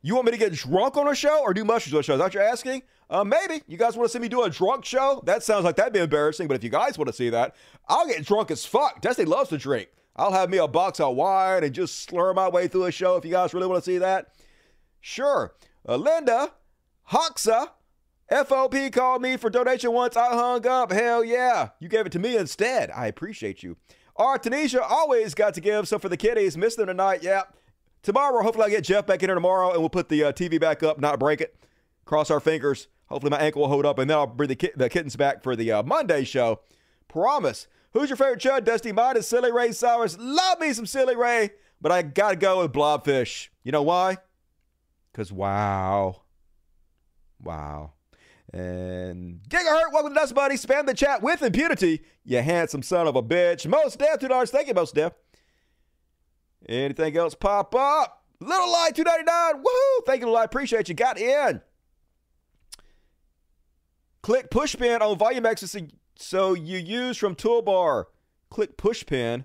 You want me to get drunk on a show or do mushrooms on a show? Is that what you're asking? Uh, maybe. You guys want to see me do a drunk show? That sounds like that'd be embarrassing, but if you guys want to see that, I'll get drunk as fuck. Dusty loves to drink. I'll have me a box of wine and just slur my way through a show if you guys really want to see that. Sure. Uh, Linda Hoxa FOP called me for donation once. I hung up. Hell yeah. You gave it to me instead. I appreciate you. Our Tanisha always got to give some for the kiddies. miss them tonight. Yeah. Tomorrow, hopefully, I'll get Jeff back in here tomorrow and we'll put the uh, TV back up, not break it. Cross our fingers. Hopefully, my ankle will hold up and then I'll bring the, ki- the kittens back for the uh, Monday show. Promise. Who's your favorite Chud, Dusty? Mine is Silly Ray Sowers. Love me some Silly Ray, but I got to go with Blobfish. You know why? Because wow. Wow. And Gigahertz, welcome to Dust Buddy. Spam the chat with impunity, you handsome son of a bitch. Most Def, $2. Thank you, Most Def. Anything else pop up? Little Light, 299 Woohoo! Thank you, Little Light. Appreciate you. Got in. Click push pin on volume X so you use from toolbar. Click push pin.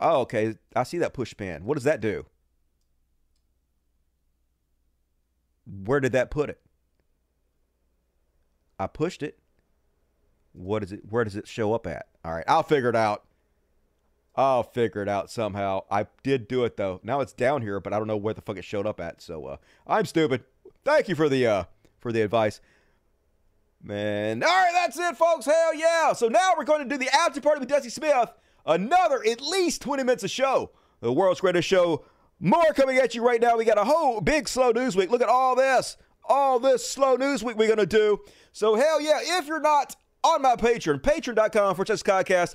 Oh, okay. I see that push pin. What does that do? Where did that put it? I pushed it. What is it? Where does it show up at? All right, I'll figure it out. I'll figure it out somehow. I did do it though. Now it's down here, but I don't know where the fuck it showed up at. So uh, I'm stupid. Thank you for the uh, for the advice. Man, all right, that's it, folks. Hell yeah! So now we're going to do the after party with Dusty Smith. Another at least 20 minutes of show. The world's greatest show more coming at you right now. We got a whole big slow news week. Look at all this. All this slow news week we're going to do. So, hell yeah, if you're not on my Patreon, patreon.com for just podcast,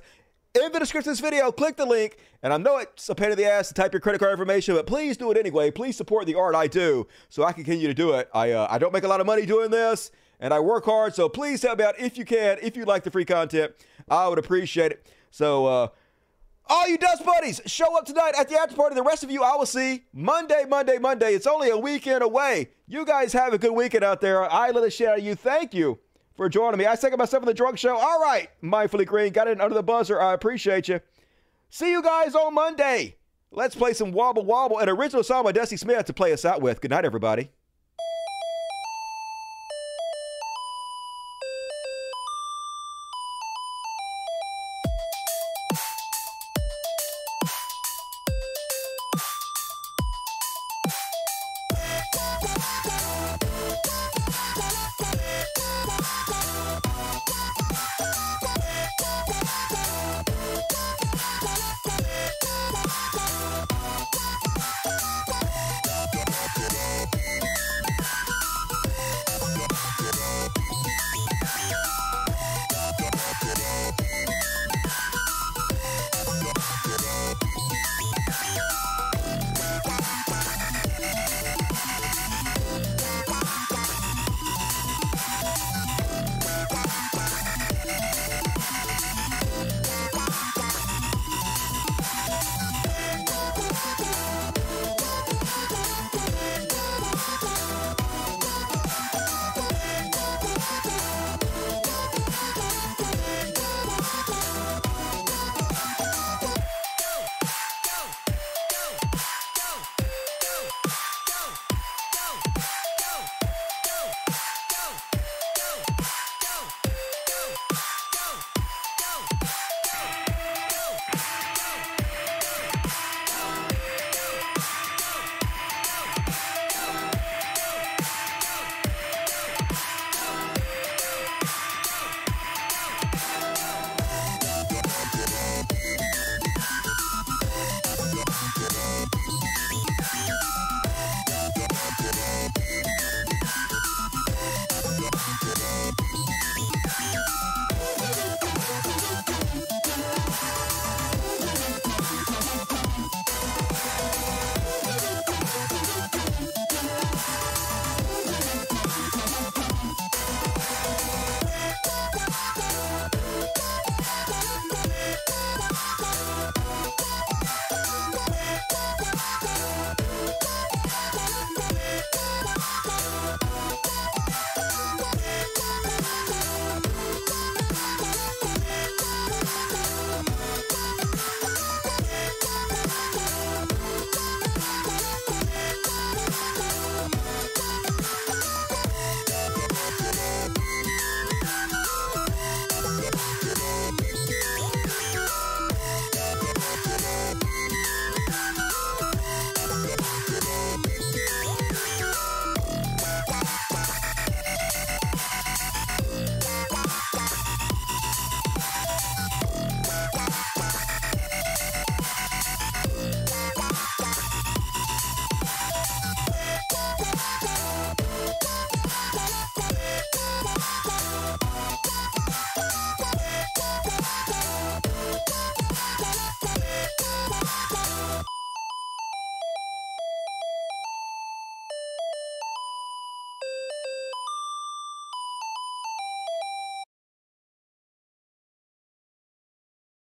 in the description of this video, click the link. And I know it's a pain in the ass to type your credit card information, but please do it anyway. Please support the art I do so I can continue to do it. I, uh, I don't make a lot of money doing this, and I work hard. So please help me out if you can. If you like the free content, I would appreciate it. So, uh, all you Dust Buddies, show up tonight at the after party. The rest of you, I will see Monday, Monday, Monday. It's only a weekend away. You guys have a good weekend out there. I love the shit out of you. Thank you for joining me. I second myself on the drunk show. All right, mindfully green, got it under the buzzer. I appreciate you. See you guys on Monday. Let's play some Wobble Wobble, an original song by Dusty Smith to play us out with. Good night, everybody.